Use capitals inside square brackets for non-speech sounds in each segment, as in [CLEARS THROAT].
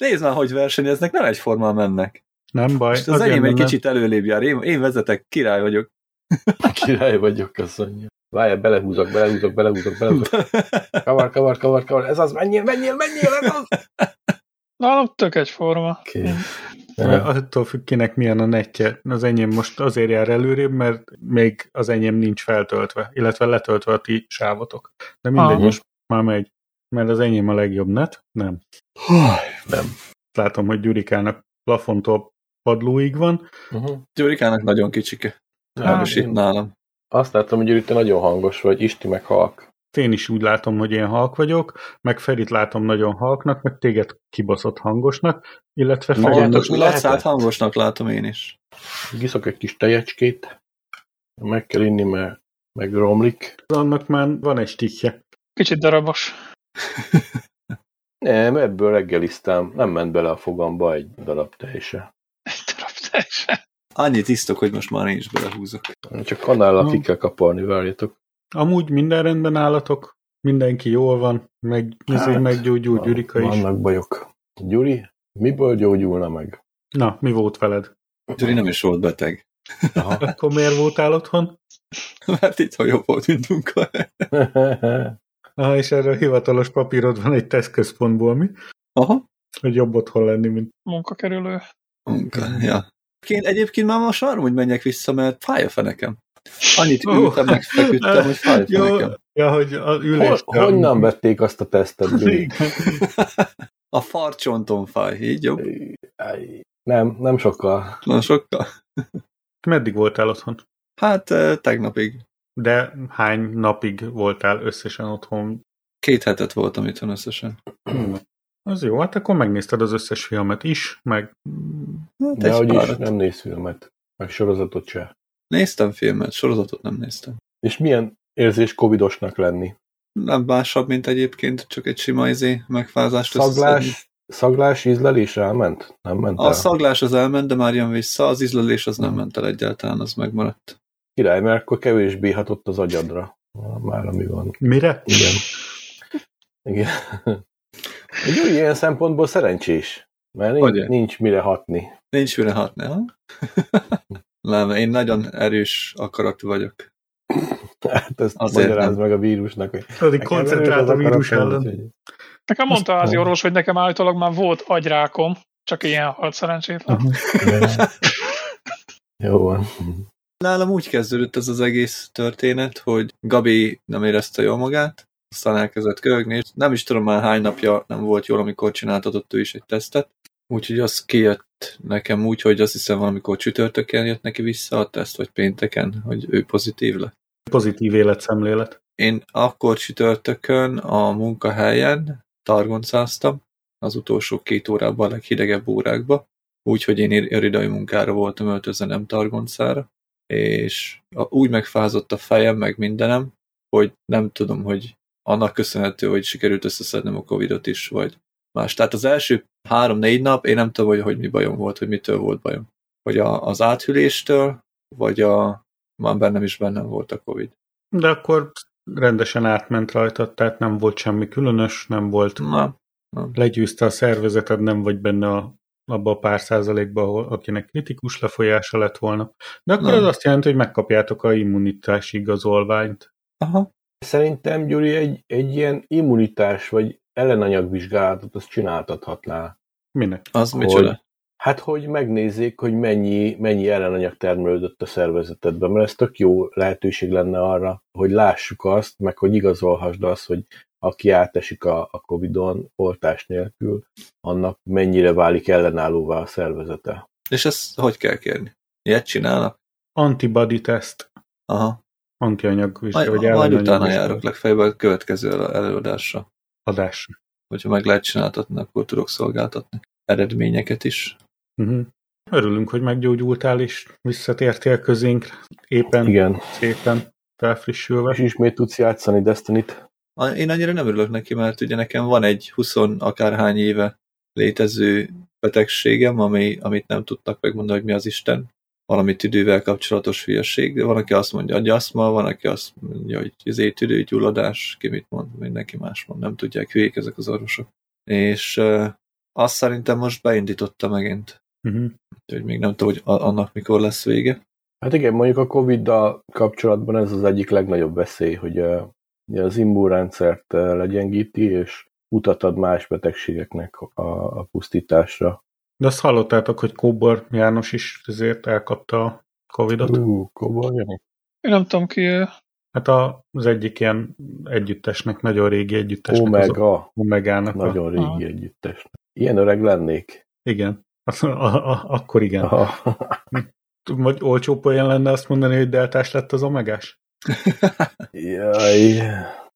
Nézd már, hogy versenyeznek, nem egyformán mennek. Nem baj. Most az enyém egy kicsit előlébb jár. Én, én vezetek, király vagyok. [LAUGHS] Király vagyok, köszönjük. Várj, belehúzok, belehúzok, belehúzok, belehúzok. [LAUGHS] Kavar, kavar, kavar, kavar. Ez az, menjél, menjél, menjél, ez az. Nálam tök egyforma. Okay. Attól függ, kinek milyen a netje. Az enyém most azért jár előrébb, mert még az enyém nincs feltöltve, illetve letöltve a ti sávotok. De mindegy, Aha. most már megy. Mert az enyém a legjobb net? Nem. Nem. Látom, hogy Gyurikának plafontól padlóig van. Uh-huh. Gyurikának nagyon kicsike. Hát, Legalábbis itt én nálam. Azt láttam, hogy Gyuri, te nagyon hangos vagy, Isti meg halk. Én is úgy látom, hogy én halk vagyok, meg Ferit látom nagyon halknak, meg téged kibaszott hangosnak, illetve Ferit Lacát lehetett? hangosnak látom én is. Giszok egy kis tejecskét, meg kell inni, mert meg romlik. annak már van egy stikje. Kicsit darabos. Nem, ebből reggeliztem, nem ment bele a fogamba egy darab tejse. Egy darab teljesen. Annyit isztok, hogy most már én is belehúzok. Csak kanállal ki kell kaparni, várjatok. Amúgy minden rendben állatok, mindenki jól van, meg, hát, Hát, meggyógyul Gyurika is. Vannak bajok. Gyuri, miből gyógyulna meg? Na, mi volt veled? Gyuri nem is volt beteg. Aha. Akkor miért voltál otthon? [LAUGHS] Mert itt jobb volt, mint munka. Aha, és erre a hivatalos papírod van egy tesztközpontból, mi? Aha. Hogy jobb otthon lenni, mint... Munkakerülő. Munka, ja. Én egyébként már most várom, hogy menjek vissza, mert fáj a fenekem. Annyit ültem, meg feküdtem, hogy fáj a Jó, fenekem. ja, hogy a Hol, ülést... honnan vették azt a tesztet? [LAUGHS] A farcsonton fáj, így jobb? Nem, nem sokkal. Na sokkal. Meddig voltál otthon? Hát eh, tegnapig. De hány napig voltál összesen otthon? Két hetet voltam itthon összesen. Az jó, hát akkor megnézted az összes filmet is, meg Hát De egy hogy is, nem néz filmet, meg sorozatot se. Néztem filmet, sorozatot nem néztem. És milyen érzés covidosnak lenni? Nem másabb, mint egyébként, csak egy sima izé megfázást. Szaglás, szaglás, ízlelés elment? Nem ment el? A szaglás az elment, de már jön vissza, az ízlelés az nem ment el egyáltalán, az megmaradt. Király, mert akkor kevésbé hatott az agyadra. Már ami van. mire? Igen. Igen. Úgy ilyen szempontból szerencsés. Mert nincs, nincs mire hatni. Nincs mire hatni, ha? [LAUGHS] nem, én nagyon erős akaratú vagyok. Hát ezt Azért magyarázd nem. meg a vírusnak. Hogy nekem koncentrált a az vírus ellen. úgyhogy- Nekem mondta a házi Azt- orvos, hogy nekem állítólag már volt agyrákom, csak ilyen halt szerencsétlen. [LAUGHS] Jó van. Nálam úgy kezdődött ez az egész történet, hogy Gabi nem érezte jól magát, aztán elkezdett köhögni, és nem is tudom már hány napja nem volt jól, amikor csináltatott ő is egy tesztet. Úgyhogy az kijött nekem úgy, hogy azt hiszem valamikor csütörtökön jött neki vissza a teszt, vagy pénteken, hogy ő pozitív lett. Pozitív életszemlélet. Én akkor csütörtökön a munkahelyen targoncáztam, az utolsó két órában, a leghidegebb órákba, úgyhogy én irodai munkára voltam öltözve, nem targoncára, és úgy megfázott a fejem, meg mindenem, hogy nem tudom, hogy annak köszönhető, hogy sikerült összeszednem a Covidot is, vagy más. Tehát az első három-négy nap én nem tudom, hogy, hogy mi bajom volt, hogy mitől volt bajom. Vagy a, az áthűléstől, vagy a már bennem is bennem volt a Covid. De akkor rendesen átment rajtad, tehát nem volt semmi különös, nem volt, Na, legyőzte a szervezeted, nem vagy benne a, abba a pár százalékba, ahol, akinek kritikus lefolyása lett volna. De akkor Nem. az azt jelenti, hogy megkapjátok a immunitási igazolványt. aha, Szerintem, Gyuri, egy, egy ilyen immunitás vagy ellenanyagvizsgálatot azt csináltathatnál. Minek? az Hogy- micsoda? Hát, hogy megnézzék, hogy mennyi, mennyi ellenanyag termelődött a szervezetedben, mert ez tök jó lehetőség lenne arra, hogy lássuk azt, meg hogy igazolhassd azt, hogy aki átesik a, a Covid-on oltás nélkül, annak mennyire válik ellenállóvá a szervezete. És ezt hogy kell kérni? Ilyet csinálnak? Antibody test. Aha. Antianyag Majd, vizsgálat, vagy majd utána vizsgálat járok legfeljebb a következő el- előadásra. adás. Hogyha meg lehet csináltatni, akkor tudok szolgáltatni eredményeket is. Uh-huh. Örülünk, hogy meggyógyultál és visszatértél közénk éppen, Igen, szépen, felfrissülve. és ismét tudsz játszani Destiny-t. Én annyira nem örülök neki, mert ugye nekem van egy 20 akárhány éve létező betegségem, ami, amit nem tudtak megmondani, hogy mi az Isten. Valami tüdővel kapcsolatos hülyeség, de van, aki azt mondja, hogy aszma, van, aki azt mondja, hogy izé tüdőgyulladás, ki mit mond, mindenki más mond, nem tudják, hülyék ezek az orvosok. És uh, azt szerintem most beindította megint. Uh-huh. Úgyhogy még nem tudom, hogy annak mikor lesz vége. Hát igen, mondjuk a Covid-dal kapcsolatban ez az egyik legnagyobb veszély, hogy uh, az immunrendszert uh, legyengíti, és utat ad más betegségeknek a, a pusztításra. De azt hallottátok, hogy Kóbor János is ezért elkapta a Covid-ot? Ú, Kóbor Jani? Én nem tudom ki ő. Hát a, az egyik ilyen együttesnek, nagyon régi együttesnek. Az Omega, Omegának. A, nagyon Aha. régi együttes. Ilyen öreg lennék. igen. A, a, a, akkor igen. Aha. Vagy olcsó poén lenne azt mondani, hogy deltás lett az omegás? [LAUGHS] Jaj,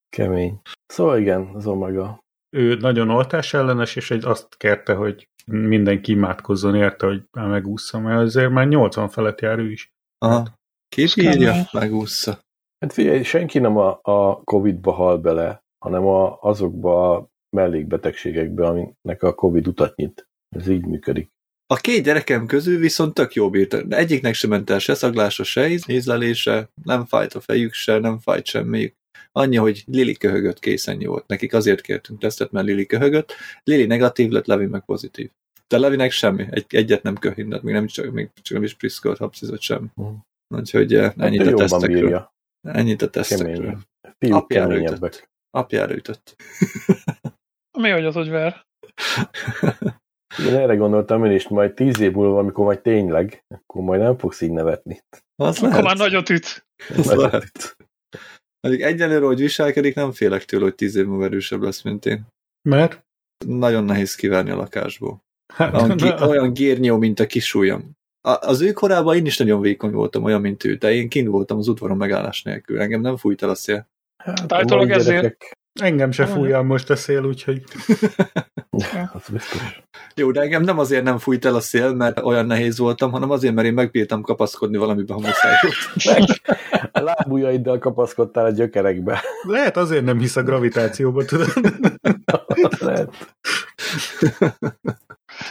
kemény. Szóval igen, az Omega. Ő nagyon oltás ellenes, és egy azt kérte, hogy mindenki imádkozzon érte, hogy már megúszza, mert azért már 80 felett jár ő is. Aha. Ki Az írja, kemény. megúszza. Hát figyelj, senki nem a, a Covid-ba hal bele, hanem a, azokba a mellékbetegségekbe, aminek a Covid utat nyit. Ez így működik. A két gyerekem közül viszont tök jó bírta. De egyiknek sem ment el se szaglása, se íz- ízlelése, nem fájt a fejük se, nem fájt semmiük. Annyi, hogy Lili köhögött készen jó volt. Nekik azért kértünk tesztet, mert Lili köhögött. Lili negatív lett, Levi meg pozitív. De Levinek semmi. Egy, egyet nem köhindett, még nem csak, még csak nem is priszkolt, hapszizott sem. Mhm. Úgyhogy eh, ennyit Hát a tesztekről. bírja. Ennyit a tesztekről. Kemény. Apjára ütött. Apjára ütött. Mi hogy az, hogy ver? [LAUGHS] Én erre gondoltam én is, majd tíz év múlva, amikor majd tényleg, akkor majd nem fogsz így nevetni. Az Akkor lehet. már nagyot üt. Az lehet. Mondjuk egyelőre, hogy viselkedik, nem félek tőle, hogy tíz év múlva erősebb lesz, mint én. Mert? Nagyon nehéz kivárni a lakásból. Hát, Olyan, gi- olyan gírnyó, mint a kisúlyom. A- Az ő korában én is nagyon vékony voltam, olyan, mint ő, de én kint voltam az udvaron megállás nélkül. Engem nem fújt el a szél. Hát, mai ezért- engem se fújja most a szél, úgyhogy [LAUGHS] Az biztos. Jó, de engem nem azért nem fújt el a szél, mert olyan nehéz voltam, hanem azért, mert én megbírtam kapaszkodni valamibe, ha muszáj volt. A lábujjaiddal kapaszkodtál a gyökerekbe. lehet azért nem hisz a gravitációba, tudod? [LAUGHS] Lehet.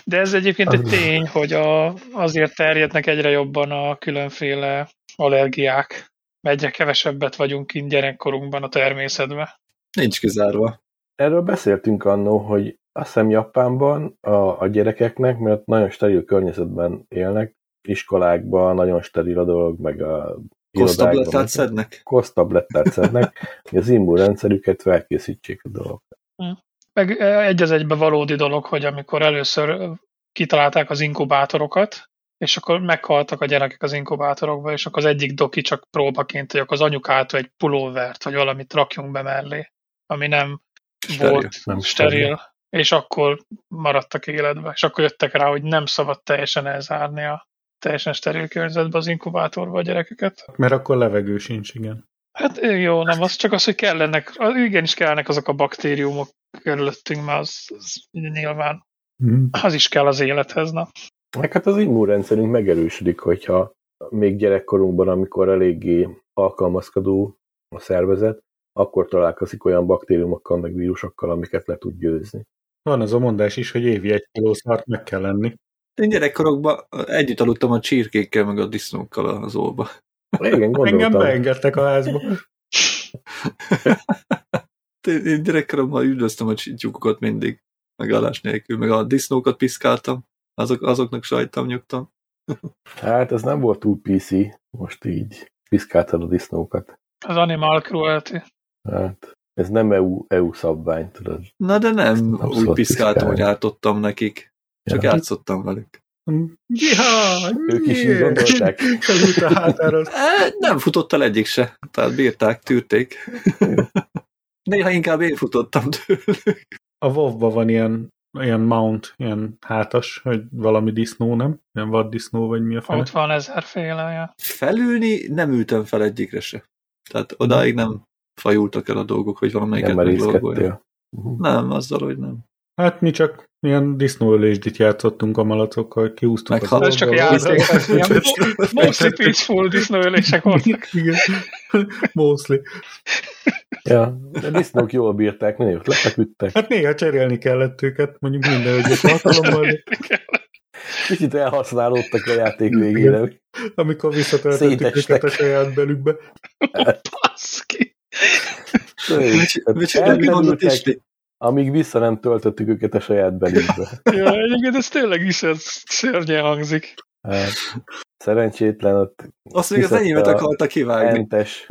De ez egyébként egy tény, hogy a, azért terjednek egyre jobban a különféle allergiák. Egyre kevesebbet vagyunk kint gyerekkorunkban a természetben. Nincs kizárva. Erről beszéltünk annó, hogy azt hiszem Japánban a, a gyerekeknek, mert nagyon steril környezetben élnek, iskolákban nagyon steril a dolog, meg a Kosztablettát szednek? kosztablettát szednek, hogy az immunrendszerüket felkészítsék a dolog. Meg eh, egy az egybe valódi dolog, hogy amikor először kitalálták az inkubátorokat, és akkor meghaltak a gyerekek az inkubátorokba, és akkor az egyik doki csak próbaként, hogy akkor az anyukától egy pulóvert, vagy valamit rakjunk be mellé, ami nem Steril. volt Nem steril, és akkor maradtak életbe. És akkor jöttek rá, hogy nem szabad teljesen elzárni a teljesen steril környezetbe az inkubátorba a gyerekeket. Mert akkor levegő sincs, igen. Hát jó, nem az, csak az, hogy kellenek, az- igenis kellenek azok a baktériumok körülöttünk, mert az, az nyilván Mhm. az is kell az élethez, na. Meg hát az immunrendszerünk megerősödik, hogyha még gyerekkorunkban, amikor eléggé alkalmazkodó a szervezet, akkor találkozik olyan baktériumokkal, meg vírusokkal, amiket le tud győzni. Van az a mondás is, hogy évi egy kiló szart meg kell lenni. Én gyerekkorokban együtt aludtam a csirkékkel, meg a disznókkal az óba. Igen, Engem gondoltam. beengedtek a házba. Én én gyerekkoromban üldöztem a tyúkokat mindig, megállás nélkül, meg a disznókat piszkáltam, azok, azoknak sajtam, nyugtam. Hát ez nem volt túl PC, most így piszkáltad a disznókat. Az animal cruelty. Hát ez nem EU, EU szabvány, tudod. Na de nem Abszolút úgy piszkáltam, hogy ártottam nekik. Csak Ja. játszottam velük. Ja, Ők is így gondolták. [LAUGHS] [LAUGHS] E, nem futott el egyik se, tehát bírták, tűrték. [LAUGHS] Néha inkább én futottam tőlük. A WoW-ban van ilyen, ilyen mount, ilyen hátas, hogy valami disznó, nem? Ilyen vaddisznó, vagy mi a fele? Ott van ezerféle. Ja. Felülni nem ültem fel egyikre se. Tehát odáig nem fajultak el a dolgok, hogy valamelyiket Nem meglorgolja. merészkedtél. Mhm. Nem, azzal, hogy nem. Hát mi csak ilyen disznóölésdit játszottunk a malacokkal, kiúztuk Meg ha- Ez csak a játék, mostly peaceful disznóölések voltak. Igen, mostly. Ja, de disznók jól bírták, nagyon lefeküdtek. Hát néha cserélni kellett őket, mondjuk minden egyes alkalommal, Kicsit elhasználódtak a játék végére. amikor visszatöltöttük őket a saját belükbe. Baszki. Micsoda, Isti? amíg vissza nem töltöttük őket a saját belünkbe. [LAUGHS] ja, egyébként ez tényleg is ez szörnyen hangzik. Hát, szerencsétlen ott Azt még az enyémet akarta kivágni. hentes,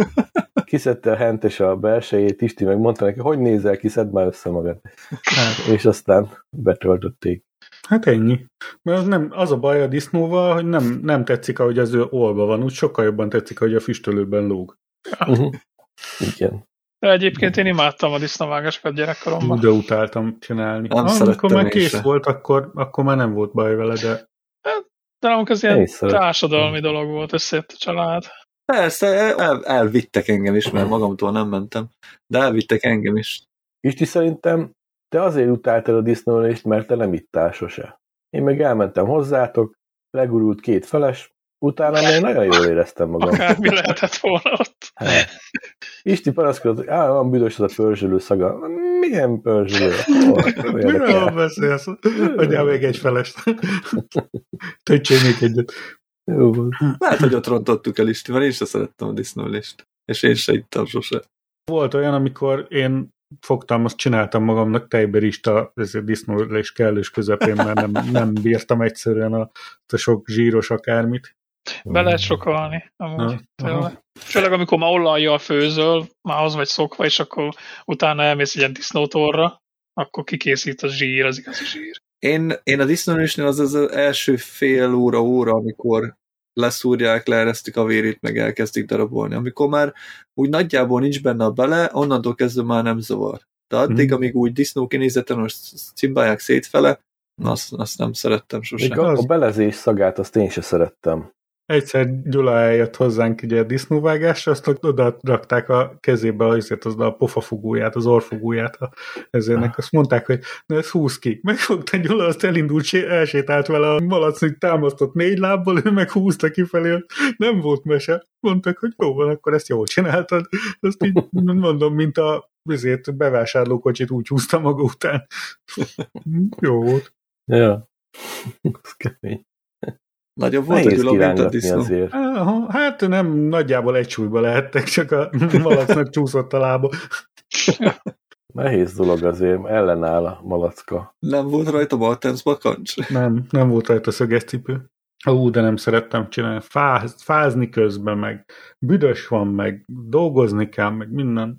kiszedte a hentes a belsejét, Isti meg mondta neki, hogy nézel ki, szedd már össze magad. Hát, És aztán betöltötték. hát ennyi. Mert az, nem, az a baj a disznóval, hogy nem, nem tetszik, ahogy az ő olva van, úgy sokkal jobban tetszik, hogy a füstölőben lóg. Uh-huh. Igen. De egyébként én imádtam a disznavágásokat gyerekkoromban. De utáltam csinálni. Nem Ah, amikor már kész se. volt, akkor, akkor már nem volt baj vele, de De nálunk az ilyen társadalmi dolog volt, összejött a család. Persze, el, elvittek engem is, mert magamtól nem mentem. De elvittek engem is. Isti szerintem te azért utáltad a disznólést, mert te nem ittál sose. Én meg elmentem hozzátok, legurult két feles, utána még nagyon jól éreztem magam. Akármi lehetett volna ott. Hát. Isti panaszkodott, hogy á, van büdös az a pörzsölő szaga. Milyen pörzsölő? Nem miről beszélsz? Adjál még egy felest. Töcsél még egyet. Jó volt. Lehet, hogy ott rontottuk el Istivel, én se szerettem a disznólést. És én se ittam sose. Volt olyan, amikor én fogtam, azt csináltam magamnak tejberista ezért disznólés kellős közepén, mert nem, nem bírtam egyszerűen a, a sok zsíros akármit. Be lehet sokalni. Amúgy, aha. Főleg amikor már olajjal főzöl, már az vagy szokva, és akkor utána elmész egy ilyen disznótorra, akkor kikészít a zsír, az igazi zsír. Én, én a disznólésnél az az első fél óra, óra, amikor leszúrják, leeresztik a vérét, meg elkezdik darabolni. Amikor már úgy nagyjából nincs benne a bele, onnantól kezdve már nem zavar. De addig, Mhm. amíg úgy disznó kinézeten most cimbálják szétfele, azt, azt nem szerettem Még sose. a, belezés szagát azt én se szerettem. Egyszer Gyula eljött hozzánk ugye a disznóvágásra, azt oda rakták a kezébe azért az a pofafugóját, az orfugóját a ezérnek. Azt mondták, hogy na ez húz ki. Megfogta Gyula, azt elindult, sé- elsétált vele a malacnig támasztott négy lábbal, ő meg húzta kifelé. Nem volt mese. Mondtak, hogy jó van, akkor ezt jól csináltad. Azt így [LAUGHS] mondom, mint a ezért bevásárlókocsit úgy húzta maga után. Jó volt. Ja. [LAUGHS] Ez kemény. Nagyobb volt a Nehéz gyula, mint a disznó. azért. Hát nem, nagyjából egy súlyba lehettek, csak a [LAUGHS] malacnak csúszott a lába. [LAUGHS] Nehéz dolog azért, ellenáll a malacka. Nem volt rajta Martens bakancs? Nem, nem volt rajta szöges cipő. Ú, de nem szerettem csinálni. Fáz, fázni közben, meg büdös van, meg dolgozni kell, meg minden.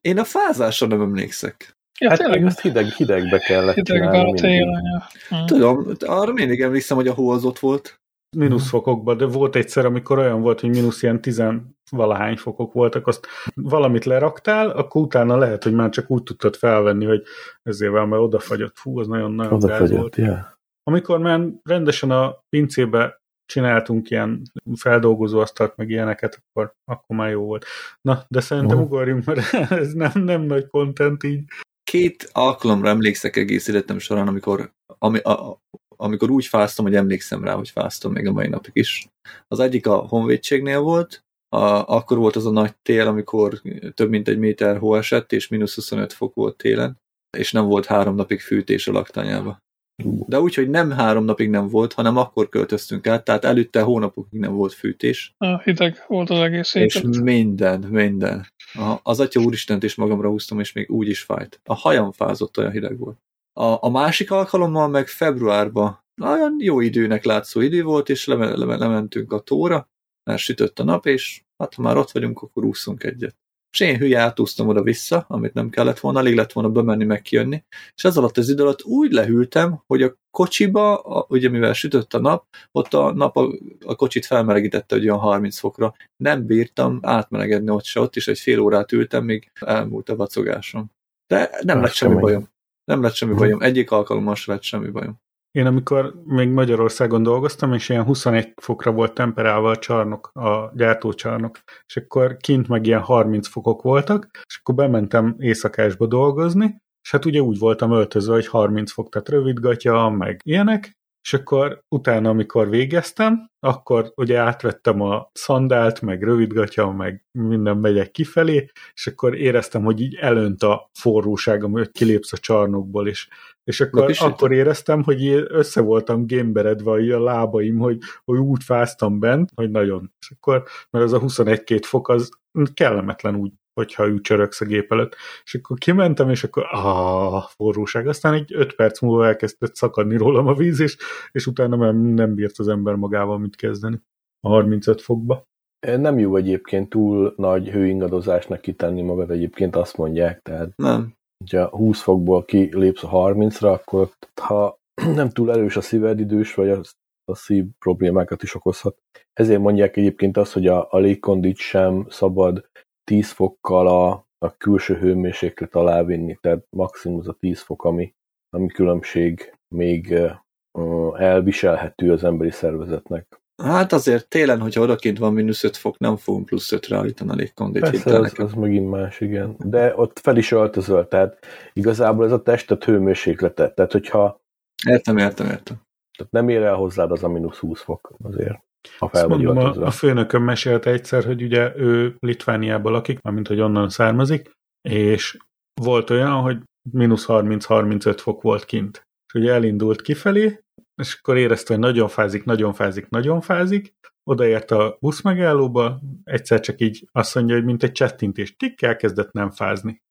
Én a fázásra nem emlékszek. Ja, Hát tényleg, azt hideg, hidegbe kellett hidegben csinálni a. Mm. Tudom, arra mindig emlékszem, hogy a hó az ott volt. Mínusz fokokban, de volt egyszer, amikor olyan volt, hogy mínusz ilyen tizen valahány fokok voltak, azt valamit leraktál, akkor utána lehet, hogy már csak úgy tudtad felvenni, hogy ezért mert odafagyott. Fú, az nagyon-nagyon gáz volt. Odafagyott, ja. Amikor már rendesen a pincébe csináltunk ilyen feldolgozó asztalt, meg ilyeneket, akkor, akkor már jó volt. Na, de szerintem Aha. ugorjunk, mert [LAUGHS] ez nem, nem nagy content így. Két alkalomra emlékszek egész életem során, amikor, ami, a, amikor úgy fáztam, hogy emlékszem rá, hogy fáztam még a mai napig is. Az egyik a honvédségnél volt, a, akkor volt az a nagy tél, amikor több mint egy méter hó esett, és mínusz 25 fok volt télen, és nem volt három napig fűtés a laktanyába. De úgy, hogy nem három napig nem volt, hanem akkor költöztünk át, tehát előtte hónapokig nem volt fűtés, Ah, Hideg volt az egész és éjjel. minden, minden. A, az atya úristent is magamra húztam, és még úgy is fájt. A hajam fázott, olyan hideg volt. A, a másik alkalommal meg februárban olyan jó időnek látszó idő volt, és leme, leme, lementünk a tóra, mert sütött a nap, és hát ha már ott vagyunk, akkor úszunk egyet. És én hülye átúztam oda-vissza, amit nem kellett volna, alig lett volna bemenni, meg kijönni, és ez alatt az idő alatt úgy lehűltem, hogy a kocsiba, a, ugye mivel sütött a nap, ott a nap a, a kocsit felmelegítette, hogy olyan 30 fokra. Nem bírtam átmelegedni ott se, ott is egy fél órát ültem, még elmúlt a vacogásom. De nem lett semmi bajom. Nem lett semmi bajom. Egyik alkalommal sem lett semmi bajom. Én amikor még Magyarországon dolgoztam, és ilyen 21 fokra volt temperálva a csarnok, a gyártócsarnok, és akkor kint meg ilyen 30 fokok voltak, és akkor bementem éjszakásba dolgozni, és hát ugye úgy voltam öltözve, hogy 30 fok, tehát rövid gatya, meg ilyenek, és akkor utána, amikor végeztem, akkor ugye átvettem a szandált, meg rövidgatya, meg minden megyek kifelé, és akkor éreztem, hogy így elönt a forróságom, hogy kilépsz a csarnokból, és, és akkor, akkor éreztem, hogy össze voltam gémberedve a lábaim, hogy, hogy úgy fáztam bent, hogy nagyon. És akkor, mert az a 21-2 fok az kellemetlen úgy hogyha ücsöröksz a gép előtt. És akkor kimentem, és akkor ah, forróság. Aztán egy öt perc múlva elkezdett szakadni rólam a víz, és, és utána nem, nem bírt az ember magával mit kezdeni. A 35 fokba. Nem jó egyébként túl nagy hőingadozásnak kitenni magad, egyébként azt mondják, tehát Nem. hogyha 20 fokból kilépsz a 30-ra, akkor ha [CLEARS THROAT] nem túl erős a szíved idős, vagy a, a szív problémákat is okozhat. Ezért mondják egyébként azt, hogy a, a légkondit sem szabad 10 fokkal a, a külső hőmérséklet alá vinni, tehát maximum az a 10 fok, ami, ami különbség még elviselhető az emberi szervezetnek. Hát azért télen, hogyha odakint van mínusz 5 fok, nem fogunk plusz 5-re állítani a légkondit. Persze, az, az megint más, igen. De ott fel is öltözöl, tehát igazából ez a testet hőmérséklete. Tehát, hogyha... Értem, értem, értem. Tehát nem ér el hozzád az a mínusz 20 fok azért. Ha fel vagy mondom, a, a főnököm mesélte egyszer, hogy ugye ő Litvániában lakik, mint hogy onnan származik, és volt olyan, hogy mínusz 30-35 fok volt kint. És ugye elindult kifelé, és akkor érezte, hogy nagyon fázik, nagyon fázik, nagyon fázik, odaért a busz megállóba, egyszer csak így azt mondja, hogy mint egy csettintés, tik elkezdett nem fázni.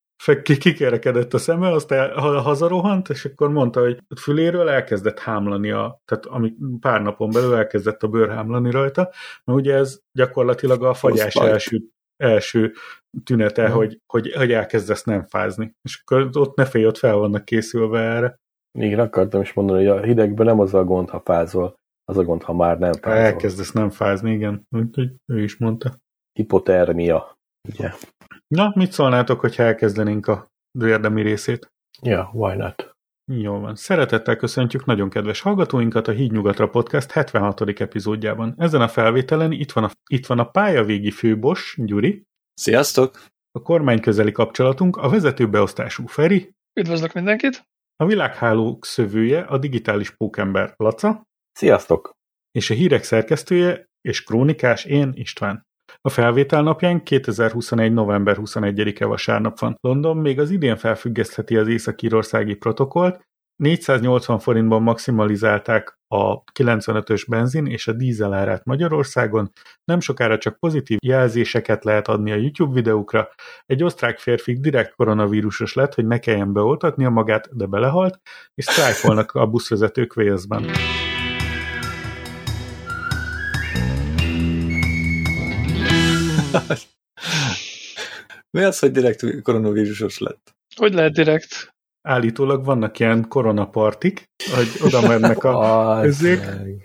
Kikerekedett a szeme, aztán hazarohant, és akkor mondta, hogy füléről elkezdett hámlani, a, tehát ami pár napon belül elkezdett a bőr hámlani rajta, mert ugye ez gyakorlatilag a fagyás első, első tünete, mm. hogy, hogy, hogy elkezdesz nem fázni. És akkor ott ne félj, ott fel vannak készülve erre. Igen, akartam is mondani, hogy a hidegben nem az a gond, ha fázol, az a gond, ha már nem fázol. Elkezdesz nem fázni, igen. Úgyhogy ő is mondta. Hipotermia, ugye? Na, mit szólnátok, hogyha elkezdenénk a érdemi részét? Ja, why not? Jó van. Szeretettel köszöntjük nagyon kedves hallgatóinkat a Híd Nyugatra Podcast 76. epizódjában. Ezen a felvételen itt van a, itt van a pályavégi főbos, Gyuri. Sziasztok! A kormány közeli kapcsolatunk, a vezetőbeosztású Feri. Üdvözlök mindenkit! A világhálók szövője a digitális pókember Laca. Sziasztok! És a hírek szerkesztője és krónikás én István. A felvétel napján 2021. november 21-e vasárnap van. London még az idén felfüggesztheti az észak-írországi protokollt, 480 forintban maximalizálták a 95-ös benzin és a dízel árát Magyarországon, nem sokára csak pozitív jelzéseket lehet adni a YouTube videókra. Egy osztrák férfi direkt koronavírusos lett, hogy ne kelljen beoltatnia magát, de belehalt, és sztrájkolnak a buszvezetők Walesben. Mi az, hogy direkt koronavírusos lett? Hogy lehet direkt? állítólag vannak ilyen koronapartik, hogy oda mennek a [LAUGHS] közék,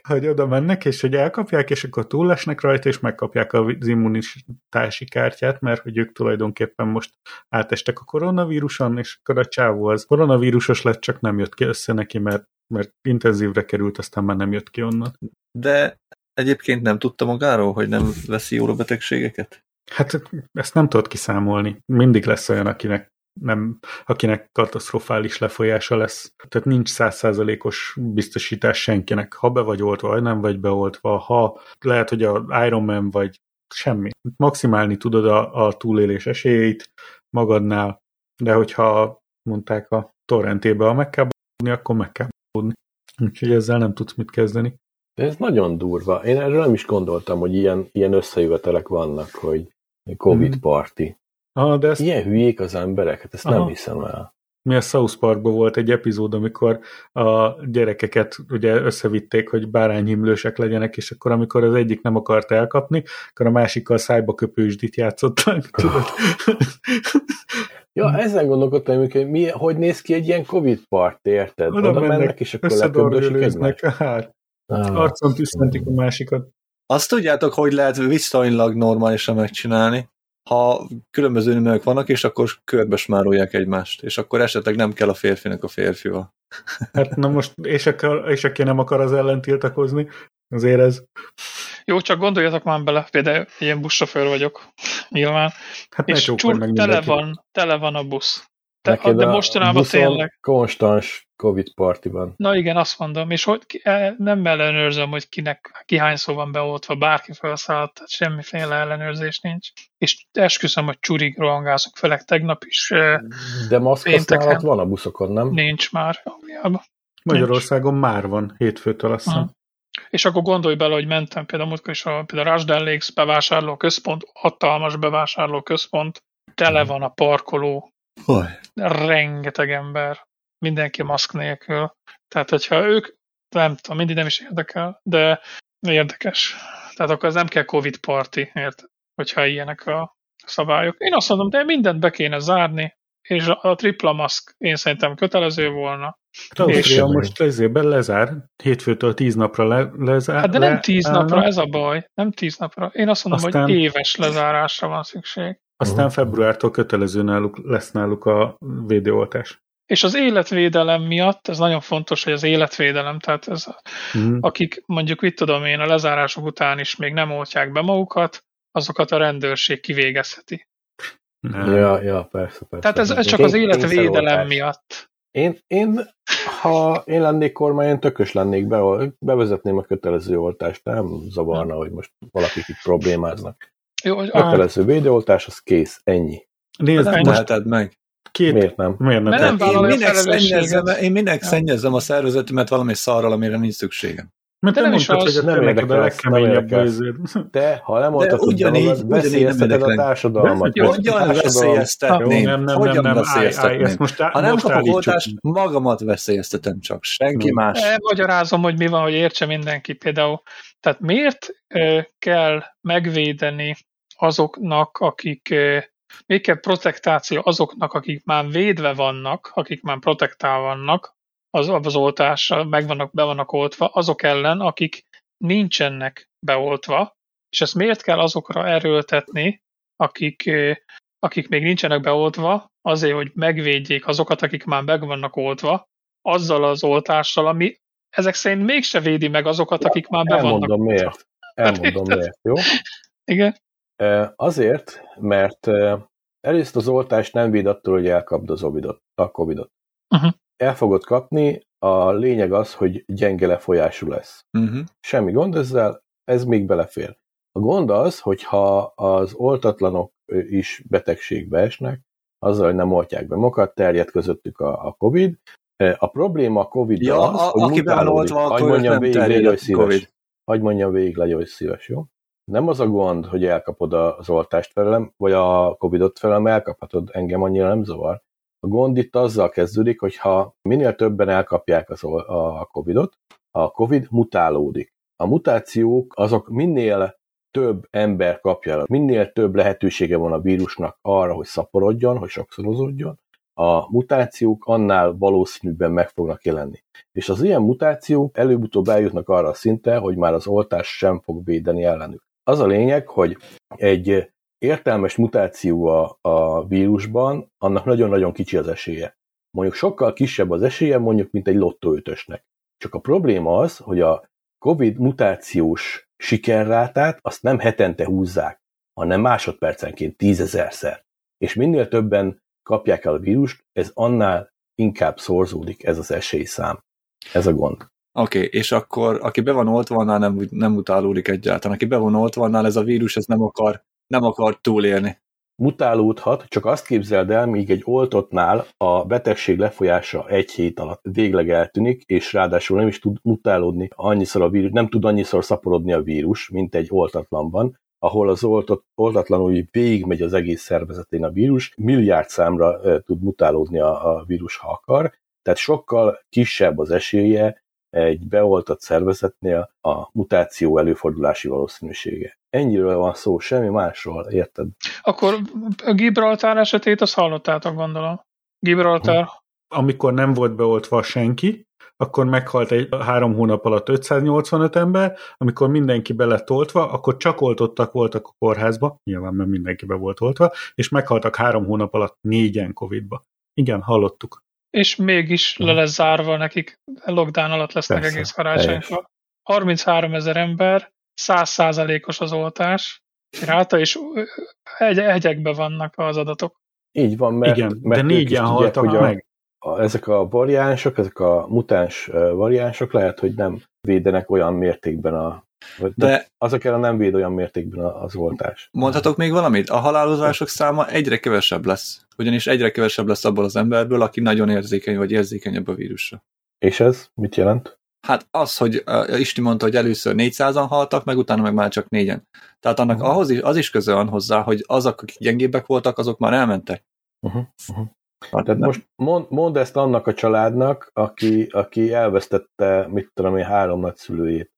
hogy oda mennek, és hogy elkapják, és akkor túlesnek rajta, és megkapják az immunitási kártyát, mert hogy ők tulajdonképpen most átestek a koronavíruson, és akkor a csávó az koronavírusos lett, csak nem jött ki össze neki, mert, mert intenzívre került, aztán már nem jött ki onnan. De egyébként nem tudta magáról, hogy nem veszi jól a betegségeket? Hát ezt nem tudod kiszámolni. Mindig lesz olyan, akinek nem, akinek katasztrofális lefolyása lesz. Tehát nincs százszázalékos biztosítás senkinek. Ha be vagy oltva, vagy nem vagy beoltva, ha lehet, hogy a Iron Man vagy semmi. Maximálni tudod a, a túlélés esélyeit magadnál, de hogyha mondták a torrentébe, ha meg kell bódni, akkor meg kell bódni. Úgyhogy ezzel nem tudsz mit kezdeni. Ez nagyon durva. Én erről nem is gondoltam, hogy ilyen, ilyen összejövetelek vannak, hogy Covid mm. party. Aha, de ezt... Ilyen hülyék az emberek, hát ezt Aha. nem hiszem el. Mi a South Parkban volt egy epizód, amikor a gyerekeket ugye összevitték, hogy bárányhimlősek legyenek, és akkor amikor az egyik nem akart elkapni, akkor a másikkal szájba köpősdit játszottak. [LAUGHS] Tudod? Ja, ezen gondolkodtam, hogy mi, hogy néz ki egy ilyen Covid part, érted? Oda, Oda mennek, mennek, és akkor leköbdösik egymást. Hát, arcon tüsszentik a másikat. Azt tudjátok, hogy lehet viszonylag normálisan megcsinálni? ha különböző nők vannak, és akkor körbe smárolják egymást, és akkor esetleg nem kell a férfinek a férfival. [LAUGHS] Hát na most, és, akar, és aki nem akar az ellen tiltakozni, azért ez... Jó, csak gondoljatok már bele, például ilyen buszsofőr vagyok, nyilván, hát és csur, tele van, tele van a busz. De, de mostanában tényleg. konstans Covid partiban. Na igen, azt mondom, és hogy e, nem ellenőrzöm, hogy kinek, ki hányszor van beoltva, bárki felszállt, tehát semmiféle ellenőrzés nincs. És esküszöm, hogy csurig rohangászok, főleg tegnap is. E, de maszkhasználat van a buszokon, nem? Nincs már Angliában. Magyarországon nincs. már van, hétfőtől azt hiszem. És akkor gondolj bele, hogy mentem például múltkor is a, például a Rasden Lakes bevásárló központ, hatalmas bevásárló központ, tele van a parkoló, Hogy? rengeteg ember, mindenki maszk nélkül. Tehát, hogyha ők, nem tudom, mindig nem is érdekel, de érdekes. Tehát akkor ez nem kell Covid party, ért? Hogyha ilyenek a szabályok. Én azt mondom, de mindent be kéne zárni, és a, a tripla maszk én szerintem kötelező volna. Ausztria most ezében lezár, hétfőtől tíz napra le, lezár. Hát de nem le, tíz napra, ez a baj. Nem tíz napra. Én azt mondom, Aztán- hogy éves lezárásra van szükség. Aztán februártól kötelező náluk, lesz náluk a védőoltás. És az életvédelem miatt, ez nagyon fontos, hogy az életvédelem, tehát ez, Mm. akik mondjuk, mit tudom én, a lezárások után is még nem oltják be magukat, azokat a rendőrség kivégezheti. Ja, ja, persze, persze. Tehát ez, ez csak Én- az életvédelem miatt. Én, én, ha én lennék kormány, én tökös lennék, be, bevezetném a kötelező oltást, nem zavarna, hogy most valakik itt problémáznak. Jó, Kötelező védőoltás, az kész, ennyi. Nézd, Nem most Teheted meg. Két... Miért nem? Miért nem? Mert nem Én a minek, szennyezem, én minek szennyezem a szervezetemet valami szarral, amire nincs szükségem. Mert te nem is mondtad, hogy a Nem a érdekelsz, nem legkeményebb érdekelsz. [LAUGHS] Te, ha nem oltatod be ugyanígy- nem veszélyezteted a társadalmat. A Hogyan veszélyeztetném? Nem, nem, Hogyan nem, nem, Ha nem kapok oltást, magamat veszélyeztetem csak. Senki Nem. más. Elmagyarázom, hogy mi van, hogy értse mindenki például. Tehát miért kell megvédeni azoknak, akik, kell protektáció azoknak, akik már védve vannak, akik már protektál vannak, az, az oltással meg vannak, be vannak oltva, azok ellen, akik nincsenek beoltva, és ezt miért kell azokra erőltetni, akik, ö, akik még nincsenek beoltva, azért, hogy megvédjék azokat, akik már meg vannak oltva, azzal az oltással, ami ezek szerint mégse védi meg azokat, akik már be vannak. Elmondom miért. Elmondom érted? [LAUGHS] miért, jó? Igen. Azért, mert először az oltás nem véd attól, hogy elkapd az ovidot, a covidot. Uh-huh. El fogod kapni, a lényeg az, hogy gyenge lefolyású lesz. Uh-huh. Semmi gond ezzel, ez még belefér. A gond az, hogyha az oltatlanok is betegségbe esnek, azzal, hogy nem oltják be magukat, terjed közöttük a, a COVID. A probléma a covid Ja, az, a, hogy aki be van mutálódik. oltva, akkor mondjam végig, szíves. Covid. Hagy mondjam végig, legyen hogy szíves, jó? Nem az a gond, hogy elkapod az oltást felem, vagy a Covidot felem, elkaphatod, engem annyira nem zavar. A gond itt azzal kezdődik, hogy ha minél többen elkapják az, a Covidot, a Covid mutálódik. A mutációk azok minél több ember kapja minél több lehetősége van a vírusnak arra, hogy szaporodjon, hogy sokszorozódjon, a mutációk annál valószínűbben meg fognak jelenni. És az ilyen mutációk előbb-utóbb eljutnak arra a szintre, hogy már az oltás sem fog védeni ellenük. Az a lényeg, hogy egy értelmes mutáció a, a vírusban, annak nagyon-nagyon kicsi az esélye. Mondjuk sokkal kisebb az esélye, mondjuk, mint egy lottóötösnek. Csak a probléma az, hogy a COVID mutációs sikerrátát azt nem hetente húzzák, hanem másodpercenként tízezerszer. És minél többen kapják el a vírust, ez annál inkább szorzódik ez az esélyszám. Ez a gond. Oké, okay, és akkor aki be van oltva, nem, nem mutálódik egyáltalán. Aki be van oltva, ez a vírus ez nem akar, nem akar túlélni. Mutálódhat, csak azt képzeld el, míg egy oltottnál a betegség lefolyása egy hét alatt végleg eltűnik, és ráadásul nem is tud mutálódni annyiszor a vírus, nem tud annyiszor szaporodni a vírus, mint egy oltatlanban, ahol az oltott, oltatlanul végigmegy az egész szervezetén a vírus, milliárd számra tud mutálódni a, a vírus, ha akar, tehát sokkal kisebb az esélye egy beoltott szervezetnél a mutáció előfordulási valószínűsége. Ennyiről van szó, semmi másról, érted? Akkor a Gibraltár esetét azt hallottátok, gondolom. Gibraltár. Amikor nem volt beoltva senki, akkor meghalt egy három hónap alatt 585 ember, amikor mindenki be lett oltva, akkor csak oltottak voltak a kórházba, nyilván mert mindenki be volt oltva, és meghaltak három hónap alatt négyen Covid-ba. Igen, hallottuk. És mégis le lesz zárva nekik, lockdown alatt lesznek Persze, egész karácsonykor. 33 ezer ember, 100 százalékos az oltás, ráta, és egy, egyekbe vannak az adatok. Így van, mert, Igen, mert de négyen haltak hogy a, meg. A, ezek a variánsok, ezek a mutáns variánsok lehet, hogy nem védenek olyan mértékben a De azok ellen nem véd olyan mértékben az oltás. mondhatok még valamit? A halálozások száma egyre kevesebb lesz. Ugyanis egyre kevesebb lesz abból az emberből, aki nagyon érzékeny vagy érzékenyebb a vírusra. És ez mit jelent? Hát az, hogy uh, Isti mondta, hogy először 400-an haltak, meg utána meg már csak négyen. Tehát annak uh-huh. ahhoz is, az is köze van hozzá, hogy azok, akik gyengébbek voltak, azok már elmentek. Uh-huh. Uh-huh. Hát, hát most mond, mondd ezt annak a családnak, aki, aki elvesztette, mit tudom én, három nagyszülőjét.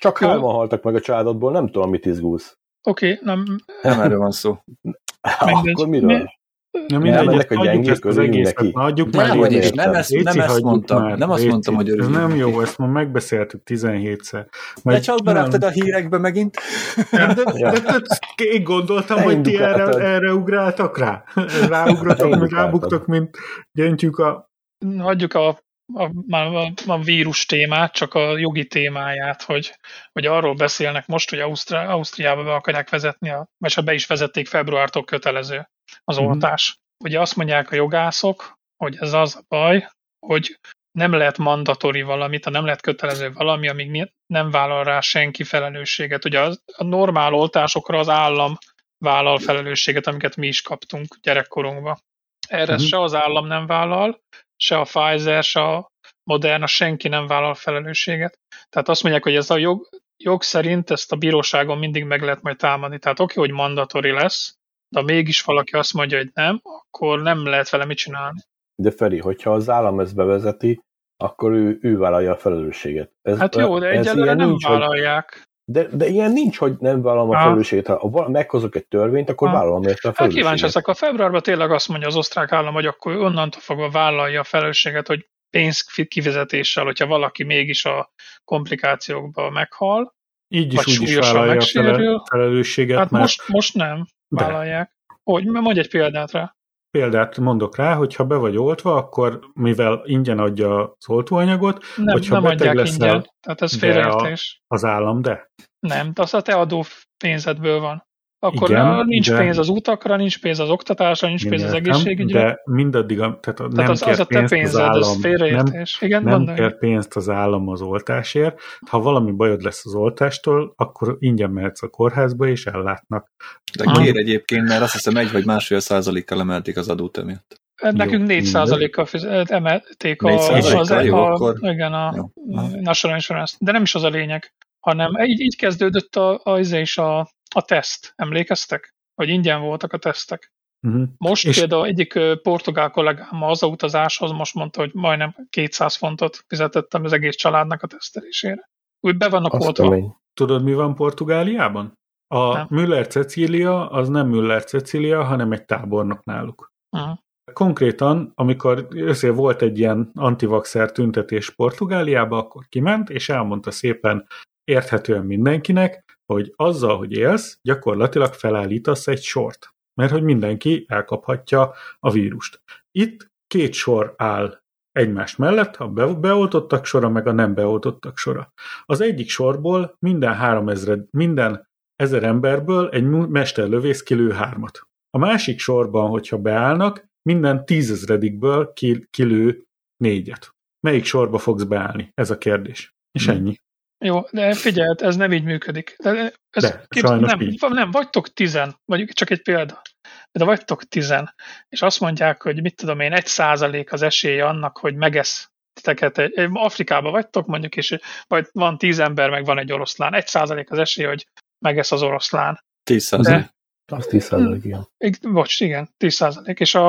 Csak hárman haltak meg a családodból, nem tudom, mit izgulsz. Oké, okay, nem... Nem erről van szó. Akkor miről? Mi? Ja, mindegy, a gyengék közül neki. Adjuk nem, hogy is, nem, ezt, nem ezt mondtam, már, nem azt Léci. mondtam, hogy örülünk. Ez nem jó, ezt már megbeszéltük 17-szer. De csak beraktad a hírekbe megint. De, de, de, de, én gondoltam, Te hogy ti erre, erre ugráltak rá. Ráugratok, rábuktak, mint gyentjük a... Hagyjuk a a, a, a vírus témát, csak a jogi témáját, hogy, hogy arról beszélnek most, hogy Ausztri- Ausztriába be akarják vezetni, a, vagy ha be is vezették februártól kötelező az mm-hmm. oltás. Ugye azt mondják a jogászok, hogy ez az a baj, hogy nem lehet mandatori valamit, nem lehet kötelező valami, amíg nem vállal rá senki felelősséget. Ugye a, a normál oltásokra az állam vállal felelősséget, amiket mi is kaptunk gyerekkorunkban. Erre uh-huh. se az állam nem vállal, se a Pfizer, se a Moderna, senki nem vállal felelősséget. Tehát azt mondják, hogy ez a jog, jog szerint ezt a bíróságon mindig meg lehet majd támadni. Tehát oké, hogy mandatori lesz, de mégis valaki azt mondja, hogy nem, akkor nem lehet vele mit csinálni. De Feri, hogyha az állam ezt bevezeti, akkor ő, ő vállalja a felelősséget. Ez, hát jó, de egyelőre nem nincs, vállalják. De, de ilyen nincs, hogy nem vállalom a felelősséget. Ha meghozok egy törvényt, akkor ha. vállalom érte a felelősséget. Hát kíváncsi leszek, a februárban tényleg azt mondja az osztrák állam, hogy akkor onnantól fogva vállalja a felelősséget, hogy pénz kifizetéssel, hogyha valaki mégis a komplikációkba meghal, így is úgy is vállalja a felelősséget. Hát mert... most, most nem vállalják. De. Hogy, mondj egy példát rá. Példát mondok rá, hogy ha be vagy oltva, akkor mivel ingyen adja az oltóanyagot, nem, hogyha nem beteg leszel, ingyen, tehát ez félreértés. Az állam, de? Nem, az a te adó pénzedből van. Akkor Igen, nincs de... pénz az utakra, nincs pénz az oktatásra, nincs pénz az egészségügyre. De mindaddig, tehát, tehát nem az, az a te pénzed, az állam, félreértés. Nem, Igen, nem kell pénzt az állam az oltásért. Ha valami bajod lesz az oltástól, akkor ingyen mehetsz a kórházba, és ellátnak. De kér egyébként, mert azt hiszem egy vagy másfél százalékkal emelték az adót emiatt. Nekünk 4 százalékkal emelték a, az, az, jó, a, akkor... igen, a jó. National Insurance, de nem is az a lényeg, hanem így, így kezdődött a, a, a, a, a teszt. Emlékeztek? Hogy ingyen voltak a tesztek. Uh-huh. Most és... például egyik portugál kollégám az utazáshoz most mondta, hogy majdnem 200 fontot fizetettem az egész családnak a tesztelésére. Úgy be vannak oltva. Tudod, mi van Portugáliában? A nem. Müller Cecília az nem Müller Cecília, hanem egy tábornok náluk. Uh-huh. Konkrétan, amikor össze volt egy ilyen antivaxer tüntetés Portugáliába, akkor kiment, és elmondta szépen érthetően mindenkinek, hogy azzal, hogy élsz, gyakorlatilag felállítasz egy sort. Mert hogy mindenki elkaphatja a vírust. Itt két sor áll egymás mellett, a beoltottak sora, meg a nem beoltottak sora. Az egyik sorból minden három ezred, minden ezer emberből egy mesterlövész kilő hármat. A másik sorban, hogyha beállnak, minden tízezredikből kilő négyet. Melyik sorba fogsz beállni? Ez a kérdés. És hmm. ennyi. Jó, de figyeld, ez nem így működik. De, ez de kép, nem, így. nem, vagytok tizen, vagy csak egy példa. De vagytok tizen, és azt mondják, hogy mit tudom én, egy százalék az esélye annak, hogy megesz titeket, egy, Afrikában vagytok mondjuk, és vagy van tíz ember, meg van egy oroszlán. Egy százalék az esély, hogy megesz az oroszlán. Tíz százalék. Az tíz százalék, igen. Bocs, igen, tíz százalék. És a,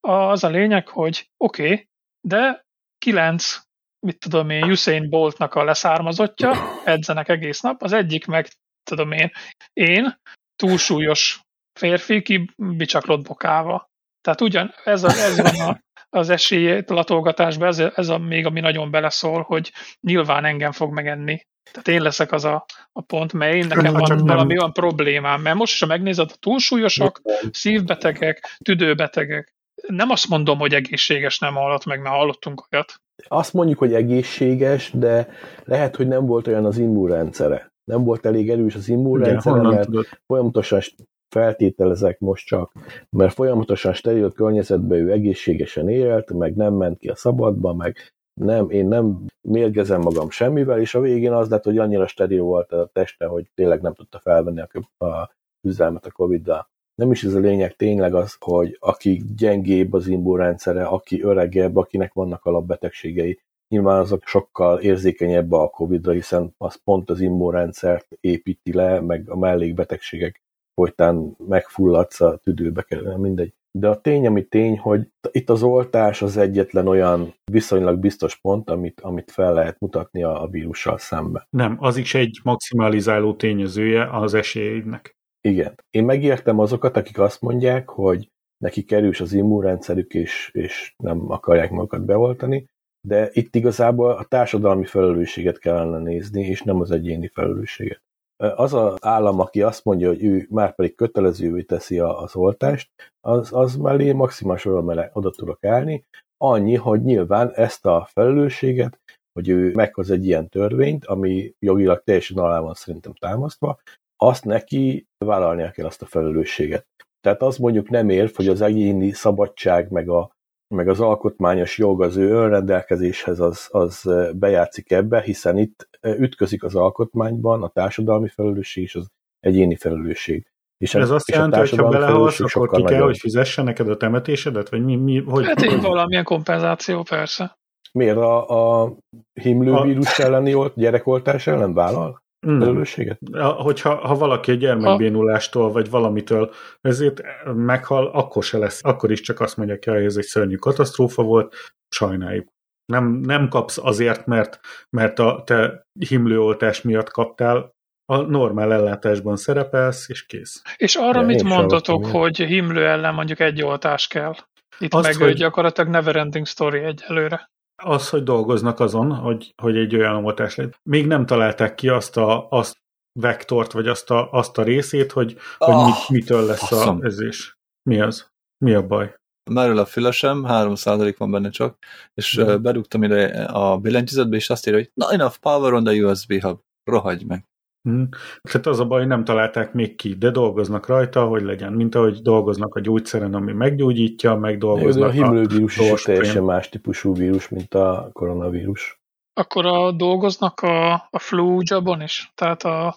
a, az a lényeg, hogy oké, okay, de kilenc mit tudom én, Usain Boltnak a leszármazottja, edzenek egész nap, az egyik meg, tudom én, én, túlsúlyos férfi, ki bicsaklott bokáva. Tehát ugyan ez, a, ez van a, az esély latolgatásban, ez, ez a még, ami nagyon beleszól, hogy nyilván engem fog megenni. Tehát én leszek az a, a pont, mely én nekem van valami olyan problémám, mert most, ha megnézed, a túlsúlyosak, szívbetegek, tüdőbetegek, nem azt mondom, hogy egészséges nem hallott meg, mert hallottunk olyat. Azt mondjuk, hogy egészséges, de lehet, hogy nem volt olyan az immunrendszere. Nem volt elég erős az immunrendszere, mert tudod? folyamatosan feltételezek most csak, mert folyamatosan steril környezetben ő egészségesen élt, meg nem ment ki a szabadba, meg nem, én nem mérgezem magam semmivel, és a végén az lett, hogy annyira steril volt a teste, hogy tényleg nem tudta felvenni a, a üzelmet a Covid-dal nem is ez a lényeg tényleg az, hogy aki gyengébb az immunrendszere, aki öregebb, akinek vannak alapbetegségei, nyilván azok sokkal érzékenyebb a Covid-ra, hiszen az pont az immunrendszert építi le, meg a mellékbetegségek folytán megfulladsz a tüdőbe kerül, mindegy. De a tény, ami tény, hogy itt az oltás az egyetlen olyan viszonylag biztos pont, amit, amit fel lehet mutatni a, a vírussal szembe. Nem, az is egy maximalizáló tényezője az esélynek. Igen. Én megértem azokat, akik azt mondják, hogy neki kerülsz az immunrendszerük, és, és nem akarják magukat beoltani, de itt igazából a társadalmi felelősséget kellene nézni, és nem az egyéni felelősséget. Az az állam, aki azt mondja, hogy ő már pedig kötelezővé teszi az oltást, az, az mellé maximális oda tudok állni, annyi, hogy nyilván ezt a felelősséget, hogy ő meghoz egy ilyen törvényt, ami jogilag teljesen alá van szerintem támasztva, azt neki vállalnia kell azt a felelősséget. Tehát az mondjuk nem ér, hogy az egyéni szabadság, meg, a, meg az alkotmányos jog az ő önrendelkezéshez az, az bejátszik ebbe, hiszen itt ütközik az alkotmányban a társadalmi felelősség és az egyéni felelősség. És ez azt és jelenti, hogy ha belehalsz, akkor ki kell, hogy fizesse neked a temetésedet? Vagy mi, mi, hogy, hát így valamilyen kompenzáció, persze. Miért a, a himlővírus a... elleni gyerekoltás ellen vállal? Felelősséget? Hogyha ha valaki a gyermekbénulástól vagy valamitől ezért meghal, akkor se lesz. Akkor is csak azt mondják, hogy ez egy szörnyű katasztrófa volt, sajnáljuk. Nem, nem kapsz azért, mert, mert a te himlőoltás miatt kaptál, a normál ellátásban szerepelsz, és kész. És arra ja, mit mondtatok, hogy himlő ellen mondjuk egy oltás kell? Itt Azt, meg hogy... gyakorlatilag neverending story egyelőre. Az, hogy dolgoznak azon, hogy, hogy egy olyan oltás legyen. Még nem találták ki azt a azt vektort, vagy azt a, azt a részét, hogy, oh, hogy mit, ah, mitől lesz faszom. a ezés. Mi az? Mi a baj? Merül a fülesem, 3% van benne csak, és mm. bedugtam ide a billentyűzetbe, és azt írja, hogy not enough power on the USB hub. Rohagy meg. Hmm. Tehát az a baj, nem találták még ki, de dolgoznak rajta, hogy legyen, mint ahogy dolgoznak a gyógyszeren, ami meggyógyítja, meg dolgoznak a himlővírus is teljesen más típusú vírus, mint a koronavírus. Akkor a, dolgoznak a, a flu jobon is? Tehát a,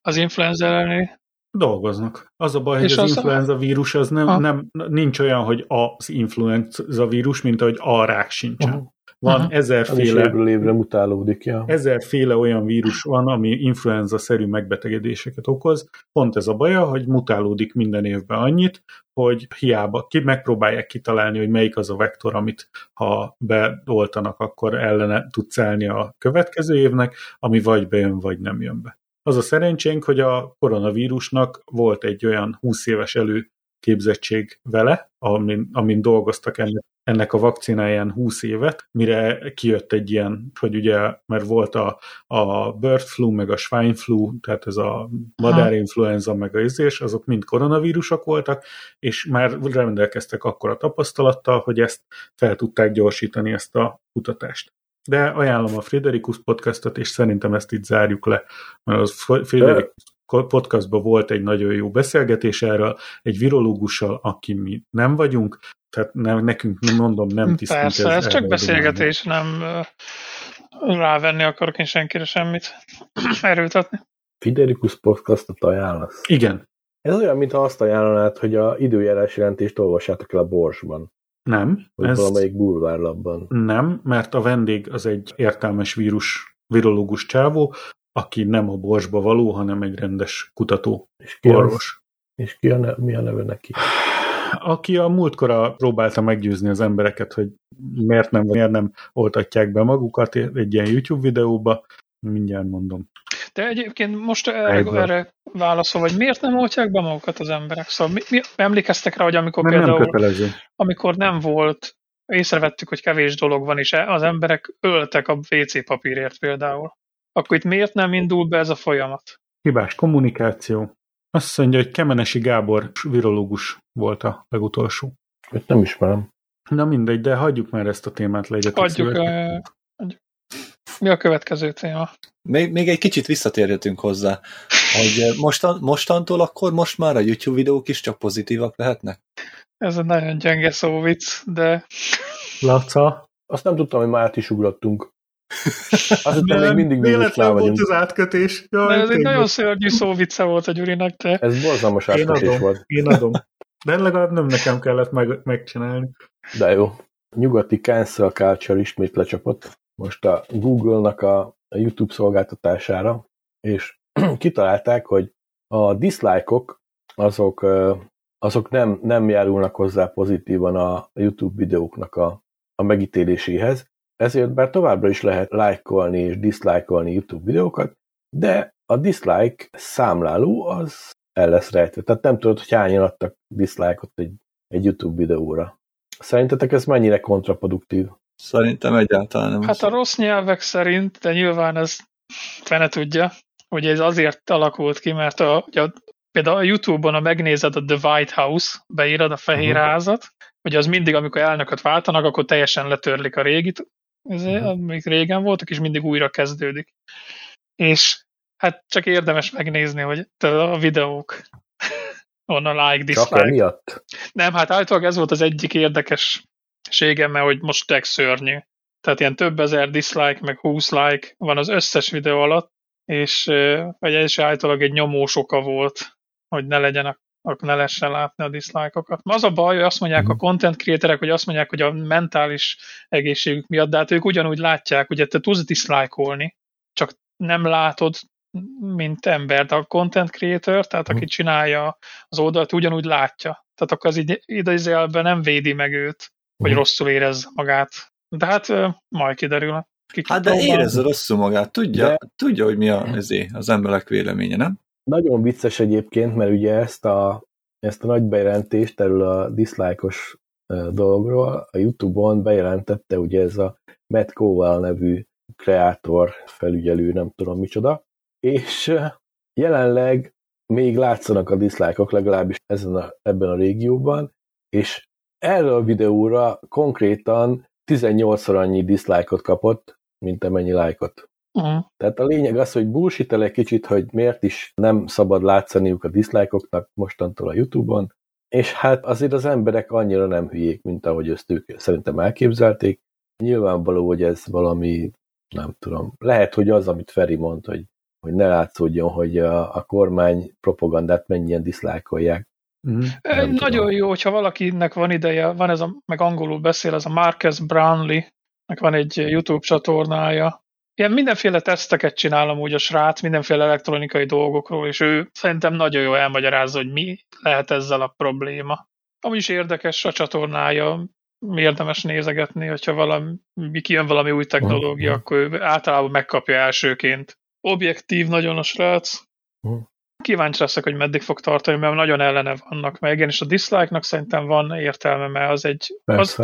az influenza elleni? Dolgoznak. Az a baj, hogy az, az influenza vírus az nem, nem, nincs olyan, hogy az influenza vírus, mint ahogy a rák sincsen. Uh-huh. Van uh-huh. ezerféle, évről évre mutálódik, ja. ezerféle olyan vírus van, ami influenza-szerű megbetegedéseket okoz. Pont ez a baja, hogy mutálódik minden évben annyit, hogy hiába ki megpróbálják kitalálni, hogy melyik az a vektor, amit ha beoltanak, akkor ellene tudsz állni a következő évnek, ami vagy bejön, vagy nem jön be. Az a szerencsénk, hogy a koronavírusnak volt egy olyan 20 éves előképzettség vele, amin, amin dolgoztak ennek ennek a vakcináján 20 évet, mire kijött egy ilyen, hogy ugye, mert volt a, a bird flu, meg a swine flu, tehát ez a madárinfluenza, meg a izés, azok mind koronavírusok voltak, és már rendelkeztek akkor a tapasztalattal, hogy ezt fel tudták gyorsítani, ezt a kutatást. De ajánlom a Friderikus podcastot, és szerintem ezt itt zárjuk le, mert az Friderikus podcastban volt egy nagyon jó beszélgetés erről, egy virológussal, aki mi nem vagyunk, tehát nem, nekünk, nem mondom, nem tisztünk. Persze, ez, ez csak beszélgetés, nem rávenni akarok én senkire semmit [CLEARS THROAT] erőltetni. Fiderikus podcastot ajánlasz? Igen. Ez olyan, mintha azt ajánlanád, hogy a időjárás jelentést olvassátok el a Borsban. Nem. Vagy ezt... valamelyik bulvárlapban. Nem, mert a vendég az egy értelmes vírus, virológus csávó, aki nem a Borsba való, hanem egy rendes kutató, és ki orvos. Az, és ki a ne, mi a neve neki? [SIGHS] aki a múltkor próbálta meggyőzni az embereket, hogy miért nem, miért nem oltatják be magukat egy ilyen YouTube videóba, mindjárt mondom. De egyébként most erre, erre válaszol, hogy miért nem oltják be magukat az emberek? Szóval mi, mi, emlékeztek rá, hogy amikor Mert például, nem kötelező. amikor nem volt, észrevettük, hogy kevés dolog van, és az emberek öltek a WC papírért például. Akkor itt miért nem indul be ez a folyamat? Hibás kommunikáció. Azt mondja, hogy Kemenesi Gábor virológus volt a legutolsó. Őt nem ismerem. Na mindegy, de hagyjuk már ezt a témát, legyetek hagyjuk, uh, Mi a következő téma? Még, még egy kicsit visszatérhetünk hozzá, hogy mostan, mostantól akkor most már a YouTube videók is csak pozitívak lehetnek? Ez egy nagyon gyenge szóvic, de... Laca? Azt nem tudtam, hogy már át [LAUGHS] nem, még mindig véletlen volt az átkötés. Jaj, ez egy nagyon szörnyű szóvice volt a Gyurinak, te. Ez borzalmas átkötés adom, volt. Én adom. De legalább nem nekem kellett meg, megcsinálni. De jó. Nyugati cancel culture ismét lecsapott. most a Google-nak a, a YouTube szolgáltatására, és [CLEARS THROAT] kitalálták, hogy a dislike-ok azok, azok nem, nem járulnak hozzá pozitívan a YouTube videóknak a, a megítéléséhez, ezért bár továbbra is lehet lájkolni és diszlájkolni YouTube videókat, de a dislike számláló az el lesz rejtve. Tehát nem tudod, hogy hányan adtak dislike-ot egy, egy YouTube videóra. Szerintetek ez mennyire kontraproduktív? Szerintem egyáltalán nem. Hát a rossz nyelvek szerint, de nyilván ez fene tudja, hogy ez azért alakult ki, mert a, a, például a YouTube-on, ha megnézed a The White House, beírod a fehér uh-huh. házat, hogy az mindig, amikor elnököt váltanak, akkor teljesen letörlik a régit, ez, uh-huh. amik régen voltak, és mindig újra kezdődik. És hát csak érdemes megnézni, hogy a videók [LAUGHS] onnan like, dislike. Csak miatt? Nem, hát általában ez volt az egyik érdekességem, mert hogy most tech szörnyű. Tehát ilyen több ezer dislike, meg 20 like van az összes videó alatt, és vagy ez is általában egy nyomós oka volt, hogy ne legyenek akkor ne lehessen látni a diszlájkokat. Az a baj, hogy azt mondják a mhm. content creatorek, hogy azt mondják, hogy a mentális egészségük miatt, de hát ők ugyanúgy látják, ugye te tudsz diszlájkolni, csak nem látod, mint ember, de a content creator, tehát aki mhm. csinálja az oldalt, ugyanúgy látja. Tehát akkor az így idézőjelben nem védi meg őt, hogy mhm. rosszul érez magát. De hát majd kiderül. Hát de érezze rosszul magát, tudja, de... tudja hogy mi a, az emberek véleménye, nem? Nagyon vicces egyébként, mert ugye ezt a, ezt a nagy bejelentést erről a dislike-os dologról a Youtube-on bejelentette ugye ez a Matt Cowell nevű kreátor, felügyelő, nem tudom micsoda, és jelenleg még látszanak a dislike-ok, legalábbis ezen a, ebben a régióban, és erre a videóra konkrétan 18-szor annyi dislike-ot kapott, mint amennyi lájkot. Uh-huh. Tehát a lényeg az, hogy bullshit egy kicsit, hogy miért is nem szabad látszaniuk a diszlájkoknak mostantól a Youtube-on, és hát azért az emberek annyira nem hülyék, mint ahogy ezt ők szerintem elképzelték. Nyilvánvaló, hogy ez valami, nem tudom, lehet, hogy az, amit Feri mond, hogy, hogy ne látszódjon, hogy a, a kormány propagandát mennyien diszlájkolják. Mm, Nagyon tudom. jó, hogyha valakinek van ideje, van ez a, meg angolul beszél, ez a Marcus Brownlee, van egy YouTube csatornája, ilyen mindenféle teszteket csinálom úgy a srác, mindenféle elektronikai dolgokról, és ő szerintem nagyon jól elmagyarázza, hogy mi lehet ezzel a probléma. Ami is érdekes a csatornája, érdemes nézegetni, hogyha valami, kijön valami új technológia, uh-huh. akkor ő általában megkapja elsőként. Objektív nagyon a srác. Uh-huh. Kíváncsi leszek, hogy meddig fog tartani, mert nagyon ellene vannak, meg igen, és a dislike-nak szerintem van értelme, mert az egy... Az,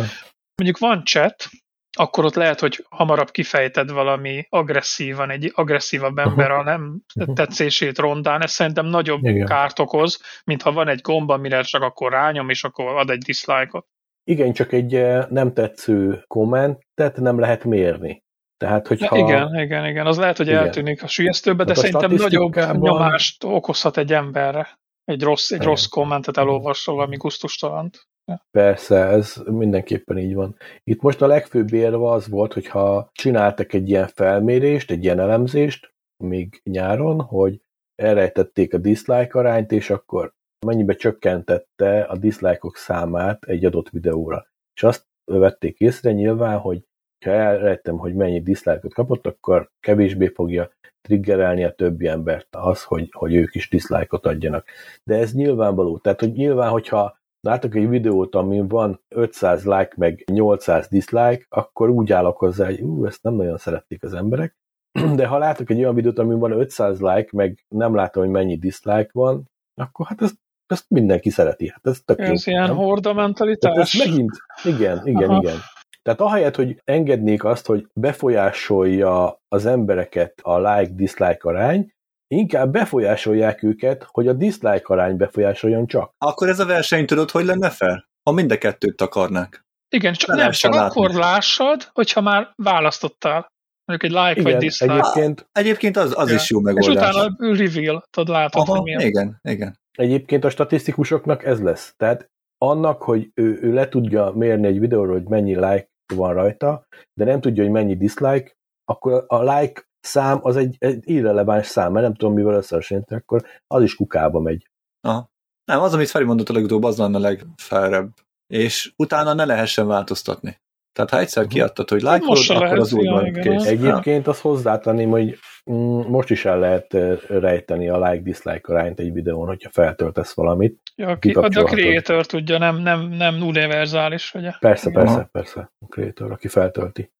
mondjuk van chat, akkor ott lehet, hogy hamarabb kifejted valami agresszívan, egy agresszívabb ember a nem tetszését rondán, ez szerintem nagyobb Igen. kárt okoz, mint ha van egy gomba, amire csak akkor rányom, és akkor ad egy dislike-ot. Igen, csak egy eh, nem tetsző kommentet nem lehet mérni. Tehát, hogyha... Igen, igen, igen. Az lehet, hogy igen. eltűnik a sülyeztőbe, de szerintem nagyobb nyomást okozhat egy emberre. Egy rossz, egy rossz kommentet elolvasol, valami gusztustalant. Persze, ez mindenképpen így van. Itt most a legfőbb érve az volt, hogyha csináltak egy ilyen felmérést, egy ilyen elemzést, még nyáron, hogy elrejtették a dislike arányt, és akkor mennyibe csökkentette a dislike-ok számát egy adott videóra. És azt vették észre nyilván, hogy ha elrejtem, hogy mennyi dislike-ot kapott, akkor kevésbé fogja triggerelni a többi embert az, hogy, hogy ők is dislike-ot adjanak. De ez nyilvánvaló. Tehát, hogy nyilván, hogyha látok egy videót, amin van 500 like, meg 800 dislike, akkor úgy állok hozzá, hogy ú, ezt nem nagyon szerették az emberek. [CLEARS THROAT] De ha látok egy olyan videót, amin van 500 like, meg nem látom, hogy mennyi dislike van, akkor hát ezt, ezt mindenki szereti. Hát ez tök Ez ilyen nem? horda mentalitás. Tehát ez megint, igen, igen, Aha. igen. Tehát ahelyett, hogy engednék azt, hogy befolyásolja az embereket a like-dislike arány, Inkább befolyásolják őket, hogy a dislike arány befolyásoljon csak. Akkor ez a verseny tudod, hogy lenne fel? Ha mind a kettőt akarnák. Igen, csak, nem, csak látni. akkor lássad, hogyha már választottál. Mondjuk egy like igen, vagy dislike. Egyébként, egyébként az, az is jó megoldás. És utána reveal, tudod, látod, Aha, hogy milyen. Igen, igen. Egyébként a statisztikusoknak ez lesz. Tehát annak, hogy ő, ő le tudja mérni egy videóról, hogy mennyi like van rajta, de nem tudja, hogy mennyi dislike, akkor a like szám az egy, egy irreleváns szám, mert nem tudom, mivel összehasonlítani, akkor az is kukába megy. Aha. Nem, az, amit Feri mondott a legutóbb, az lenne a legfelrebb. És utána ne lehessen változtatni. Tehát ha egyszer Mhm. kiadtad, hogy Hát most lájkolod, se akkor lehet, az úgy van kész. az- Egyébként azt hozzátenném, hogy mm, most is el lehet rejteni a like-dislike arányt egy videón, hogyha feltöltesz valamit. Ja, ki, a creator tudja, nem, nem, nem univerzális, ugye? Persze, persze, persze, a creator, aki feltölti.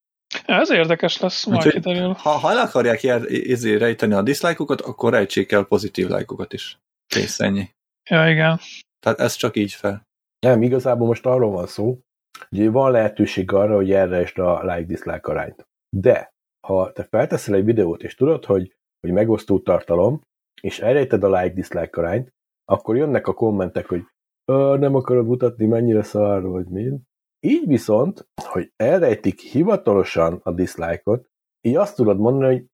Ez érdekes lesz, majd Úgyhogy- kiderül. Ha, ha el akarják jel, izé, rejteni a dislike-okat, akkor rejtsék el pozitív lájkokat is. Kész, ennyi. Ja, igen. Tehát ez csak így fel. Nem, igazából most arról van szó, hogy van lehetőség arra, hogy elrejtsd a like-dislike arányt. De, ha te felteszel egy videót, és tudod, hogy, hogy megosztó tartalom, és elrejted a like-dislike arányt, akkor jönnek a kommentek, hogy nem akarod mutatni, mennyire szar vagy mind. Így viszont, hogy elrejtik hivatalosan a dislike-ot, így azt tudod mondani, hogy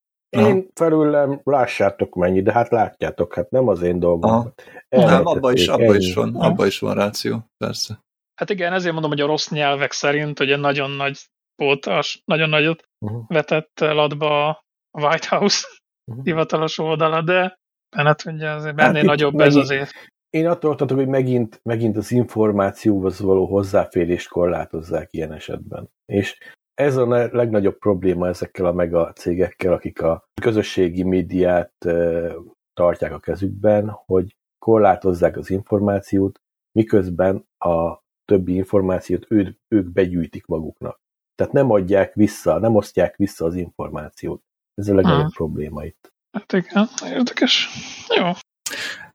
én felülem lássátok mennyi, de hát látjátok, hát nem az én dolgom. Nem, abba is, abba ennyi. is van, abba is van ráció, persze. Hát igen, ezért mondom, hogy a rossz nyelvek szerint ugye nagyon nagy volt, nagyon nagyot Uh-huh. vetett latba a White House Mhm. hivatalos oldala, de hát ugye azért ennél itt nagyobb ez megint- azért. Én attól tartok, hogy megint, megint az információhoz való hozzáférést korlátozzák ilyen esetben. És ez a legnagyobb probléma ezekkel a mega cégekkel, akik a közösségi médiát tartják a kezükben, hogy korlátozzák az információt, miközben a többi információt ő, ők begyűjtik maguknak. Tehát nem adják vissza, nem osztják vissza az információt. Ez a legnagyobb Hmm. probléma itt. Hát igen, érdekes. Jó.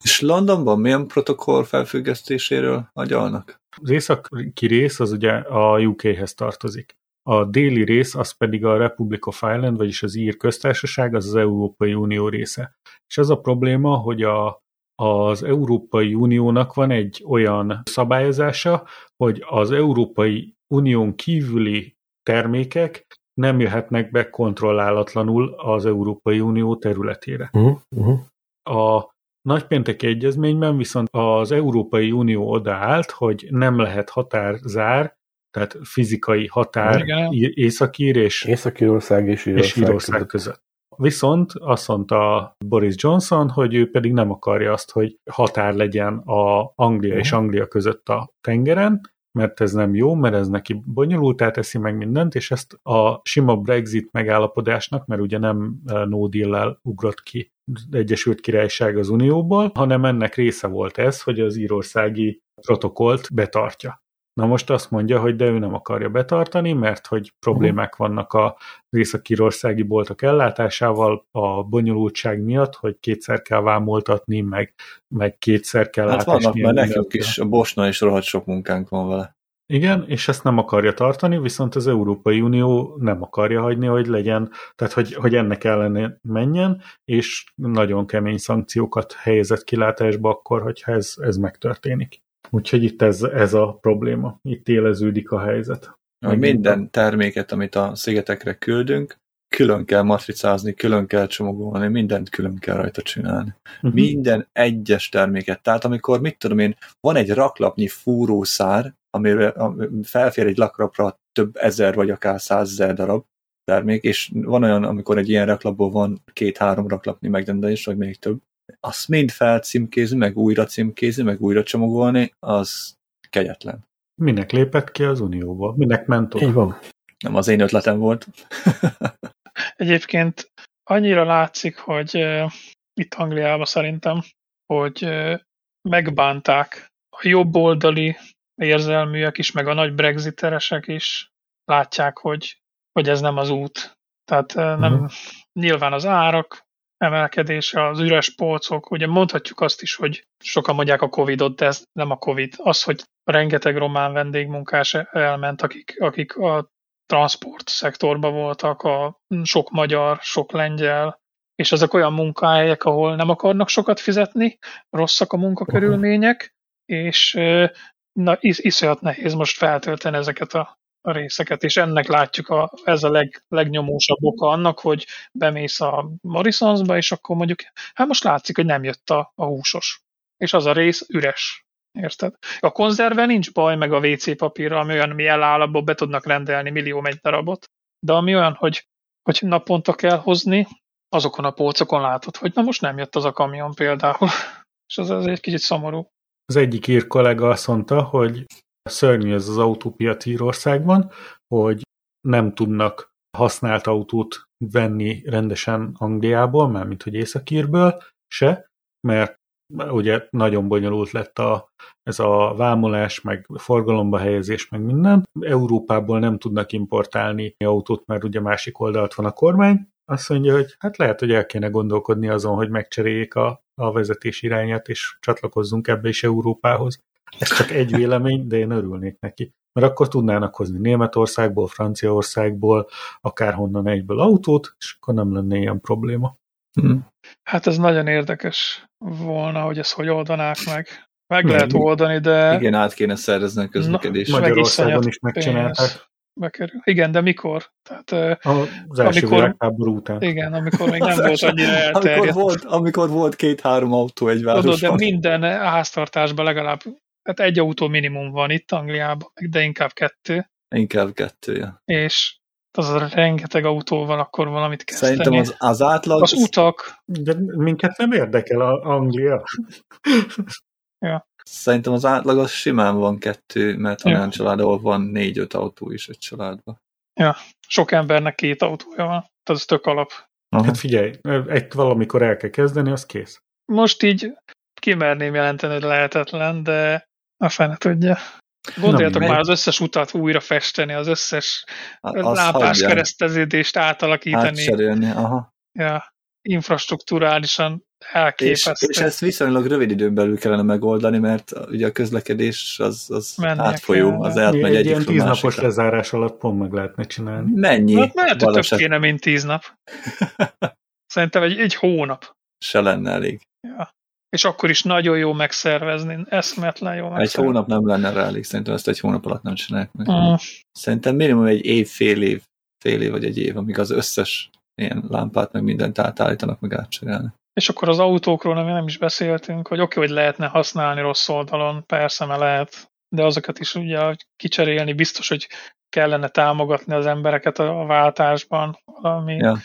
És Londonban milyen protokoll felfüggesztéséről agyalnak? Az északi rész az ugye a UK-hez tartozik. A déli rész az pedig a Republic of Ireland, vagyis az Ír köztársaság, az az Európai Unió része. És az a probléma, hogy a, az Európai Uniónak van egy olyan szabályozása, hogy az Európai Unión kívüli termékek nem jöhetnek be kontrollálatlanul az Európai Unió területére. Uh-huh. Uh-huh. A nagypénteki egyezményben viszont az Európai Unió odaállt, hogy nem lehet határzár, tehát fizikai határ Északír és, Észak-Írország és Írország, és Írország között. Viszont azt mondta Boris Johnson, hogy ő pedig nem akarja azt, hogy határ legyen a Anglia és Anglia között a tengeren, mert ez nem jó, mert ez neki bonyolultá teszi meg mindent, és ezt a sima Brexit megállapodásnak, mert ugye nem eh, no deal ugrott ki Egyesült Királyság az Unióból, hanem ennek része volt ez, hogy az írországi protokollt betartja. Na most azt mondja, hogy de ő nem akarja betartani, mert hogy problémák vannak az észak-írországi boltok ellátásával a bonyolultság miatt, hogy kétszer kell vámoltatni, meg, meg kétszer kell Hát átesni. vannak, mert nekünk is, a Bosna is rohadt sok munkánk van vele. Igen, és ezt nem akarja tartani, viszont az Európai Unió nem akarja hagyni, hogy legyen, tehát hogy, hogy ennek ellene menjen, és nagyon kemény szankciókat helyezett kilátásba akkor, hogyha ez, ez megtörténik. Úgyhogy itt ez, ez a probléma, itt éleződik a helyzet. Megint minden terméket, amit a szigetekre küldünk, külön kell matricázni, külön kell csomagolni, mindent külön kell rajta csinálni. Mhm. Minden egyes terméket. Tehát amikor, mit tudom én, van egy raklapnyi fúrószár, amire ami felfér egy lakrapra több ezer vagy akár százezer darab termék, és van olyan, amikor egy ilyen raklapból van két-három raklapnyi megrendelés, vagy még több, azt mind felcímkézni, meg újra címkézni, meg újra csomagolni, az kegyetlen. Minek lépett ki az Unióból? Minek ment oda? Így van. Nem az én ötletem volt. [LAUGHS] Egyébként annyira látszik, hogy uh, itt Angliában szerintem, hogy uh, megbánták a jobboldali érzelműek is, meg a nagy brexiteresek is látják, hogy, hogy ez nem az út. Tehát uh, nem Mhm. nyilván az árak emelkedése, az üres polcok, ugye mondhatjuk azt is, hogy sokan mondják a Covid-ot, de ez nem a Covid. Az, hogy rengeteg román vendégmunkás elment, akik, akik a transport szektorban voltak, a sok magyar, sok lengyel, és ezek olyan munkahelyek, ahol nem akarnak sokat fizetni, rosszak a munkakörülmények, és ö, na, is, iszonyat nehéz most feltölteni ezeket a, a részeket, és ennek látjuk, a, ez a leg, legnyomósabb oka annak, hogy bemész a Morrisonsba, és akkor mondjuk, hát most látszik, hogy nem jött a, a húsos. És az a rész üres. Érted? A konzerve nincs baj, meg a WC papírra, ami olyan, ami eláll, abból be tudnak rendelni millió egy darabot. De ami olyan, hogy, hogy naponta kell hozni, azokon a polcokon látod, hogy na most nem jött az a kamion például. [LAUGHS] És az, az egy kicsit szomorú. Az egyik ír kollega azt mondta, hogy szörnyű ez az autópiac Írországban, hogy nem tudnak használt autót venni rendesen Angliából, mármint hogy Északírből se, mert ugye nagyon bonyolult lett a, ez a vámolás, meg forgalomba helyezés, meg minden. Európából nem tudnak importálni autót, mert ugye másik oldalt van a kormány. Azt mondja, hogy hát lehet, hogy el kéne gondolkodni azon, hogy megcseréljék a, a vezetés irányát, és csatlakozzunk ebbe is Európához. Ez csak egy vélemény, de én örülnék neki. Mert akkor tudnának hozni Németországból, Franciaországból, akárhonnan egyből autót, és akkor nem lenne ilyen probléma. Hmm. Hát ez nagyon érdekes volna, hogy ezt hogy oldanák meg. Meg Nem. lehet oldani, de... Igen, át kéne szerezni a közlekedést. Magyarországon is megcsinálták. Bekerül. Igen, de mikor? Tehát, az első amikor, világháború után. Igen, amikor még nem volt [LAUGHS] annyira elterjedt. Amikor volt, amikor volt két-három autó egy városban. Tudod, de minden háztartásban legalább hát egy autó minimum van itt Angliában, de inkább kettő. Inkább kettő, ja. És az a rengeteg autóval akkor valamit kezdeni. Szerintem az, az átlag... Az utak... De minket nem érdekel a Anglia. ja. Szerintem az átlag az simán van kettő, mert ja. olyan család, ahol van négy-öt autó is egy családban. Ja, sok embernek két autója van, tehát ez tök alap. Aha. Hát figyelj, egy valamikor el kell kezdeni, az kész. Most így kimerném jelenteni, hogy lehetetlen, de a fene tudja. Gondoljatok már az összes utat újra festeni, az összes az hagyján. kereszteződést átalakítani. Aha. Ja, infrastruktúrálisan elképesztő. És, és ezt viszonylag rövid időn belül kellene megoldani, mert ugye a közlekedés az, az átfolyó, az átmegy egy egyik ilyen tíznapos lezárás alatt pont meg lehetne csinálni. Mennyi? Hát mert hogy több kéne, mint tíz nap. [LAUGHS] Szerintem egy, egy hónap. Se lenne elég. Ja és akkor is nagyon jó megszervezni, eszmetlen jó megszervezni. Egy hónap nem lenne rá elég, szerintem ezt egy hónap alatt nem csinálják meg. Uh. Szerintem minimum egy év, fél év, fél év vagy egy év, amíg az összes ilyen lámpát meg mindent átállítanak, meg átcserélni. És akkor az autókról nem, nem is beszéltünk, hogy oké, okay, hogy lehetne használni rossz oldalon, persze, mert lehet, de azokat is ugye kicserélni, biztos, hogy kellene támogatni az embereket a váltásban, valami. Ja.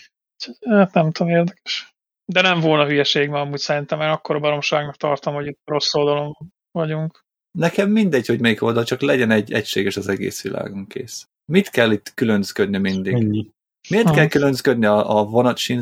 Hát nem tudom, érdekes. De nem volna hülyeség ma amúgy szerintem, mert akkor a baromságnak tartom, hogy itt rossz oldalon vagyunk. Nekem mindegy, hogy melyik oldal, csak legyen egy egységes az egész világon kész. Mit kell itt különcködni mindig? Ennyi. Miért kell különcködni a, a vonatsin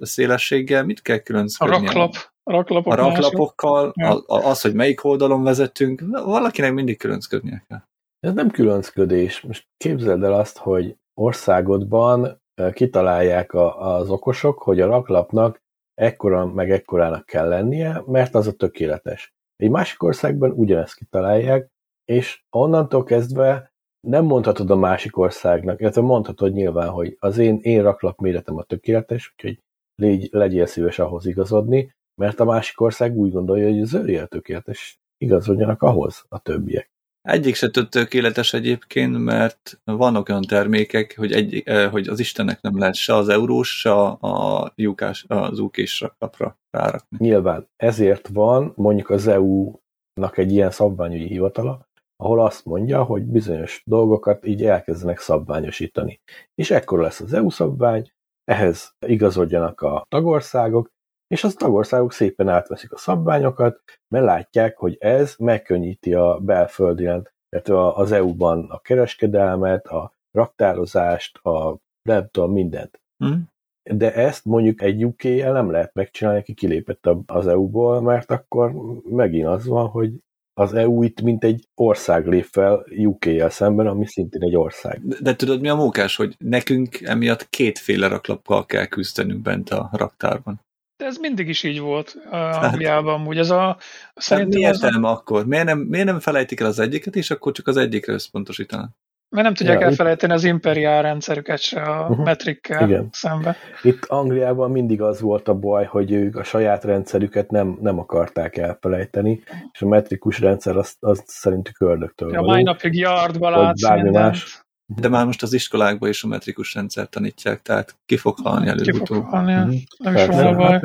szélességgel? Mit kell különcködni? A raklap. A, raklapok a raklapokkal, a, a, az, hogy melyik oldalon vezetünk, valakinek mindig különcködnie kell. Ez nem különcködés. Most képzeld el azt, hogy országodban kitalálják a, az okosok, hogy a raklapnak ekkora meg ekkorának kell lennie, mert az a tökéletes. Egy másik országban ugyanezt kitalálják, és onnantól kezdve nem mondhatod a másik országnak, illetve mondhatod nyilván, hogy az én, én raklap méretem a tökéletes, úgyhogy légy, legyél szíves ahhoz igazodni, mert a másik ország úgy gondolja, hogy az ő a tökéletes, igazodjanak ahhoz a többiek. Egyik se tökéletes egyébként, mert vannak olyan termékek, hogy, egy, eh, hogy az Istennek nem lehet se az eurós, se a lyukás, az UK-s raklapra rárakni. Nyilván ezért van mondjuk az EU-nak egy ilyen szabványügyi hivatala, ahol azt mondja, hogy bizonyos dolgokat így elkezdenek szabványosítani. És ekkor lesz az EU szabvány, ehhez igazodjanak a tagországok, és az tagországok szépen átveszik a szabványokat, mert látják, hogy ez megkönnyíti a belföldi, tehát az EU-ban a kereskedelmet, a raktározást, a nem tudom, mindent. Mm. De ezt mondjuk egy uk nem lehet megcsinálni, aki kilépett az EU-ból, mert akkor megint az van, hogy az EU itt mint egy ország lép fel uk szemben, ami szintén egy ország. De, de tudod mi a mókás, hogy nekünk emiatt kétféle raklappal kell küzdenünk bent a raktárban. De ez mindig is így volt uh, Angliában, úgy ez a... Szerintem mi értelme az... akkor? Miért nem, miért nem felejtik el az egyiket, és akkor csak az egyikre összpontosítanak? Mert nem tudják ja, elfelejteni itt... az imperiál rendszerüket se a uh-huh. metrikkel Igen. szembe. Itt Angliában mindig az volt a baj, hogy ők a saját rendszerüket nem, nem akarták elfelejteni, és a metrikus rendszer az, az szerintük ördögtől ja, való. mai napig yardba látsz mindent. Más. De már most az iskolákban is a metrikus rendszert tanítják, tehát ki fog halni előbb-utóbb. Ki fog halni, mm. nem is van baj.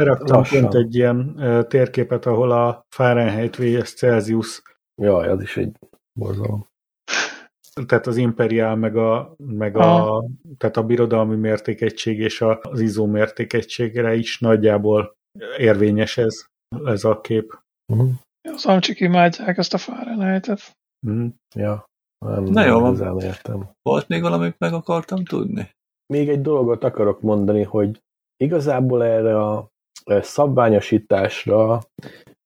Pont egy ilyen térképet, ahol a Fahrenheit vs. Celsius. Jaj, az is egy borzalom. Tehát az imperiál, meg a, meg a, tehát a birodalmi mértékegység és az izó mértékegységre is nagyjából érvényes ez, ez a kép. Uh-huh. Az amcsik imádják ezt a Fahrenheit-et. Uh-huh. Ja. Nem, Na jó, van. nem értem. Volt még valamit meg akartam tudni? Még egy dolgot akarok mondani, hogy igazából erre a e, szabványosításra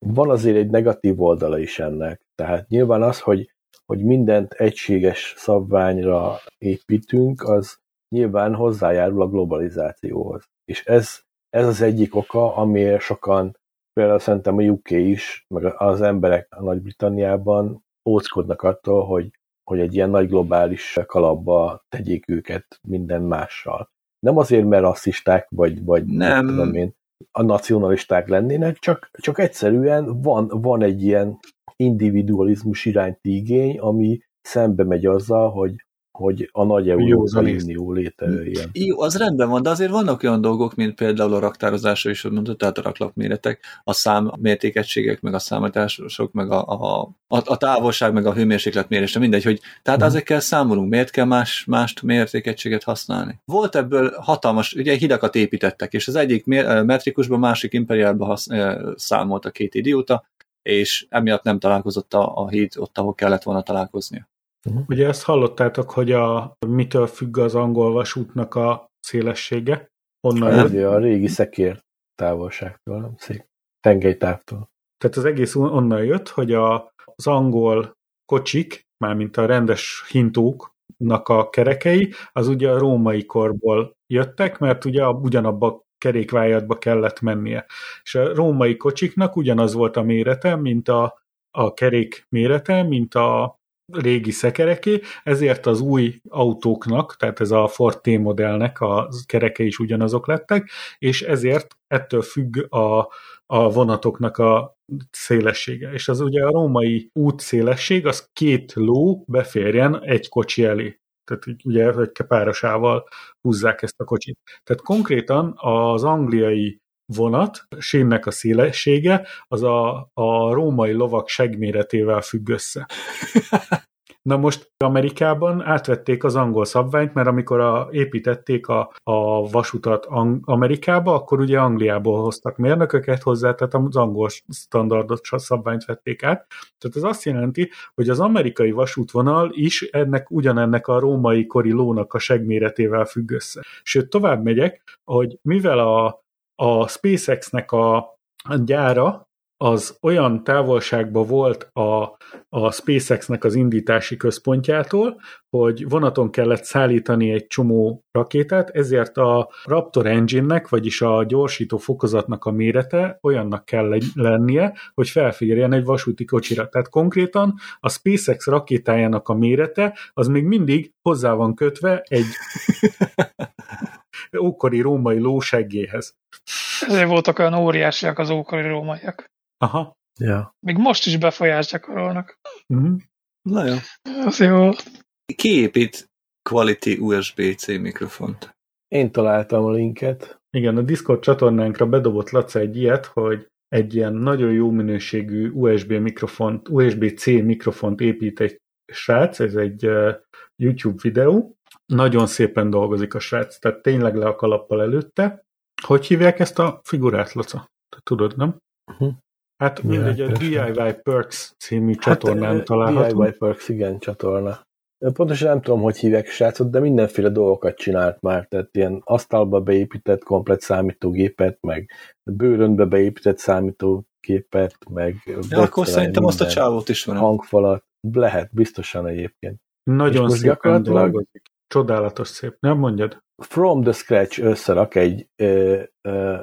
van azért egy negatív oldala is ennek. Tehát nyilván az, hogy, hogy mindent egységes szabványra építünk, az nyilván hozzájárul a globalizációhoz. És ez, ez az egyik oka, amiért sokan, például szerintem a UK is, meg az emberek a Nagy-Britanniában óckodnak attól, hogy, hogy egy ilyen nagy globális kalapba tegyék őket minden mással. Nem azért, mert rasszisták, vagy, vagy Nem. tudom én, a nacionalisták lennének, csak, csak egyszerűen van, van egy ilyen individualizmus iránti igény, ami szembe megy azzal, hogy, hogy a nagy Európai. Unió létejöjjön. Jó, az rendben van, de azért vannak olyan dolgok, mint például a raktározásra is, hogy mondtad, tehát a raklapméretek, a szám mértékegységek, meg a számítások, meg a, a, a, a távolság, meg a hőmérséklet mérése, mindegy, hogy tehát Mhm. ezekkel számolunk, miért kell más, más mértékegységet használni? Volt ebből hatalmas, ugye hidakat építettek, és az egyik mér- metrikusban, másik imperiálban hasz, eh, számolt a két idióta, és emiatt nem találkozott a, a híd ott, ahol kellett volna találkoznia. Ugye ezt hallottátok, hogy a mitől függ az angol vasútnak a szélessége? Honnan Nem. jött? Ez a régi szekér távolságtól, nem szép. Tengelytávtól. Tehát az egész on- onnan jött, hogy a, az angol kocsik, mármint a rendes hintóknak a kerekei, az ugye a római korból jöttek, mert ugye a, ugyanabba kerékvájatba kellett mennie. És a római kocsiknak ugyanaz volt a mérete, mint a, a kerék mérete, mint a régi szekereké, ezért az új autóknak, tehát ez a Ford T modellnek a kereke is ugyanazok lettek, és ezért ettől függ a, a vonatoknak a szélessége. És az ugye a római út szélesség, az két ló beférjen egy kocsi elé. Tehát így ugye, hogy párosával húzzák ezt a kocsit. Tehát konkrétan az angliai vonat, sínnek a szélessége, az a, a római lovak segméretével függ össze. [LAUGHS] Na most Amerikában átvették az angol szabványt, mert amikor a, építették a, a vasutat Ang- Amerikába, akkor ugye Angliából hoztak mérnököket hozzá, tehát az angol standardot szabványt vették át. Tehát ez azt jelenti, hogy az amerikai vasútvonal is ennek ugyanennek a római kori lónak a segméretével függ össze. Sőt, tovább megyek, hogy mivel a, a SpaceX-nek a, a gyára az olyan távolságban volt a, a SpaceX-nek az indítási központjától, hogy vonaton kellett szállítani egy csomó rakétát, ezért a Raptor engine-nek, vagyis a gyorsító fokozatnak a mérete olyannak kell lennie, hogy felférjen egy vasúti kocsira. Tehát konkrétan a SpaceX rakétájának a mérete az még mindig hozzá van kötve egy [LAUGHS] ókori római lóseggéhez. Ezért voltak olyan óriásiak az ókori rómaiak. Aha. Ja. Még most is befolyást gyakorolnak. Uh-huh. Na jó. Az jó. Ki épít Quality USB-C mikrofont? Én találtam a linket. Igen, a Discord csatornánkra bedobott Laca egy ilyet, hogy egy ilyen nagyon jó minőségű USB mikrofont, USB-C mikrofont épít egy srác, ez egy uh, YouTube videó. Nagyon szépen dolgozik a srác, tehát tényleg le a kalappal előtte. Hogy hívják ezt a figurát, Laca? Te tudod, nem? Uh-huh. Hát mindegy, a DIY Perks című csatornán hát, található. DIY Perks, igen, csatorna. Pontosan nem tudom, hogy hívják srácot, de mindenféle dolgokat csinált már, tehát ilyen asztalba beépített komplet számítógépet, meg bőrönbe beépített számítógépet, meg Ja, akkor szerintem azt a csávót is van. hangfalat, lehet, biztosan egyébként. Nagyon szépen gyakorlatilag- dolgozik. Csodálatos szép. Nem mondjad? From the scratch összerak egy ö, ö,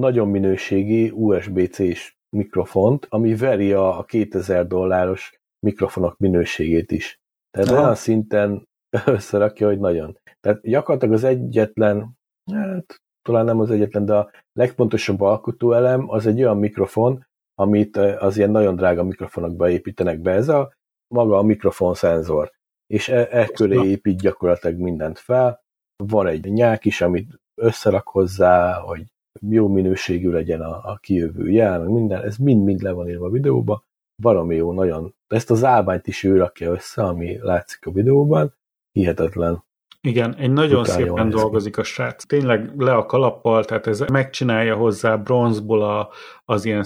nagyon minőségi USB-C-s mikrofont, ami veri a, a 2000 dolláros mikrofonok minőségét is. Tehát Aha. olyan szinten [LAUGHS] összerakja, hogy nagyon. Tehát gyakorlatilag az egyetlen, hát talán nem az egyetlen, de a legfontosabb alkotóelem az egy olyan mikrofon, amit az ilyen nagyon drága mikrofonokba építenek be. Ez a maga a mikrofon szenzor. És e, e köré épít gyakorlatilag mindent fel. Van egy nyák is, amit összerak hozzá, hogy jó minőségű legyen a, a kijövő jel, meg minden, ez mind-mind le van írva a videóba, baromi jó, nagyon. Ezt az állványt is ő rakja össze, ami látszik a videóban, hihetetlen. Igen, egy nagyon jól szépen dolgozik a srác. Tényleg le a kalappal, tehát ez megcsinálja hozzá bronzból a, az ilyen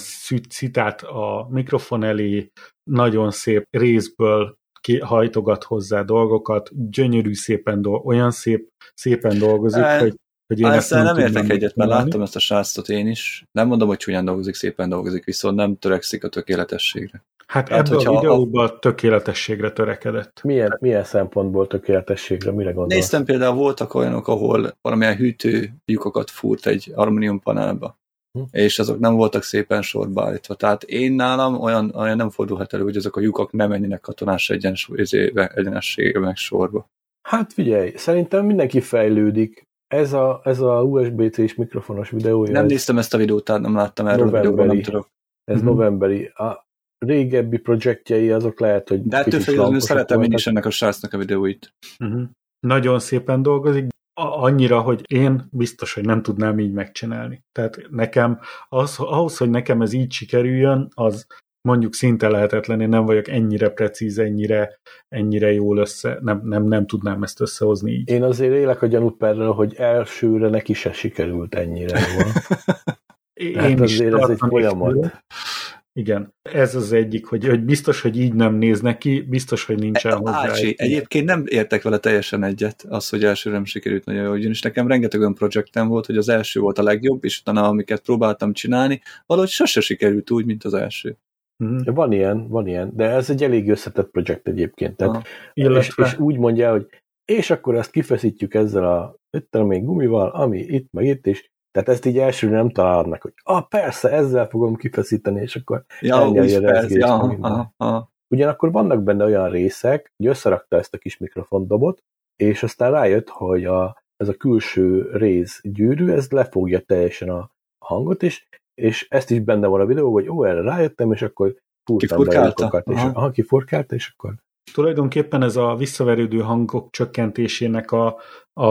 szitát a mikrofon elé, nagyon szép részből ki, hajtogat hozzá dolgokat, gyönyörű szépen dolgozik, olyan szép, szépen dolgozik, Hát, hogy, hogy én ezt nem, nem értek egyet, mert láttam ezt a srácot én is. Nem mondom, hogy csúnyán dolgozik, szépen dolgozik, viszont nem törekszik a tökéletességre. Hát Tehát, ebben a videóban a tökéletességre törekedett. Milyen, milyen szempontból tökéletességre, mire gondolsz? Néztem például, voltak olyanok, ahol valamilyen hűtő lyukokat fúrt egy alumínium panelba, Hm. és azok nem voltak szépen sorba állítva. Tehát én nálam olyan, olyan nem fordulhat elő, hogy azok a lyukak nem menjenek katonás egyenességbe meg sorba. Hát figyelj, szerintem mindenki fejlődik. Ez a, ez a USB-C-s mikrofonos videója, Nem ez, néztem ezt a videót, tehát nem láttam erről a Novemberi. videóban, nem tudok. ez Mhm. novemberi. A régebbi projektjei azok lehet, hogy De függetlenül lamposak szeretem én is ennek a srácnak a videóit. Uh-huh. Nagyon szépen dolgozik, a- annyira, hogy én biztos, hogy nem tudnám így megcsinálni. Tehát nekem, az, ahhoz, hogy nekem ez így sikerüljön, az mondjuk szinte lehetetlen, én nem vagyok ennyire precíz, ennyire, ennyire jól össze, nem, nem, nem tudnám ezt összehozni így. Én azért élek a gyanúperrel, hogy elsőre neki se sikerült ennyire jól. [LAUGHS] Én Hát is azért ez egy folyamat. tőle. Igen, ez az egyik, hogy, hogy biztos, hogy így nem néz neki, biztos, hogy nincsen hozzá. Ácsi, egy- egyébként nem értek vele teljesen egyet, az, hogy elsőre nem sikerült nagyon jól, ugyanis nekem rengeteg olyan projektem volt, hogy az első volt a legjobb, és utána amiket próbáltam csinálni, valahogy sose sikerült úgy, mint az első. Mhm. Van ilyen, van ilyen, de ez egy elég összetett projekt egyébként. Tehát, Aha. és, Illetve, és úgy mondja, hogy és akkor ezt kifeszítjük ezzel a itt még gumival, ami itt, meg itt, és tehát ezt így elsőre nem találod meg, hogy ah, persze, ezzel fogom kifeszíteni, és akkor Ja, Ennyi a úgy persze, ja, minden. aha, aha. Ugyanakkor vannak benne olyan részek, hogy összerakta ezt a kis mikrofondobot, és aztán rájött, hogy a, ez a külső rész gyűrű, ez lefogja teljesen a hangot, és, és ezt is benne van a videó, hogy ó, erre rájöttem, és akkor fúrtam be a lyukokat, és Aha. aha, kifurkálta, és akkor tulajdonképpen ez a visszaverődő hangok csökkentésének a, a,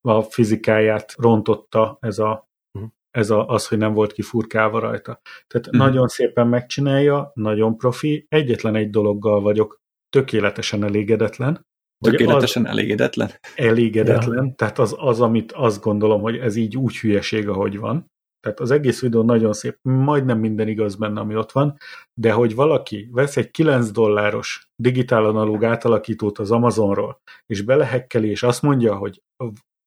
a fizikáját rontotta ez, a, Mhm. ez a, az, hogy nem volt kifurkálva rajta. Tehát Mhm. nagyon szépen megcsinálja, nagyon profi. Egyetlen egy dologgal vagyok tökéletesen elégedetlen. Tökéletesen elégedetlen. Az elégedetlen, tehát az, az, amit azt gondolom, hogy ez így úgy hülyeség, ahogy van. Tehát az egész videó nagyon szép, majdnem minden igaz benne, ami ott van, de hogy valaki vesz egy 9 dolláros digitál analóg átalakítót az Amazonról, és belehekkeli, és azt mondja, hogy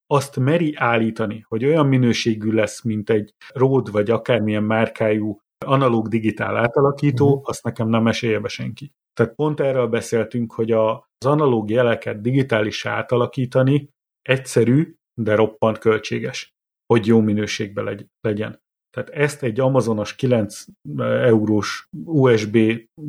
azt meri állítani, hogy olyan minőségű lesz, mint egy Rode vagy akármilyen márkájú analóg digitál átalakító, uh-huh. azt nekem nem esélye be senki. Tehát pont erről beszéltünk, hogy a, az analóg jeleket digitális átalakítani egyszerű, de roppant költséges, hogy jó minőségben legy, legyen. Tehát ezt egy Amazonos 9 eurós USB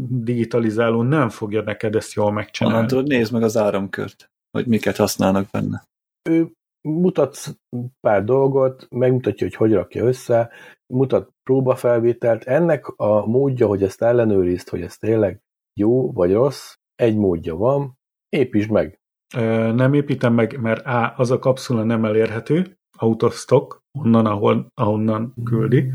digitalizáló nem fogja neked ezt jól megcsinálni. tudod, nézd meg az áramkört, hogy miket használnak benne. ő mutatsz pár dolgot, megmutatja, hogy hogy rakja össze, mutat próbafelvételt. Ennek a módja, hogy ezt ellenőrizd, hogy ez tényleg jó vagy rossz, egy módja van, építsd meg. Ö, Nem építem meg, mert A, az a kapszula nem elérhető, stock, onnan, ahol, ahonnan küldi.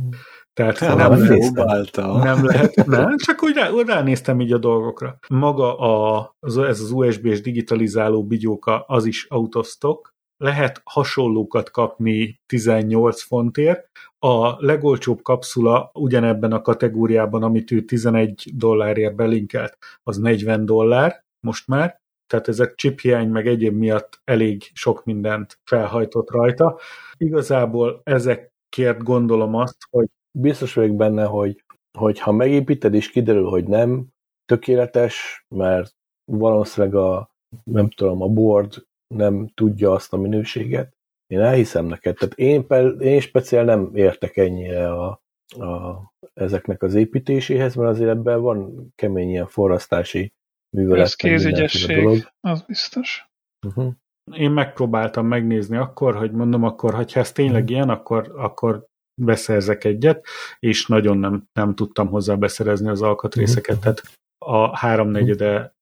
Tehát Hát, nem nem lehet, nem lehet, nem, csak úgy, rá, ránéztem így a dolgokra. Maga a, az, ez az USB-s digitalizáló bigyóka, az is stock, lehet hasonlókat kapni 18 fontért. A legolcsóbb kapszula ugyanebben a kategóriában, amit ő 11 dollárért belinkelt, az 40 dollár most már, tehát ezek chip hiány meg egyéb miatt elég sok mindent felhajtott rajta. Igazából ezekért gondolom azt, hogy Biztos vagyok benne, hogy, hogy ha megépíted és kiderül, hogy nem tökéletes, mert valószínűleg a, nem tudom, a board nem tudja azt a minőséget, én elhiszem neked. Tehát én, én speciál nem értek ennyire a, a, ezeknek az építéséhez, mert azért ebben van kemény ilyen forrasztási művelet. Ez kézügyesség, az biztos. Uh-huh. én megpróbáltam megnézni akkor, hogy mondom, akkor, ha ez tényleg Mhm. ilyen, akkor, akkor beszerzek egyet, és nagyon nem, nem tudtam hozzá beszerezni az alkatrészeket, Mhm. tehát a háromnegyede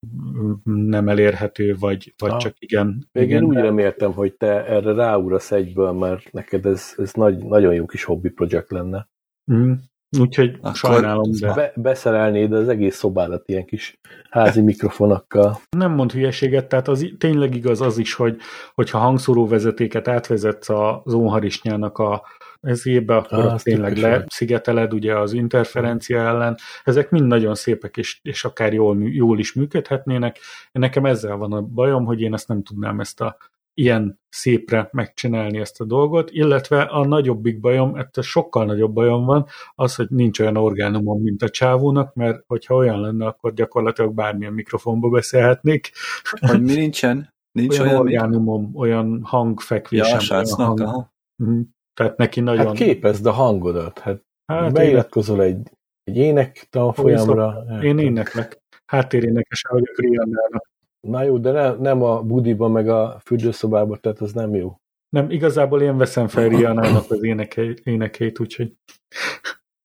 nem elérhető, vagy, vagy Ah. csak igen. Még igen én úgy reméltem, hogy te erre ráugrasz egyből, mert neked ez, ez nagy, nagyon jó kis hobby projekt lenne. Mm. Úgyhogy Akkor- sajnálom, de Be, beszerelnéd az egész szobádat ilyen kis házi mikrofonokkal. nem mond hülyeséget, tehát az tényleg igaz az is, hogy hogyha hangszóró vezetéket átvezetsz a zónharisnyának a ezébe, akkor Ah, tényleg leszigeteled ugye az interferencia ellen. Ezek mind nagyon szépek, és, és akár jól, jól is működhetnének. Nekem ezzel van a bajom, hogy én ezt nem tudnám ezt a ilyen szépre megcsinálni ezt a dolgot, illetve a nagyobbik bajom, ettől sokkal nagyobb bajom van, az, hogy nincs olyan orgánumom, mint a csávónak, mert hogyha olyan lenne, akkor gyakorlatilag bármilyen mikrofonba beszélhetnék. Hogy mi nincsen? Nincs olyan, olyan, mint... orgánumum, olyan hangfekvésem. Ja, srácnak, hang. Mhm. Tehát neki nagyon... Hát képezd a hangodat. Hát, Hát hát beiratkozol egy, egy ének tanfolyamra. én éneklek. Háttérénekese vagyok Rihannának. Na jó, de ne, nem a budiba, meg a fürdőszobába, tehát az nem jó. Nem, igazából én veszem fel Rihannának az énekei- énekeit, úgyhogy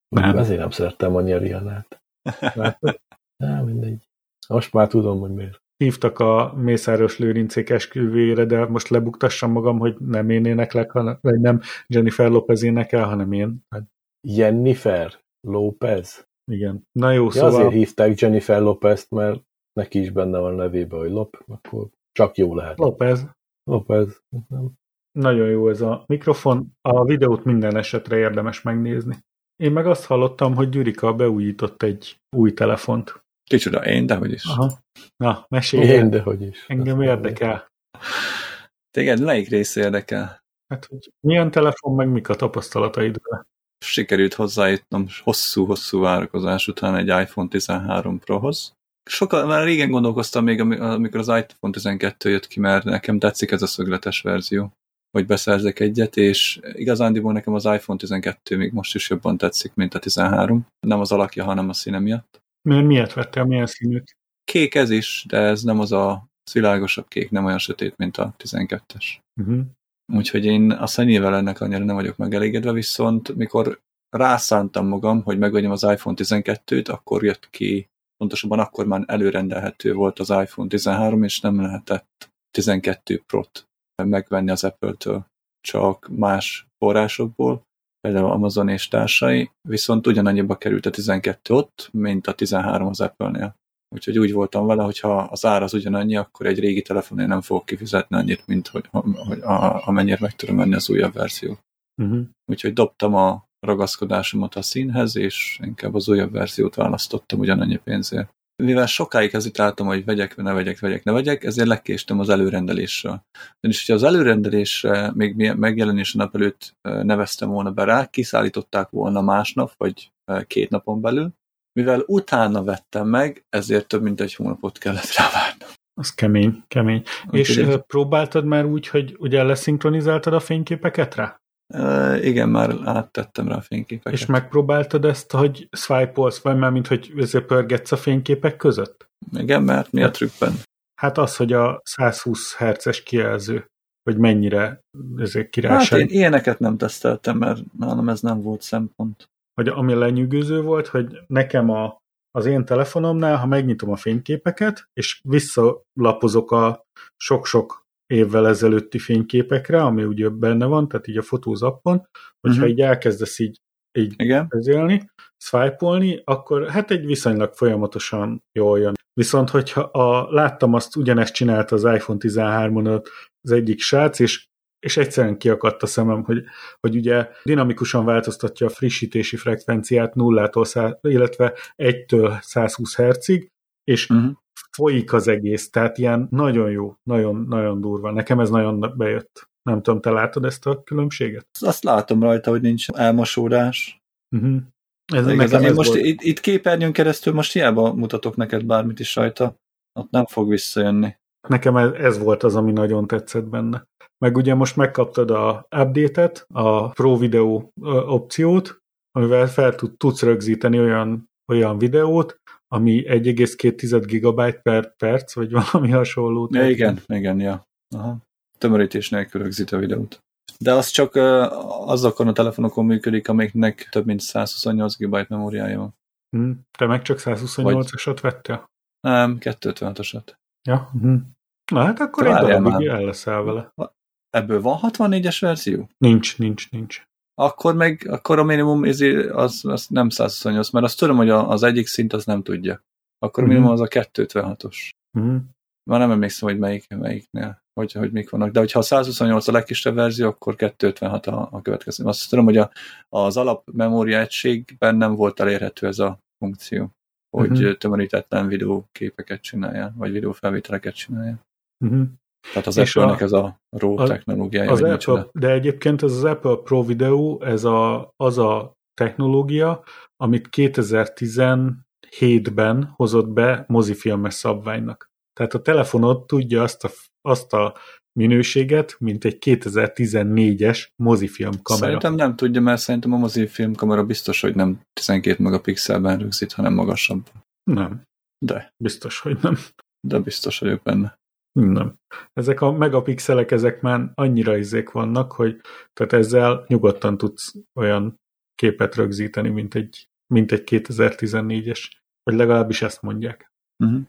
nem. Ezért nem szerettem annyira. Látod? Na, mindegy. Most már tudom, hogy miért. Hívtak a Mészáros Lőrincék esküvére, de most lebuktassam magam, hogy nem én éneklek, hanem, vagy nem Jennifer Lopez énekel, hanem én. Hát, Jennifer Lopez. igen. Na jó, Ja, szóval azért hívták Jennifer Lopez-t, mert neki is benne van a nevében, hogy Lop, akkor csak jó lehet. Lopez. Lopez. Nem. Nagyon jó ez a mikrofon. A videót minden esetre érdemes megnézni. Én meg azt hallottam, hogy Gyurika beújított egy új telefont. Kicsoda, én, de hogy is. Aha. Na, mesélj. Én, de hogy is. Engem Azt érdekel. Téged melyik rész érdekel? Hát, hogy milyen telefon, meg mik a tapasztalataid vele? Sikerült hozzájutnom hosszú-hosszú várakozás után egy iPhone 13 Prohoz. Sokkal, már régen gondolkoztam még, ami- amikor az iPhone 12 jött ki, mert nekem tetszik ez a szögletes verzió, hogy beszerzek egyet, és igazándiból nekem az iPhone 12 még most is jobban tetszik, mint a 13. Nem az alakja, hanem a színe miatt. Miért, miért vettél, milyen színűt? Kék ez is, de ez nem az a világosabb kék, nem olyan sötét, mint a 12-es. Uh-huh. Úgyhogy én a szennyével ennek annyira nem vagyok megelégedve, viszont mikor rászántam magam, hogy megvegyem az iPhone 12-t, akkor jött ki, pontosabban akkor már előrendelhető volt az iPhone 13, és nem lehetett 12 Pro-t megvenni az Apple-től, csak más forrásokból, például Amazon és társai, viszont ugyanannyiba került a 12 ott, mint a 13 az Apple-nél. Úgyhogy úgy voltam vele, hogy ha az ár az ugyanannyi, akkor egy régi telefonon nem fogok kifizetni annyit, mint hogy, hogy a, amennyire meg tudom venni az újabb verziót. Uh-huh. Úgyhogy dobtam a ragaszkodásomat a színhez, és inkább az újabb verziót választottam ugyanannyi pénzért. Mivel sokáig hezitáltam, hogy vegyek, ne vegyek, vegyek, ne vegyek, ezért lekéstem az előrendelésről. És hogyha az előrendelésre még megjelenés nap előtt neveztem volna be rá, kiszállították volna másnap, vagy két napon belül, mivel utána vettem meg, ezért több mint egy hónapot kellett rá várnom. Az kemény, kemény. És Úgyhogy- ö, próbáltad már úgy, hogy ugye leszinkronizáltad a fényképeket rá? Igen, már áttettem rá a fényképeket. És megpróbáltad ezt, hogy swipe-olsz, vagy már mint hogy ezért pörgetsz a fényképek között? Igen, mert mi a trükkben? Hát az, hogy a 120 Hz-es kijelző, hogy mennyire ezért Hát királyság. én ilyeneket nem teszteltem, mert nálam ez nem volt szempont. hogy ami lenyűgöző volt, hogy nekem a, az én telefonomnál, ha megnyitom a fényképeket, és visszalapozok a sok-sok évvel ezelőtti fényképekre, ami ugye benne van, tehát így a fotózappon, hogyha Mhm. így elkezdesz így, így Igen? közélni, swipe akkor hát egy viszonylag folyamatosan jól jön. Viszont, hogyha a, láttam azt, ugyanezt csinálta az iPhone 13-on az egyik srác, és, és egyszerűen kiakadt a szemem, hogy, hogy ugye dinamikusan változtatja a frissítési frekvenciát nullától, illetve 1-től 120 Hz-ig, és Uh-huh. Folyik az egész, tehát ilyen nagyon jó, nagyon, nagyon durva. Nekem ez nagyon bejött. Nem tudom, te látod ezt a különbséget? Azt látom rajta, hogy nincs elmosódás. Uh-huh. Ez Igazán, én most itt, itt képernyőn keresztül most hiába mutatok neked bármit is rajta, ott nem fog visszajönni. Nekem ez, ez volt az, ami nagyon tetszett benne. Meg ugye most megkaptad a update-et, a Pro Video opciót, amivel fel tud, tudsz rögzíteni olyan, olyan videót, ami 1,2 gigabyte per perc, vagy valami hasonló. Ja, igen, igen, ja. Aha. Tömörítés nélkül rögzít a videót. De az csak azokon a telefonokon működik, amiknek több mint 128 GB memóriája van. Hm, Te meg csak 128-asat vettél? Nem, 256-osat. Ja. hm. Na hát akkor Te egy darabig el leszel vele. Ebből van 64-es verzió? Nincs, nincs, nincs. Akkor meg, akkor a minimum izé, az, az nem 128, mert azt tudom, hogy az egyik szint az nem tudja. Akkor a Mhm. minimum az a 256-os. Hm. Már nem emlékszem, hogy melyik, melyiknél. hogy, hogy mik vannak. De hogyha a 128 a legkisebb verzió, akkor 256 a, a következő. Azt tudom, hogy a, az alap memória egységben nem volt elérhető ez a funkció, hogy uh-huh. tömörítetlen videóképeket csinálja, vagy videófelvételeket csinálja. Uh-huh. Tehát az Apple-nek ez a RAW a, technológiája. Az Apple, de egyébként ez az Apple Pro Video, ez a, az a technológia, amit 2017-ben hozott be mozifilmes szabványnak. Tehát a telefonod tudja azt a, azt a minőséget, mint egy 2014-es mozifilm kamera. Szerintem nem tudja, mert szerintem a mozifilm kamera biztos, hogy nem 12 megapixelben rögzít, hanem magasabb. Nem, De, biztos, hogy nem. de biztos vagyok benne. Nem. Ezek a megapixelek, ezek már annyira izék vannak, hogy tehát ezzel nyugodtan tudsz olyan képet rögzíteni, mint egy, mint egy 2014-es. Vagy legalábbis ezt mondják. Uh-huh.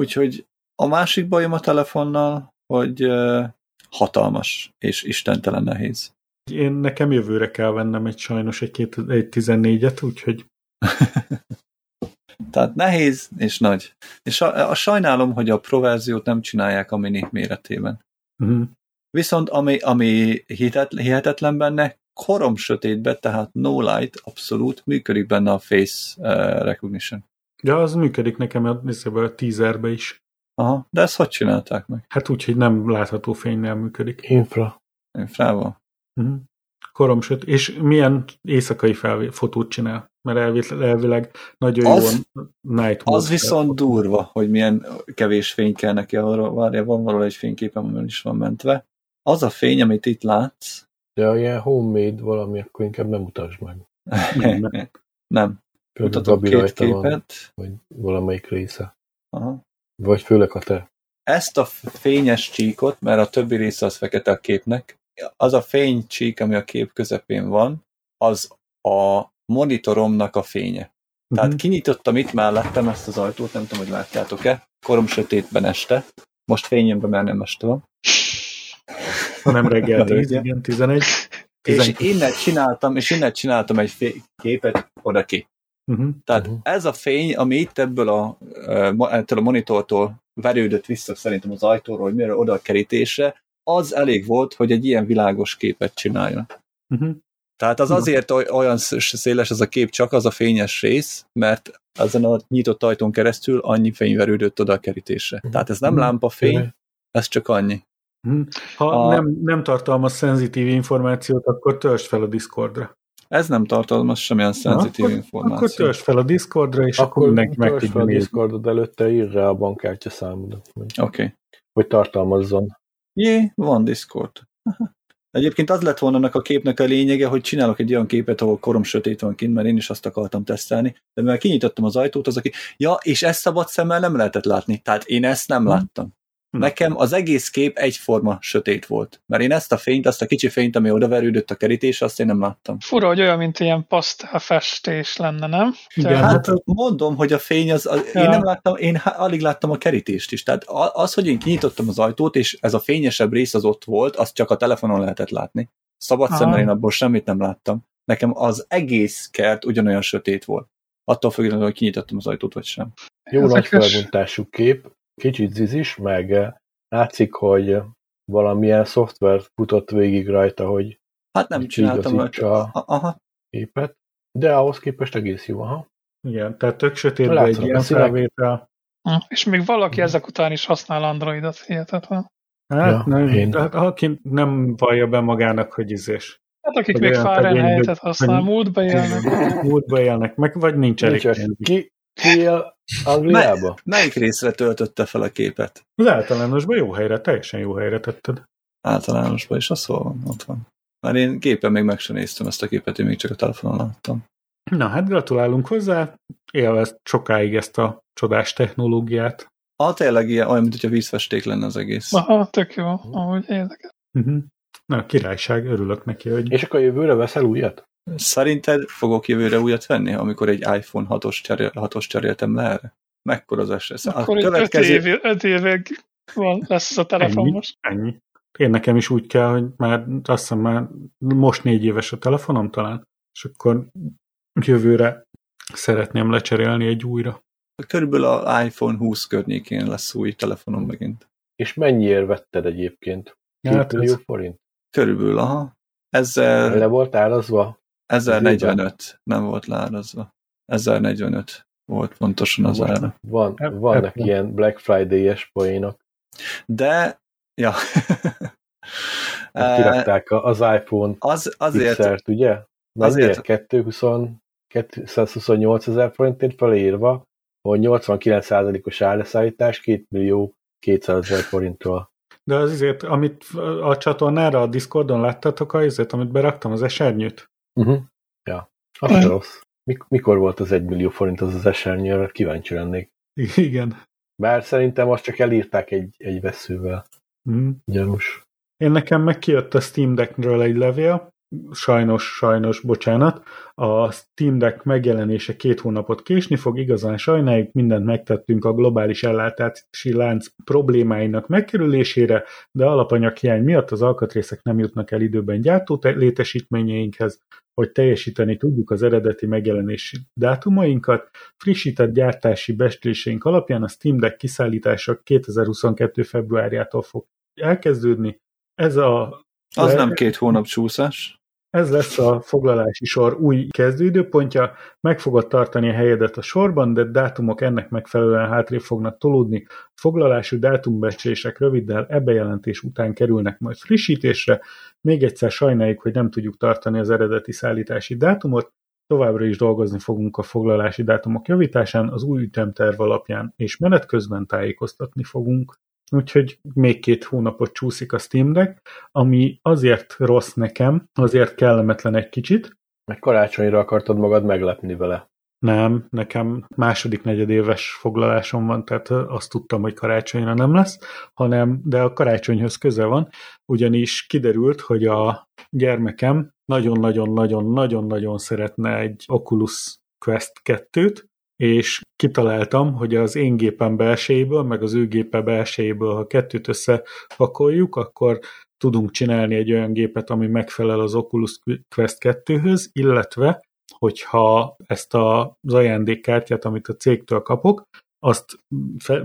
Úgyhogy a másik bajom a telefonnal, hogy uh, hatalmas és istentelen nehéz. Én nekem jövőre kell vennem egy sajnos egy, két, egy 14-et, úgyhogy [LAUGHS] Tehát nehéz és nagy. És a, a sajnálom, hogy a Pro verziót nem csinálják a mini méretében. uh-huh. Viszont ami, ami hihetet, hihetetlen benne, korom sötétbe, tehát no light, abszolút működik benne a face uh, recognition. de az működik nekem a, a, teaserbe is. Aha, de ezt hogy csinálták meg? Hát úgy, hogy nem látható fénynél működik. Infra. Uh-huh. Korom sötét. És milyen éjszakai felvé- fotót csinál? Mert elvileg, elvileg nagyon Az- jó night Az viszont fotó. durva, hogy milyen kevés fény kell neki, arra várja, van valahol egy fényképem, amin is van mentve. Az a fény, amit itt látsz, De ha ilyen homemade valami, akkor inkább nem mutasd meg. Nem, nem. [LAUGHS] nem. Mutatok Gabi két rajta van, képet. vagy valamelyik része. Aha. Vagy főleg a te. Ezt a fényes csíkot, mert a többi része az fekete a képnek, az a fénycsík, ami a kép közepén van, az a monitoromnak a fénye. Tehát Mhm. kinyitottam itt mellettem ezt az ajtót, nem tudom, hogy látjátok-e, korom sötétben este. Most fényemben, mert nem este van. hanem reggel [LAUGHS] 10, Ugye? igen, 11. És 12. innen csináltam, és innen csináltam egy fé- képet oda ki. Uh-huh. Tehát Mhm. ez a fény, ami itt ebből a, ettől a monitortól verődött vissza szerintem az ajtóról, hogy mire oda a kerítésre, az elég volt, hogy egy ilyen világos képet csináljon. Uh-huh. Tehát az Mhm. azért oly- olyan sz- széles ez a kép, csak az a fényes rész, mert ezen a nyitott ajtón keresztül annyi fény verődött oda a kerítésre. Tehát ez nem Mhm. lámpafény, ez csak annyi. Uh-huh. Ha A- nem, nem tartalmaz szenzitív információt, akkor töltsd fel a Discordra. Ez nem tartalmaz semmilyen szenzitív akkor, információt. Akkor töltsd fel a Discordra, és akkor, Akkor mindenki meg tudja fel a. Discordod előtte, írd rá a bankkártya számodat, Oké. Okay. hogy tartalmazzon. Jé, van Discord. [LAUGHS] Egyébként az lett volna annak a képnek a lényege, hogy csinálok egy olyan képet, ahol korom sötét van kint, mert én is azt akartam tesztelni, de mivel kinyitottam az ajtót, az aki, ja, és ezt szabad szemmel nem lehetett látni, tehát én ezt nem Hm. láttam. Nekem az egész kép egyforma sötét volt, mert én ezt a fényt, azt a kicsi fényt, ami odaverődött a kerítés, azt én nem láttam. Fura, hogy olyan, mint ilyen pasztelfestés lenne, nem? Igen, Tehát- Hát mondom, hogy a fény az, az én Ja. nem láttam, én alig láttam a kerítést is. Tehát az, hogy én kinyitottam az ajtót, és ez a fényesebb rész az ott volt, azt csak a telefonon lehetett látni. Szabad szemmel én abból semmit nem láttam. Nekem az egész kert ugyanolyan sötét volt. Attól függetlenül, hogy kinyitottam az ajtót, vagy sem. Jó nagy felbontású kép, kicsit zizis, meg eh, látszik, hogy valamilyen szoftver futott végig rajta, hogy Hát nem csináltam rajta. A- Aha. képet, de ahhoz képest egész jó, aha. Igen, tehát tök sötétben Látszanak egy ilyen színek. felvétel. Hm. És még valaki ezek után is használ Androidot, hihetetlen. Hát, Ja, nem, én- hát, aki nem vallja be magának, hogy izés. Hát akik Hogy még Fahrenheit-et használ, múltba élnek. Múltba élnek meg, vagy nincs elég Nincs, pénzük. ki, ki él Angliába? Melyik részre töltötte fel a képet? Az általánosban jó helyre, teljesen jó helyre tetted. Általánosban, és az hol van? Ott van. Már én gépen még meg sem néztem ezt a képet, én még csak a telefonon láttam. Na hát gratulálunk hozzá, élvezd sokáig ezt a csodás technológiát. Ah, tényleg ilyen, olyan, mint hogyha vízfesték lenne az egész. Aha, tök jó, ahogy érdekes. Uh-huh. Na, királyság, örülök neki, hogy És akkor jövőre veszel újat? Szerinted fogok jövőre újat venni, amikor egy iPhone 6-os, cserél, 6-os cseréltem le erre? Mekkora az esély? A Akkor itt öt, év, öt évig van, lesz a telefon Ennyi? most. ennyi. Én nekem is úgy kell, hogy már azt hiszem már most négy éves a telefonom talán, és akkor jövőre szeretném lecserélni egy újra. Körülbelül a iPhone 20 környékén lesz új telefonom megint. És mennyiért vetted egyébként? Két Hát millió forint? Körülbelül, aha. Ezzel, Le volt árazva? 1045 nem volt leárazva. 1045 volt pontosan az ára. Van, vannak Apple. ilyen Black Friday-es poénok. De, ja. [LAUGHS] Kirakták a- az iPhone az, azért, Pixert, ugye? azért- Azért 220 228 ezer forintért felírva, hogy 89%-os árleszállítás 2 millió 200 ezer forinttól. De az azért, amit a csatornára, a Discordon láttatok, azért, amit beraktam, az esernyőt. Uh-huh. Ja, az se rossz. Mik- mikor volt az 1 millió forint az az esernyőre? Kíváncsi lennék. Igen. Bár szerintem azt csak elírták egy, egy veszővel. Mm. Gyanús. Én nekem meg kijött a Steam Deckről egy levél, sajnos, sajnos, bocsánat, a Steam Deck megjelenése két hónapot késni fog, igazán sajnáljuk, mindent megtettünk a globális ellátási lánc problémáinak megkerülésére, de alapanyaghiány miatt az alkatrészek nem jutnak el időben gyártó te- létesítményeinkhez, hogy teljesíteni tudjuk az eredeti megjelenési dátumainkat. Frissített gyártási bestéseink alapján a Steam Deck kiszállítása 2022. februárjától fog elkezdődni. Ez a az nem két hónap csúszás. Ez lesz a foglalási sor új kezdőidőpontja, meg fogod tartani a helyedet a sorban, de dátumok ennek megfelelően hátrébb fognak tolódni. A foglalású dátumbecslések röviddel e bejelentés után kerülnek majd frissítésre. Még egyszer sajnáljuk, hogy nem tudjuk tartani az eredeti szállítási dátumot, továbbra is dolgozni fogunk a foglalási dátumok javításán, az új ütemterv alapján, és menet közben tájékoztatni fogunk. Úgyhogy még két hónapot csúszik a Steam Deck, ami azért rossz nekem, azért kellemetlen egy kicsit. Meg karácsonyra akartad magad meglepni vele. Nem, nekem második negyedéves foglalásom van, tehát azt tudtam, hogy karácsonyra nem lesz, hanem, de a karácsonyhoz köze van, ugyanis kiderült, hogy a gyermekem nagyon-nagyon-nagyon-nagyon-nagyon szeretne egy Oculus Quest 2-t, és kitaláltam, hogy az én gépem belsejéből, meg az ő gépe belsejéből, ha kettőt összepakoljuk, akkor tudunk csinálni egy olyan gépet, ami megfelel az Oculus Quest 2-höz, illetve hogyha ezt az ajándékkártyát, amit a cégtől kapok, azt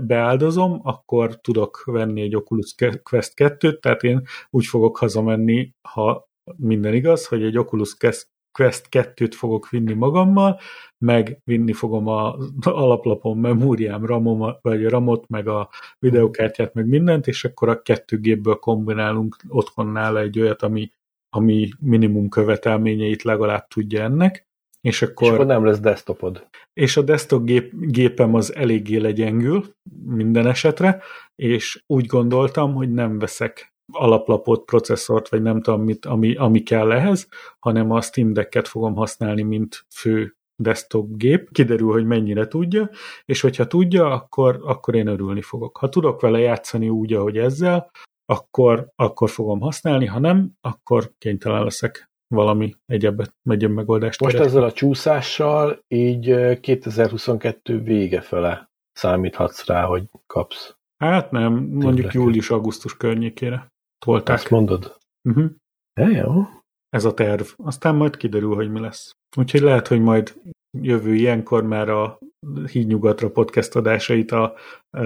beáldozom, akkor tudok venni egy Oculus Quest 2-t, tehát én úgy fogok hazamenni, ha minden igaz, hogy egy Oculus Quest 2-t fogok vinni magammal, meg vinni fogom az alaplapon memóriám, ramom, vagy a ramot, meg a videokártyát, meg mindent, és akkor a kettő gépből kombinálunk otthon nála egy olyat, ami, ami minimum követelményeit legalább tudja ennek, és akkor, És akkor nem lesz desktopod. és a desktop gép, gépem az eléggé legyengül minden esetre, és úgy gondoltam, hogy nem veszek alaplapot, processzort, vagy nem tudom mit, ami, ami kell ehhez, hanem a Steam Deck-et fogom használni, mint fő desktop gép. Kiderül, hogy mennyire tudja, és hogyha tudja, akkor, akkor én örülni fogok. Ha tudok vele játszani úgy, ahogy ezzel, akkor, akkor fogom használni, ha nem, akkor kénytelen leszek valami egyebet, egyéb megoldást Most keresni. ezzel a csúszással így eh, 2022 vége fele számíthatsz rá, hogy kapsz. Hát nem, mondjuk július-augusztus környékére tolták. Azt mondod? Uh-huh. Ja, jó. Ez a terv. Aztán majd kiderül, hogy mi lesz. Úgyhogy lehet, hogy majd jövő ilyenkor már a Hídnyugatra podcast adásait a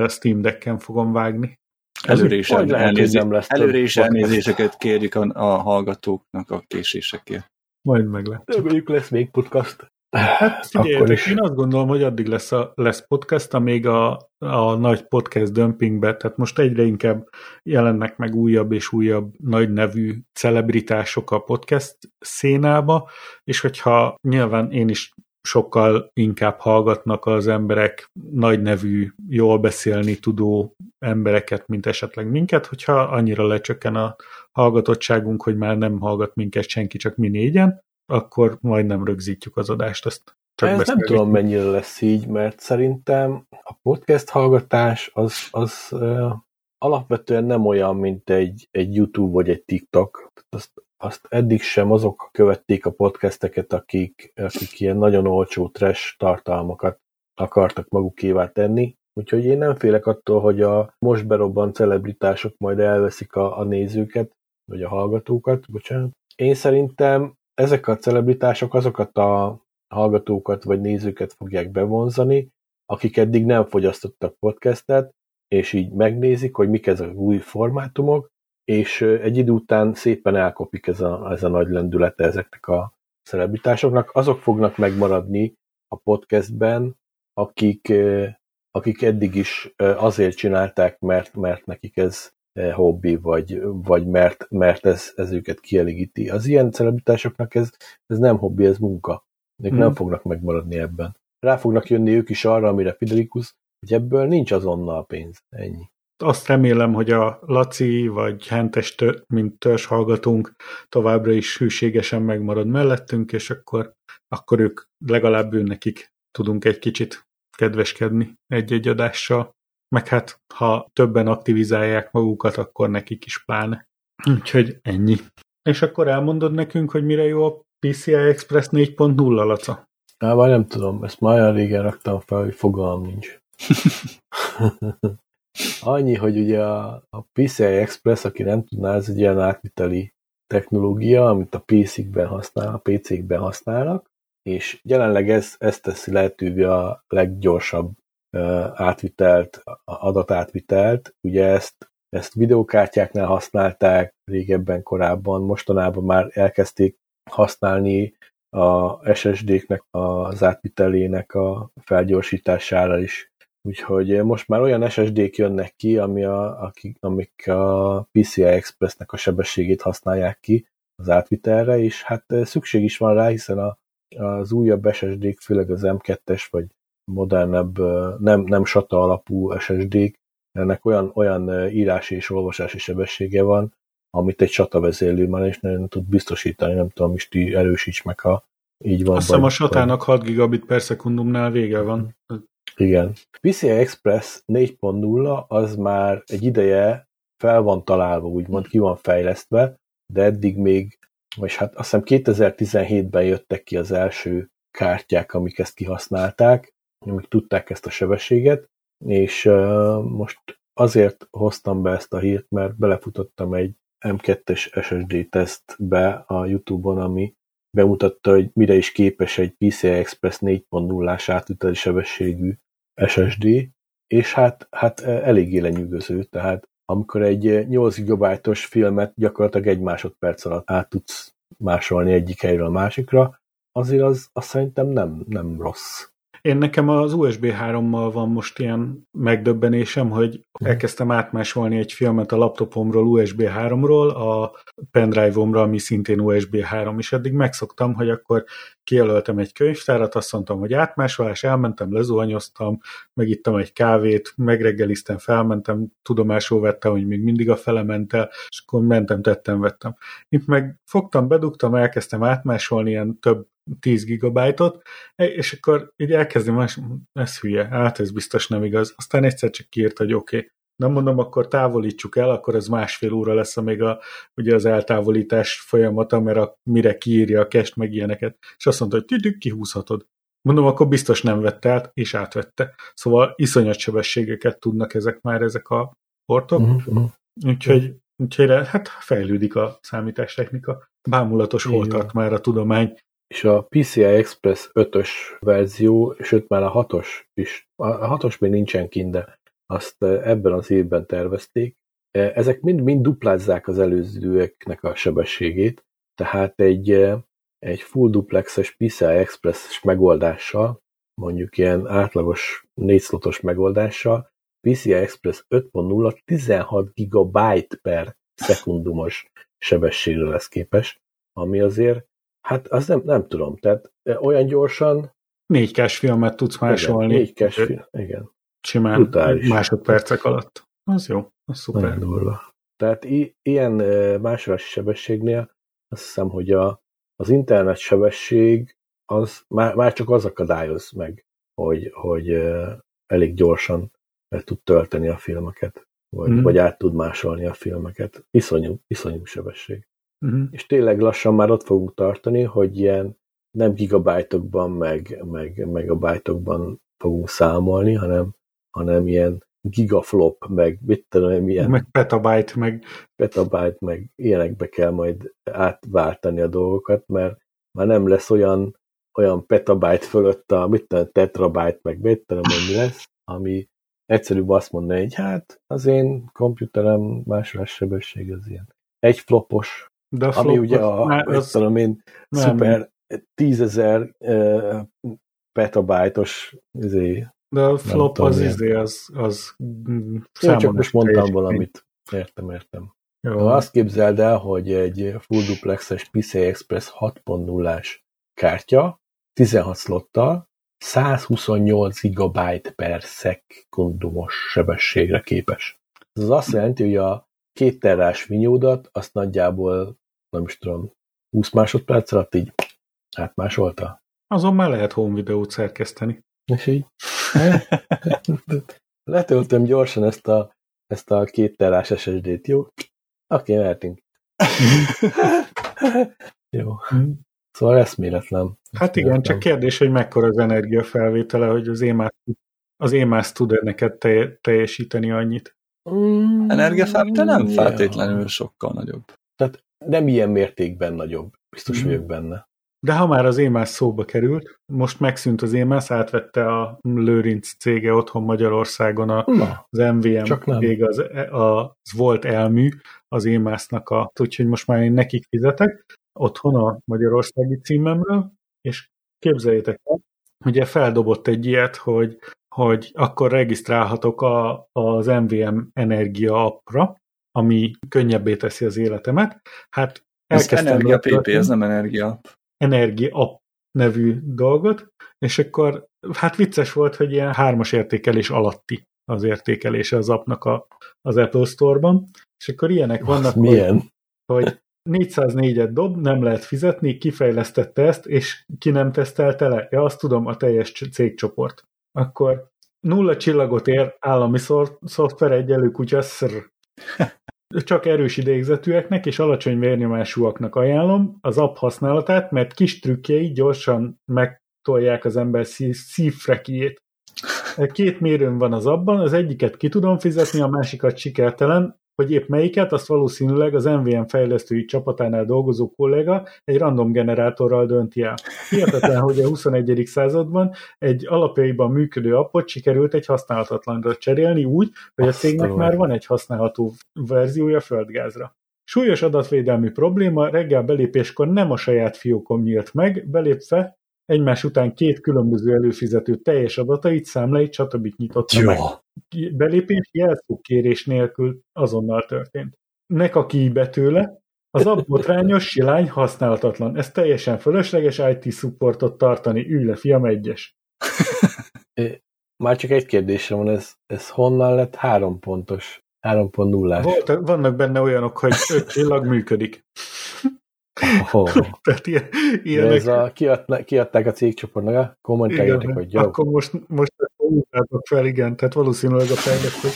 Steam Decken fogom vágni. Előre is, lehet, lesz több előre is elnézéseket kérjük a, a hallgatóknak a késésekért. Majd meglátjuk. Reméljük lesz még podcast. Hát figyeljetek, is. én azt gondolom, hogy addig lesz, a, lesz podcast, amíg a, a nagy podcast dömpingbe, tehát most egyre inkább jelennek meg újabb és újabb nagy nevű celebritások a podcast szénába, és hogyha nyilván én is sokkal inkább hallgatnak az emberek nagy nevű, jól beszélni tudó embereket, mint esetleg minket, hogyha annyira lecsökken a hallgatottságunk, hogy már nem hallgat minket senki, csak mi négyen, akkor majd nem rögzítjük az adást, azt csak Ez nem tudom, mennyire lesz így, mert szerintem a podcast hallgatás az, az uh, alapvetően nem olyan, mint egy, egy YouTube vagy egy TikTok. Azt, azt eddig sem azok követték a podcasteket, akik, akik ilyen nagyon olcsó trash tartalmakat akartak magukévá tenni. Úgyhogy én nem félek attól, hogy a most berobbant celebritások majd elveszik a, a nézőket, vagy a hallgatókat, bocsánat. Én szerintem ezek a celebritások azokat a hallgatókat vagy nézőket fogják bevonzani, akik eddig nem fogyasztottak podcastet, és így megnézik, hogy mik ezek az új formátumok, és egy idő után szépen elkopik ez a, ez a nagy lendülete ezeknek a celebritásoknak. Azok fognak megmaradni a podcastben, akik, akik eddig is azért csinálták, mert, mert nekik ez hobbi, vagy, vagy mert, mert ez, ez őket kielégíti. Az ilyen celebritásoknak ez, ez nem hobbi, ez munka. Ők hmm. nem fognak megmaradni ebben. Rá fognak jönni ők is arra, amire Fidelikus, hogy ebből nincs azonnal pénz. Ennyi. Azt remélem, hogy a Laci vagy Hentes, mint törzs hallgatunk, továbbra is hűségesen megmarad mellettünk, és akkor, akkor ők legalább ő nekik tudunk egy kicsit kedveskedni egy-egy adással. Meg hát, ha többen aktivizálják magukat, akkor nekik is pláne. Úgyhogy ennyi. És akkor elmondod nekünk, hogy mire jó a PCI Express 4.0, Laca? Á, már nem tudom, ezt már olyan régen raktam fel, hogy fogalmam nincs. [LAUGHS] Annyi, hogy ugye a, a PCI Express, aki nem tudná, ez egy ilyen átviteli technológia, amit a PC-kben használ, a PC-kben használnak, és jelenleg ez, ez teszi lehetővé a leggyorsabb átvitelt, adatátvitelt. Ugye ezt, ezt videókártyáknál használták régebben, korábban, mostanában már elkezdték használni a SSD-knek az átvitelének a felgyorsítására is Úgyhogy most már olyan SSD-k jönnek ki, ami a, akik, amik a PCI Express-nek a sebességét használják ki az átvitelre, és hát szükség is van rá, hiszen a, az újabb SSD-k, főleg az M2-es vagy modernebb, nem, nem SATA alapú SSD-k, ennek olyan, olyan írási és olvasási sebessége van, amit egy SATA vezérlő már is nem tud biztosítani, nem tudom, is ti erősíts meg, ha így van. Azt hiszem a SATA-nak 6 gigabit per szekundumnál vége van. Igen. PCI Express 4.0 az már egy ideje fel van találva, úgymond ki van fejlesztve, de eddig még, vagy hát azt hiszem 2017-ben jöttek ki az első kártyák, amik ezt kihasználták, amik tudták ezt a sebességet, és most azért hoztam be ezt a hírt, mert belefutottam egy M2-es SSD tesztbe a Youtube-on, ami bemutatta, hogy mire is képes egy PCI Express 4.0-ás átüteli sebességű SSD, és hát, hát e, eléggé lenyűgöző, tehát amikor egy 8 GB-os filmet gyakorlatilag egy másodperc alatt át tudsz másolni egyik helyről a másikra, azért az, az szerintem nem, nem rossz. Én nekem az USB 3-mal van most ilyen megdöbbenésem, hogy elkezdtem átmásolni egy filmet a laptopomról USB 3-ról a pendrive-omra, ami szintén USB 3, és eddig megszoktam, hogy akkor kijelöltem egy könyvtárat, azt mondtam, hogy átmásolás, elmentem, lezuhanyoztam, megittam egy kávét, megreggeliztem, felmentem, tudomásul vettem, hogy még mindig a fele ment el, és akkor mentem, tettem, vettem. Itt meg fogtam, bedugtam, elkezdtem átmásolni ilyen több 10 gigabájtot, és akkor így elkezdem, ez hülye, hát ez biztos nem igaz. Aztán egyszer csak kiírt, hogy oké, okay. Nem mondom, akkor távolítsuk el, akkor ez másfél óra lesz, amíg a, ugye az eltávolítás folyamata, mert a, mire kiírja a kest meg ilyeneket. És azt mondta, hogy tüdük, kihúzhatod. Mondom, akkor biztos nem vette át, és átvette. Szóval iszonyat sebességeket tudnak ezek már, ezek a portok. Uh-huh. Úgyhogy, úgyhogy hát fejlődik a számítástechnika. Bámulatos hol tart már a tudomány és a PCI Express 5-ös verzió, sőt már a 6-os is, a 6-os még nincsen kint, de azt ebben az évben tervezték. Ezek mind-mind duplázzák az előzőeknek a sebességét, tehát egy, egy full duplexes PCI Express megoldással, mondjuk ilyen átlagos 4 slotos megoldással, PCI Express 5.0 16 GB per szekundumos sebességre lesz képes, ami azért Hát az nem, nem tudom, tehát olyan gyorsan... Négy kás filmet tudsz másolni. Négy kás film, igen. Simán Brutális. másodpercek alatt. Az jó, az szuper. Nagyon durva. Tehát i- ilyen másolási sebességnél azt hiszem, hogy a, az internet sebesség az már, már csak az akadályoz meg, hogy, hogy elég gyorsan tud tölteni a filmeket, vagy, mm. vagy át tud másolni a filmeket. Iszonyú, iszonyú sebesség. Uh-huh. És tényleg lassan már ott fogunk tartani, hogy ilyen nem gigabájtokban, meg, meg megabájtokban fogunk számolni, hanem, hanem ilyen gigaflop, meg mit tudom, ilyen... Meg petabyte, meg... Petabyte, meg ilyenekbe kell majd átváltani a dolgokat, mert már nem lesz olyan, olyan petabyte fölött a, mit tudom, tetrabyte, meg mit tudom, mi lesz, ami egyszerűbb azt mondani, hogy hát az én komputerem másolássebesség az ilyen egy flopos, De a ami flop, ugye a, már az, tudom én, nem. szuper tízezer uh, petabájtos izé, de a flop tudom, az izé, az, az Jó, csak most mondtam teljesítmény. valamit. Értem, értem. Jó. Ha azt képzeld el, hogy egy full duplexes PCI Express 6.0-ás kártya, 16 slottal, 128 GB per szekundumos sebességre képes. Ez az azt jelenti, hogy a két terrás vinyódat azt nagyjából, nem is tudom, 20 másodperc alatt így átmásolta. Azon már lehet home videót szerkeszteni. És így letöltöm gyorsan ezt a, ezt a két terás SSD-t, jó? Oké, mehetünk. [LAUGHS] jó. Szóval eszméletlen. Hát igen, csak kérdés, hogy mekkora az energiafelvétele, hogy az EMAS, az EMAS tud-e neked te, teljesíteni annyit. Mm, Energiafelvétel nem ja. feltétlenül sokkal nagyobb. Tehát nem ilyen mértékben nagyobb. Biztos Mhm. vagyok benne. De ha már az EMAS szóba került, most megszűnt az EMAS, átvette a Lőrinc cége otthon Magyarországon a, Na, az MVM Csak nem. cég, az, az volt elmű az EMAS-nak a, úgyhogy most már én nekik fizetek otthon a magyarországi címemről, és képzeljétek el, ugye feldobott egy ilyet, hogy, hogy akkor regisztrálhatok a, az MVM Energia appra, ami könnyebbé teszi az életemet. Hát Ez energia PP, ez nem energia. Energia App nevű dolgot, és akkor hát vicces volt, hogy ilyen hármas értékelés alatti az értékelése az appnak a, az Apple Store-ban, és akkor ilyenek vannak, az milyen? hogy, hogy 404-et dob, nem lehet fizetni, kifejlesztette ezt, és ki nem tesztelte le? Ja, azt tudom, a teljes cégcsoport. Akkor nulla csillagot ér állami szor- szoftver egyelő kutya szr. Csak erős idégzetűeknek és alacsony vérnyomásúaknak ajánlom az app használatát, mert kis trükkjei gyorsan megtolják az ember szív- szívfrekijét. Két mérőm van az abban, az egyiket ki tudom fizetni, a másikat sikertelen, hogy épp melyiket, azt valószínűleg az MVM fejlesztői csapatánál dolgozó kolléga egy random generátorral dönti el. Hihetetlen, hogy a 21. században egy alapjaiban működő appot sikerült egy használhatatlanra cserélni úgy, hogy a cégnek már van egy használható verziója földgázra. Súlyos adatvédelmi probléma, reggel belépéskor nem a saját fiókom nyílt meg, belépve egymás után két különböző előfizető teljes adatait, számláit, stb. nyitotta meg belépés jelszókérés nélkül azonnal történt. Ne kakíj be tőle, az abbotrányos silány használhatatlan. Ez teljesen fölösleges IT supportot tartani. Ülj le, fiam, egyes. [LAUGHS] Már csak egy kérdésem van, ez, ez honnan lett három pontos, 3.0-ás? Volt, vannak benne olyanok, hogy öt csillag működik. Oh. Tehát ilyen, ilyenek. ez a, kiadna, kiadták a cégcsoportnak, kommentáljátok, hogy jó. akkor most, most húztátok fel, igen, tehát valószínűleg a fejlesztő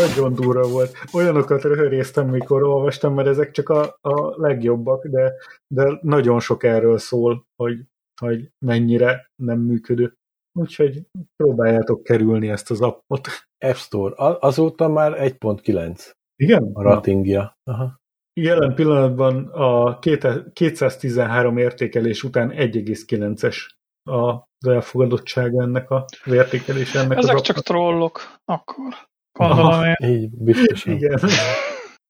nagyon durva volt. Olyanokat röhöréztem, mikor olvastam, mert ezek csak a, a legjobbak, de, de nagyon sok erről szól, hogy, hogy mennyire nem működő. Úgyhogy próbáljátok kerülni ezt az appot. App Store. A- Azóta már 1.9 Igen? a ratingja. Aha. Jelen pillanatban a két- 213 értékelés után 1,9-es az elfogadottsága ennek a értékelése ennek Ezek az csak appnak. trollok, akkor. Gondolom én. Így biztosan. Igen.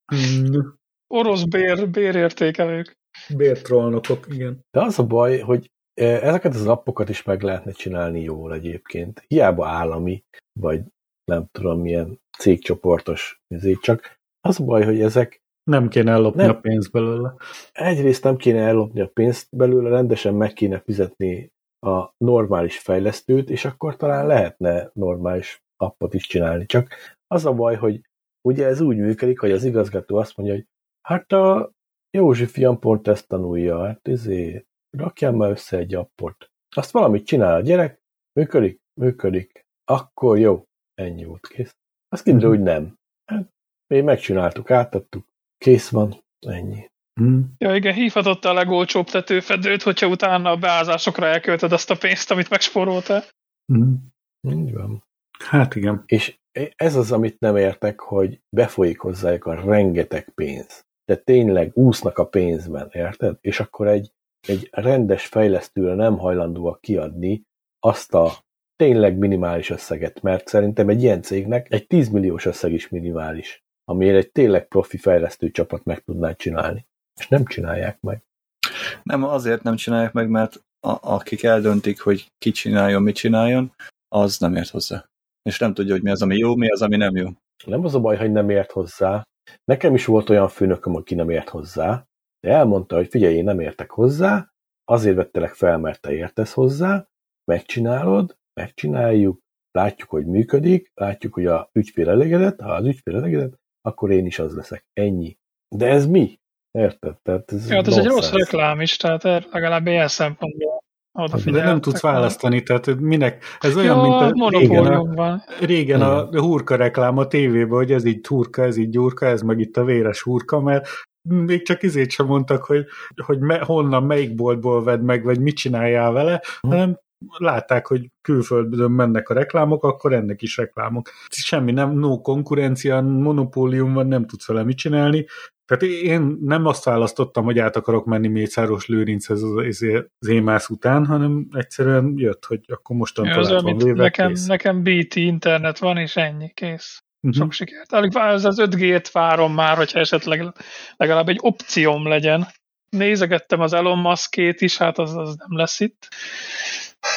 [LAUGHS] Orosz bér, bérértékelők. Bértrollnokok, igen. De az a baj, hogy eh, ezeket az appokat is meg lehetne csinálni jól egyébként. Hiába állami, vagy nem tudom milyen cégcsoportos, ezért csak az a baj, hogy ezek Nem kéne ellopni Nem. a pénzt belőle. egyrészt nem kéne ellopni a pénzt belőle, rendesen meg kéne fizetni a normális fejlesztőt, és akkor talán lehetne normális appot is csinálni. Csak az a baj, hogy ugye ez úgy működik, hogy az igazgató azt mondja, hogy hát a Józsi fiam pont ezt tanulja, hát izé, rakjál már össze egy appot. Azt valamit csinál a gyerek, működik, működik, akkor jó, ennyi volt kész. Azt kiderül, hogy nem. Hát, mi megcsináltuk, átadtuk, kész van, ennyi. Mm. Ja igen, hívhatott a legolcsóbb tetőfedőt, hogyha utána a beázásokra elköltöd azt a pénzt, amit megspóroltál. Mm. Így van. Hát igen. És ez az, amit nem értek, hogy befolyik hozzájuk a rengeteg pénz. De tényleg úsznak a pénzben, érted? És akkor egy, egy rendes fejlesztőre nem hajlandóak kiadni azt a tényleg minimális összeget, mert szerintem egy ilyen cégnek egy 10 milliós összeg is minimális, amiért egy tényleg profi fejlesztő csapat meg tudná csinálni. És nem csinálják meg. Nem, azért nem csinálják meg, mert a, akik eldöntik, hogy ki csináljon, mit csináljon, az nem ért hozzá. És nem tudja, hogy mi az, ami jó, mi az, ami nem jó. Nem az a baj, hogy nem ért hozzá. Nekem is volt olyan főnököm, aki nem ért hozzá, de elmondta, hogy figyelj, én nem értek hozzá, azért vettelek fel, mert te értesz hozzá, megcsinálod, megcsináljuk, látjuk, hogy működik, látjuk, hogy a ügyfél elégedett, ha az ügyfél elégedett, akkor én is az leszek. Ennyi. De ez mi? Érted? Tehát ez ja, hát ez egy rossz reklám is, tehát legalább ilyen szempontból de nem tudsz választani, tehát minek? Ez olyan, ja, mint a régen, a, régen a hurka reklám a tévében, hogy ez így hurka, ez így gyurka, ez meg itt a véres hurka, mert még csak izét sem mondtak, hogy, hogy me, honnan, melyik boltból vedd meg, vagy mit csináljál vele, hm. hanem látták, hogy külföldön mennek a reklámok, akkor ennek is reklámok. Semmi, nem, no konkurencia, monopólium van, nem tudsz vele mit csinálni. Tehát én nem azt választottam, hogy át akarok menni Mészáros Lőrinchez az, az émász után, hanem egyszerűen jött, hogy akkor mostantól ja, van véve, nekem, kész. nekem BT internet van, és ennyi, kész. Uh-huh. Sok sikert. Ez az 5G-t várom már, hogyha esetleg legalább egy opcióm legyen. Nézegettem az Elon Musk-ét is, hát az, az nem lesz itt.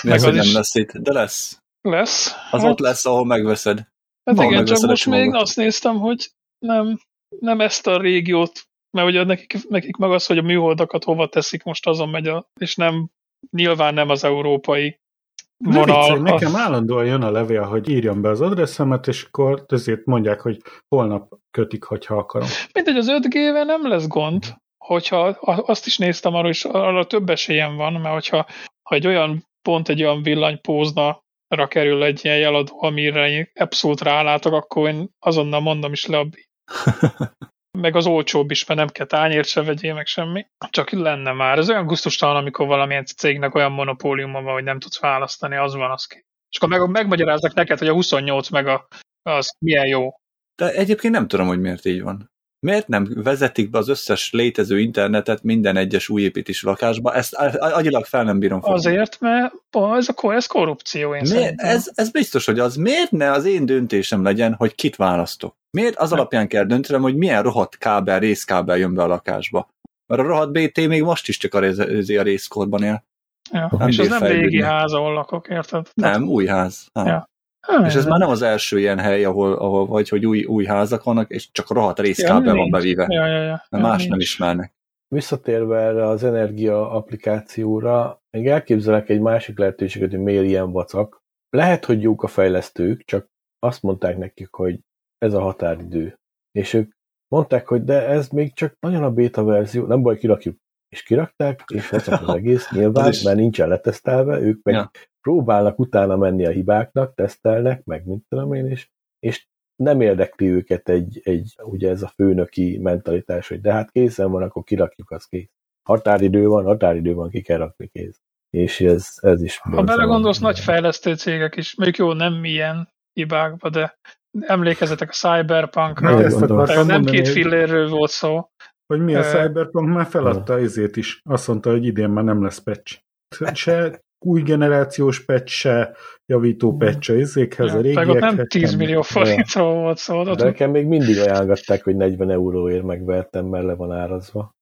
Mi az, nem lesz itt, de lesz. Lesz. Az hát, ott lesz, ahol megveszed. Hát igen, megveszed csak most még azt néztem, hogy nem, nem ezt a régiót, mert ugye nekik, nekik meg az, hogy a műholdakat hova teszik, most azon megy, a, és nem, nyilván nem az európai vonal. Viccelj, nekem állandóan jön a levél, hogy írjam be az adresszemet, és akkor ezért mondják, hogy holnap kötik, hogyha akarom. Mindegy, az 5G-vel nem lesz gond, hogyha azt is néztem arra, és arra több esélyem van, mert hogyha ha egy olyan pont egy olyan villanypózna kerül egy ilyen jeladó, amire abszolút rálátok, akkor én azonnal mondom is le a [LAUGHS] meg az olcsóbb is, mert nem kell tányért se vegyél, meg semmi. Csak lenne már. Ez olyan gusztustalan, amikor valamilyen cégnek olyan monopóliuma van, hogy nem tudsz választani, az van, az ki. És akkor meg, megmagyaráznak neked, hogy a 28 meg a, az milyen jó. De egyébként nem tudom, hogy miért így van. Miért nem vezetik be az összes létező internetet minden egyes újépítés lakásba? Ezt agyilag fel nem bírom fel. Azért, mert ez, a, ez korrupció, én Miért, ez, ez biztos, hogy az. Miért ne az én döntésem legyen, hogy kit választok? Miért az alapján kell döntenem, hogy milyen rohadt kábel, részkábel jön be a lakásba? Mert a rohadt BT még most is csak a, rész, a részkorban él. Ja, nem és ez nem régi ház, ahol lakok, érted? Nem, új ház. Ha. Ja. Ha, és ez már nem az első ilyen hely, ahol, ahol vagy, hogy új, új házak vannak, és csak rohadt részkábel ja, van bevíve. Ja, ja, ja. Mert ja, más nincs. nem ismernek. Visszatérve erre az energia applikációra, még elképzelek egy másik lehetőséget, hogy miért ilyen vacak. Lehet, hogy jók a fejlesztők, csak azt mondták nekik, hogy ez a határidő. És ők mondták, hogy de ez még csak nagyon a beta verzió, nem baj, kirakjuk. És kirakták, és vacak az egész, nyilván, is... mert nincsen letesztelve, ők meg ja. próbálnak utána menni a hibáknak, tesztelnek, meg mint tudom én is, és nem érdekli őket egy, egy, ugye ez a főnöki mentalitás, hogy de hát készen van, akkor kirakjuk, az kész. Határidő van, határidő van, ki kell rakni kész. És ez, ez is... Ha belegondolsz, nagy fejlesztő cégek is, mondjuk jó, nem ilyen hibákba, de emlékezetek a Cyberpunkra, nem, nem két fillérről volt szó. Hogy mi a uh, Cyberpunk már feladta ezért is. Azt mondta, hogy idén már nem lesz patch. Se új generációs patch, se javító patch a izékhez, ja, a régiekhez. nem 10 millió forintról volt szó. De nekem még mindig ajánlották, hogy 40 euróért megvertem, mert le van árazva.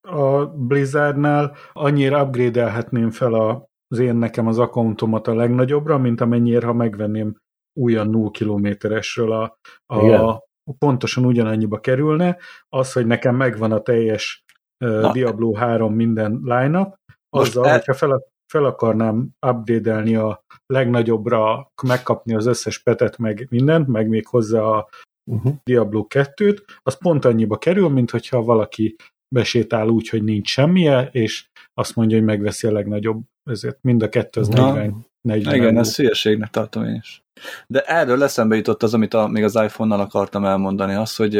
a Blizzardnál annyira upgrade fel a, az én nekem az accountomat a legnagyobbra, mint amennyire, ha megvenném újan 0 kilométeresről a, a pontosan ugyanannyiba kerülne, az, hogy nekem megvan a teljes uh, Diablo 3 minden line-up, azzal, e... hogyha fel, fel akarnám upgrade a legnagyobbra, megkapni az összes petet, meg mindent, meg még hozzá a uh-huh. Diablo 2-t, az pont annyiba kerül, mint hogyha valaki besétál úgy, hogy nincs semmije, és azt mondja, hogy megveszi a legnagyobb, ezért mind a kettő az 40, 40 Igen, ez hülyeségnek tartom én is. De erről eszembe jutott az, amit a, még az iPhone-nal akartam elmondani, az, hogy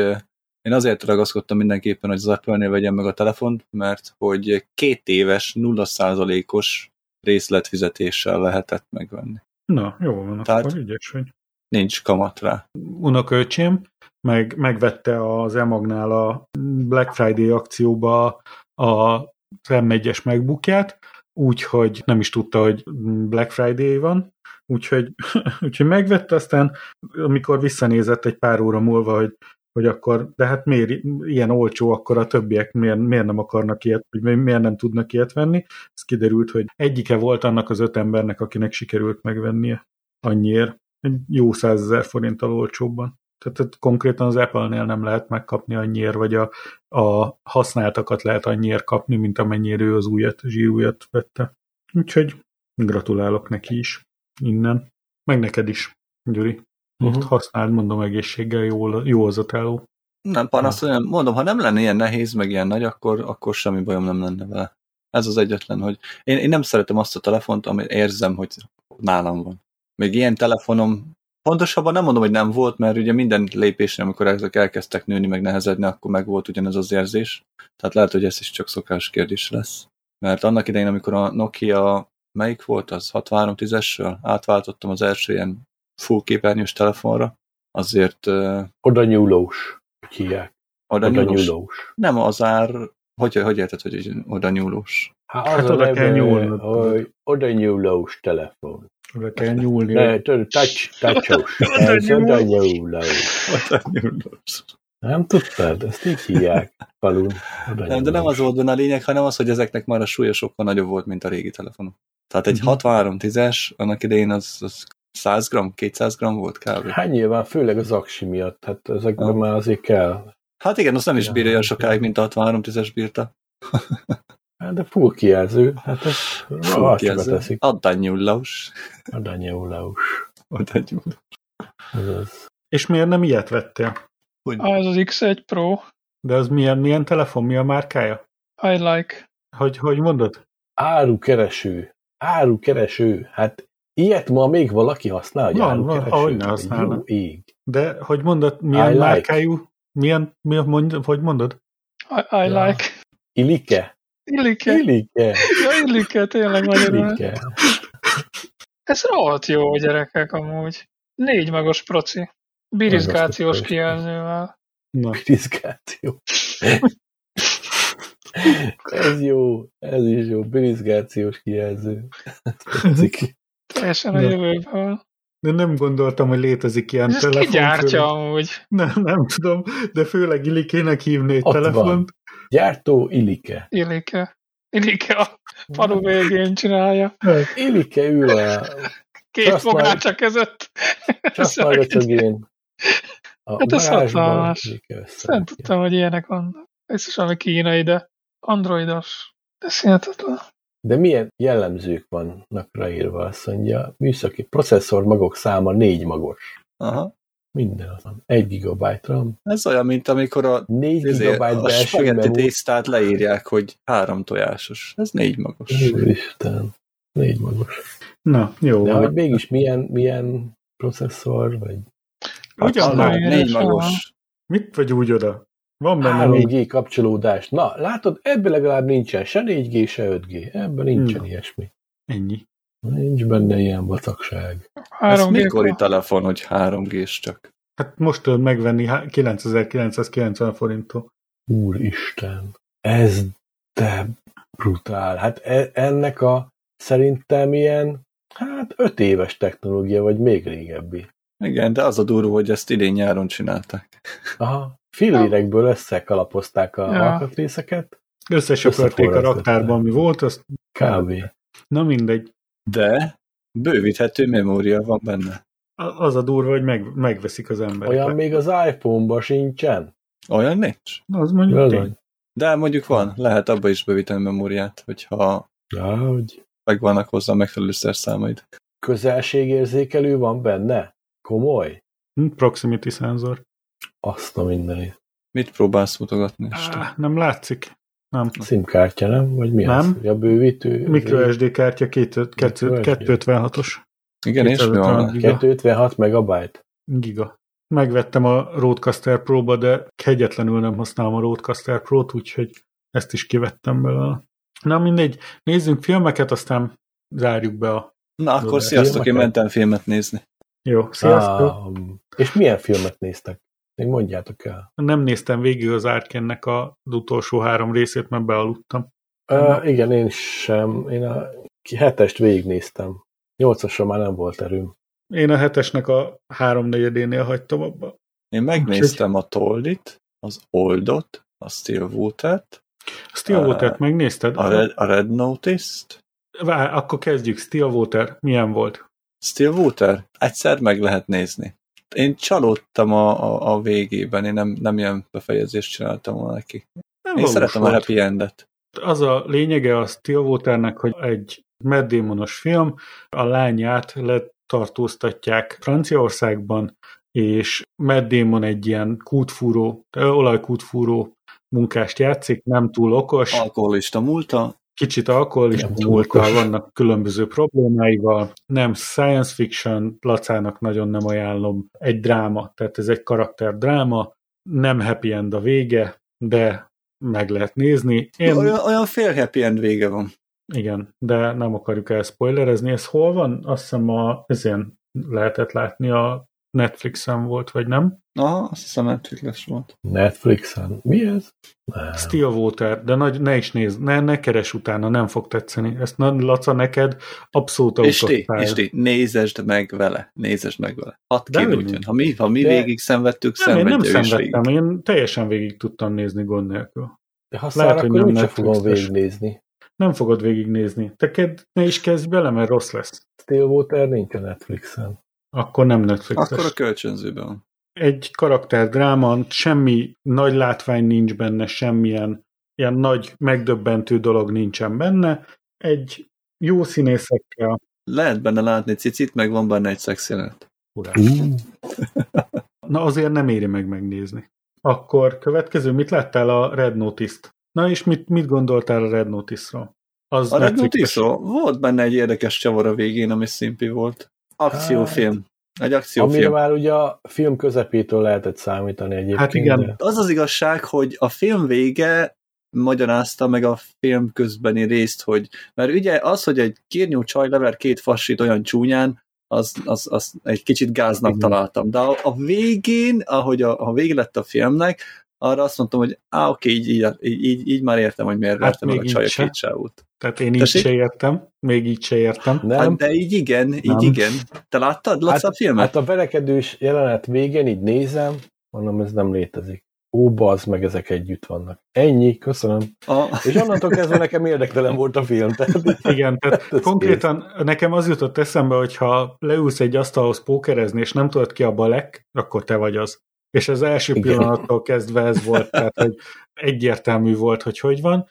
én azért ragaszkodtam mindenképpen, hogy az Apple-nél vegyem meg a telefont, mert hogy két éves, 0%-os részletfizetéssel lehetett megvenni. Na, jó van, Tehát akkor ügyes vagy. Nincs kamat rá. Unoköcsém meg, megvette az Emagnál a Black Friday akcióba a M1-es megbukját, úgyhogy nem is tudta, hogy Black Friday van, Úgyhogy, [LAUGHS] úgyhogy megvette, aztán amikor visszanézett egy pár óra múlva, hogy, hogy akkor, de hát miért ilyen olcsó, akkor a többiek miért, miért nem akarnak ilyet, vagy miért nem tudnak ilyet venni. Ez kiderült, hogy egyike volt annak az öt embernek, akinek sikerült megvennie annyiért. Egy jó százezer forinttal olcsóbban. Tehát, tehát konkrétan az Apple-nél nem lehet megkapni annyiért, vagy a, a használtakat lehet annyiért kapni, mint amennyire ő az újat, zsírújat vette. Úgyhogy gratulálok neki is innen. Meg neked is, Gyuri. Uh-huh. használd, mondom, egészséggel jó, jó az a teló. Nem panaszolom, mondom, ha nem lenne ilyen nehéz, meg ilyen nagy, akkor, akkor semmi bajom nem lenne vele. Ez az egyetlen, hogy én, én nem szeretem azt a telefont, amit érzem, hogy nálam van. Még ilyen telefonom, pontosabban nem mondom, hogy nem volt, mert ugye minden lépésre, amikor ezek elkezdtek nőni, meg nehezedni, akkor meg volt ugyanez az érzés. Tehát lehet, hogy ez is csak szokás kérdés lesz. Mert annak idején, amikor a Nokia, melyik volt az, 6310-esről átváltottam az első ilyen full képernyős telefonra, azért... Uh, oda nyúlós, hívják. Oda, oda nyúlós. nyúlós. Nem az ár, hogy, hogy érted, hogy oda nyúlós? Hát, hát oda kell nyúlni. Oda nyúlós telefon. Oda kell nyúlni. Ne, touch, touchos. Ez oda nyúlós. Oda nyúlós. Nem tudtad? Ezt így hívják falun. Nem, de nem az volt benne a lényeg, hanem az, hogy ezeknek már a súlya sokkal nagyobb volt, mint a régi telefonok. Tehát egy uh-huh. 6310-es, annak idején az, az 100 gram, 200 gram volt kb. Hát nyilván, főleg az aksi miatt, hát ezekben ja. már azért kell. Hát igen, azt nem is bírja olyan sokáig, mint a 63 10 bírta. Hát de full kijelző, hát ez kijelző. teszik. Adanyullaus. Adanyullaus. Adanyullaus. És miért nem ilyet vettél? Hogy? Az az X1 Pro. De az milyen, milyen telefon, mi a márkája? I like. Hogy, hogy mondod? Árukereső. Árukereső. Hát Ilyet ma még valaki használ, hogy van, van, ahogy ne használna. Ég. De hogy mondod, milyen I márkájú? Like. Milyen, mi, mond, hogy mondod? I, I ja. like. Ilike? Ilike. Ilike. Ja, Ilike, tényleg magyarul. Ilike. Ez rohadt jó, gyerekek, amúgy. Négy magos proci. Birizgációs kijelzővel. Na. Birizgáció. ez jó, ez is jó. Birizgációs kijelző. Teljesen a jövőből. De nem gondoltam, hogy létezik ilyen Ez telefon. Ki gyártja amúgy? Nem, nem tudom, de főleg Ilikének hívni egy Ott telefont. Van. Gyártó Ilike. Ilike. Ilike a falu végén csinálja. Hát, Ilike ül a... Két fográcsa között. Csaszmargacogén. Hát ez hatalmas. Nem tudtam, hogy ilyenek vannak. Ez is valami kínai, de androidos. Ez hihetetlen. De milyen jellemzők vannak ráírva, azt mondja, műszaki processzor magok száma négy magos. Aha. Minden az van. Egy gigabyte RAM. Ez olyan, mint amikor a, 4 gigabyte a spagetti tésztát leírják, hogy három tojásos. Ez négy magos. Isten. Négy magos. Na, jó. De hogy mégis milyen, milyen processzor, vagy... Ugyan hát, négy magos. Mit vagy úgy oda? Van benne 3G kapcsolódás. Na, látod, ebben legalább nincsen se 4G, se 5G. Ebben nincsen hmm. ilyesmi. Ennyi. Nincs benne ilyen vacakság. Ez mikori telefon, hogy 3G-s csak? Hát most tudod megvenni 9990 forinttól. Úristen, ez de brutál. Hát e, ennek a szerintem ilyen, hát öt éves technológia, vagy még régebbi. Igen, de az a durva, hogy ezt idén nyáron csinálták. Aha, fillérekből összekalapozták a ja. alkatrészeket. Összesöpörték a raktárban, mi volt, azt... Kb. Na mindegy. De bővíthető memória van benne. Az a durva, hogy meg, megveszik az emberek. Olyan még az iPhone-ba sincsen. Olyan nincs? Az mondjuk tény. De mondjuk van, lehet abba is bővíteni memóriát, hogyha ja, hogy... megvannak hozzá a megfelelő szerszámaid. Közelségérzékelő van benne? Komoly? Hm, proximity szenzor. Azt a mindenit. Mit próbálsz mutogatni? Á, nem látszik. Nem. SIM-kártya, nem? Vagy mi nem. az? A bővítő? MicroSD kártya 256-os. Igen, és mi van? 256 megabyte? Giga. Megvettem a Roadcaster Pro-ba, de kegyetlenül nem használom a Roadcaster Pro-t, úgyhogy ezt is kivettem belőle. Na mindegy, nézzünk filmeket, aztán zárjuk be a... Na akkor sziasztok, én mentem filmet nézni. Jó, sziasztok! Ah, és milyen filmet néztek? Még mondjátok el. Nem néztem végig az Árkénnek az utolsó három részét, mert bealudtam. Uh, igen, én sem. Én a hetest végignéztem. Nyolcasra már nem volt erőm. Én a hetesnek a háromnegyedénél hagytam abba. Én megnéztem a Toldit, az Oldot, a Stillwater-t, Stillwater-t megnézted? a Red, a Red Notice-t. Vár, akkor kezdjük. Stillwater, milyen volt? Stillwater? Egyszer meg lehet nézni. Én csalódtam a, a, a végében, én nem, nem ilyen befejezést csináltam volna neki. Nem Én szeretem a volt. happy endet. Az a lényege a Stillwaternek, hogy egy Matt Damonos film, a lányát letartóztatják Franciaországban, és Matt Damon egy ilyen kútfúró, olajkútfúró munkást játszik, nem túl okos, Alkoholista múlta, kicsit alkoholista múltal vannak különböző problémáival, nem science fiction, Lacának nagyon nem ajánlom, egy dráma, tehát ez egy karakter dráma, nem happy end a vége, de meg lehet nézni. Én, olyan, olyan fél happy end vége van. igen, de nem akarjuk el spoilerezni. Ez hol van? Azt hiszem a, ezen lehetett látni a Netflixen volt, vagy nem? Aha, azt hiszem Netflix volt. Netflixen. Mi ez? Nem. Stillwater, de nagy, ne is nézd, ne, ne keres utána, nem fog tetszeni. Ezt na, Laca, neked abszolút És ti, autostyle. és ti, nézesd meg vele, nézesd meg vele. Hadd De nem. Ha mi, ha mi De- végig szenvedtük, Nem, én nem is végig. szenvedtem, én teljesen végig tudtam nézni gond nélkül. De ha Lehet, szár, hogy akkor nem úgyse fogom Netflixes. végignézni. Nem fogod végignézni. Te ked, ne is kezdj bele, mert rossz lesz. Stillwater nincs a Netflixen. Akkor nem Netflixes. Akkor a kölcsönzőben. Egy karakter dráma, semmi nagy látvány nincs benne, semmilyen ilyen nagy megdöbbentő dolog nincsen benne. Egy jó színészekkel. Lehet benne látni cicit, meg van benne egy szexjelenet. [LAUGHS] Na azért nem éri meg megnézni. Akkor következő, mit láttál a Red Notice-t? Na és mit, mit gondoltál a Red Notice-ról? Az A Red Netflixes. Notice volt benne egy érdekes csavar a végén, ami szimpi volt. Akciófilm. Egy Amire akciófilm. már ugye a film közepétől lehetett számítani egyébként. Hát igen. de- Az az igazság, hogy a film vége magyarázta meg a film közbeni részt, hogy mert ugye az, hogy egy kérnyú csaj lever két fassit olyan csúnyán, az, az, az egy kicsit gáznak Igen. találtam. De a, a végén, ahogy a, a vége lett a filmnek, arra azt mondtam, hogy á, oké, így, így, így, így, így már értem, hogy miért Hát vertem meg a csaj a így két sávút. Tehát én így Tessék? se értem, még így se értem. Nem? Hát, de így igen, így Nem. igen. Te láttad? Látsz a filmet? Hát a verekedős jelenet végén így nézem, mondom, ez nem létezik. Ó, bazd meg, ezek együtt vannak. Ennyi, köszönöm. a, És onnantól kezdve nekem érdektelen volt a film. Tehát Igen, tehát [LAUGHS] Ez konkrétan nekem az jutott eszembe, hogy ha leülsz egy asztalhoz pókerezni, és nem tudod ki a balek, akkor te vagy az. És az első Igen. pillanattól kezdve ez volt, tehát hogy egyértelmű volt, hogy hogy van.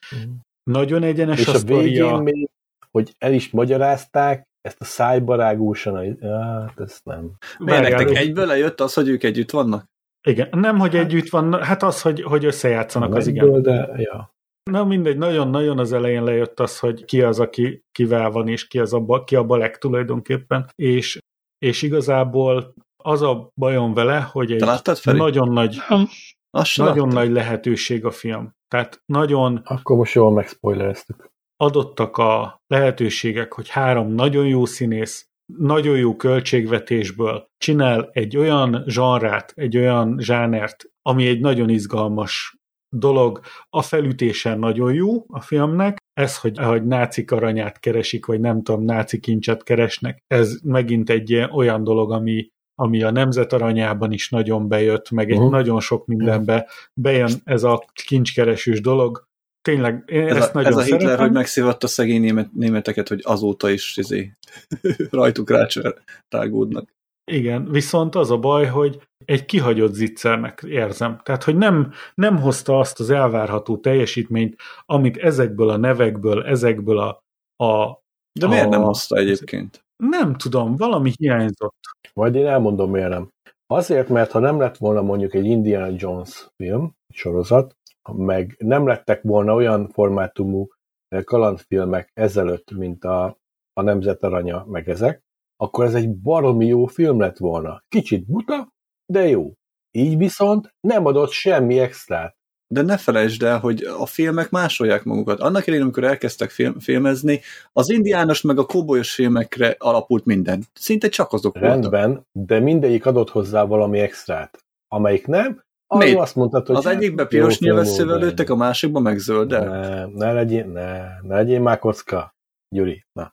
Nagyon egyenes és a a végén még, hogy el is magyarázták, ezt a szájbarágúsan, hát ezt nem. miért nektek és- egyből lejött az, hogy ők együtt vannak? Igen, nem, hogy együtt van, hát az, hogy, hogy összejátszanak, az igen. Egyből, de ja. Na mindegy, nagyon-nagyon az elején lejött az, hogy ki az, aki kivel van, és ki, az a, ki a balek tulajdonképpen, és, és igazából az a bajom vele, hogy egy láttad, nagyon nagy, nagyon nagy lehetőség a film. Tehát nagyon Akkor most jól megspoilereztük. adottak a lehetőségek, hogy három nagyon jó színész, nagyon jó költségvetésből csinál egy olyan zsanrát, egy olyan zsánert, ami egy nagyon izgalmas dolog. A felütésen nagyon jó a filmnek, ez, hogy, hogy nácik aranyát keresik, vagy nem tudom, náci kincset keresnek, ez megint egy olyan dolog, ami, ami a nemzet aranyában is nagyon bejött, meg egy Uh-huh. nagyon sok mindenbe bejön ez a kincskeresős dolog. Tényleg, én Ez ezt a, nagyon ez a Hitler, szeretem. hogy megszívatta szegény német, németeket, hogy azóta is izé, [LAUGHS] rajtuk rácsör, rágódnak. Igen, viszont az a baj, hogy egy kihagyott zicsernek érzem. Tehát, hogy nem, nem hozta azt az elvárható teljesítményt, amit ezekből a nevekből, ezekből a, a De miért A- nem hozta egyébként? Nem tudom, valami hiányzott. Majd én elmondom, miért nem. Azért, mert ha nem lett volna mondjuk egy Indiana Jones film, sorozat, meg nem lettek volna olyan formátumú eh, kalandfilmek ezelőtt, mint a, a Nemzet Aranya, meg ezek, akkor ez egy baromi jó film lett volna. Kicsit buta, de jó. Így viszont nem adott semmi extrát. De ne felejtsd el, hogy a filmek másolják magukat. Annak idején, amikor elkezdtek film, filmezni, az indiános meg a kóbolyos filmekre alapult minden. Szinte csak azok voltak. Rendben, de mindegyik adott hozzá valami extrát. Amelyik nem, arról azt mondtad, hogy Az egyikbe jó piros nyilvesszővel lőttek, a másikba meg zölddel. Ne, ne legyél, ne, ne legyél már kocka, Gyuri. Na.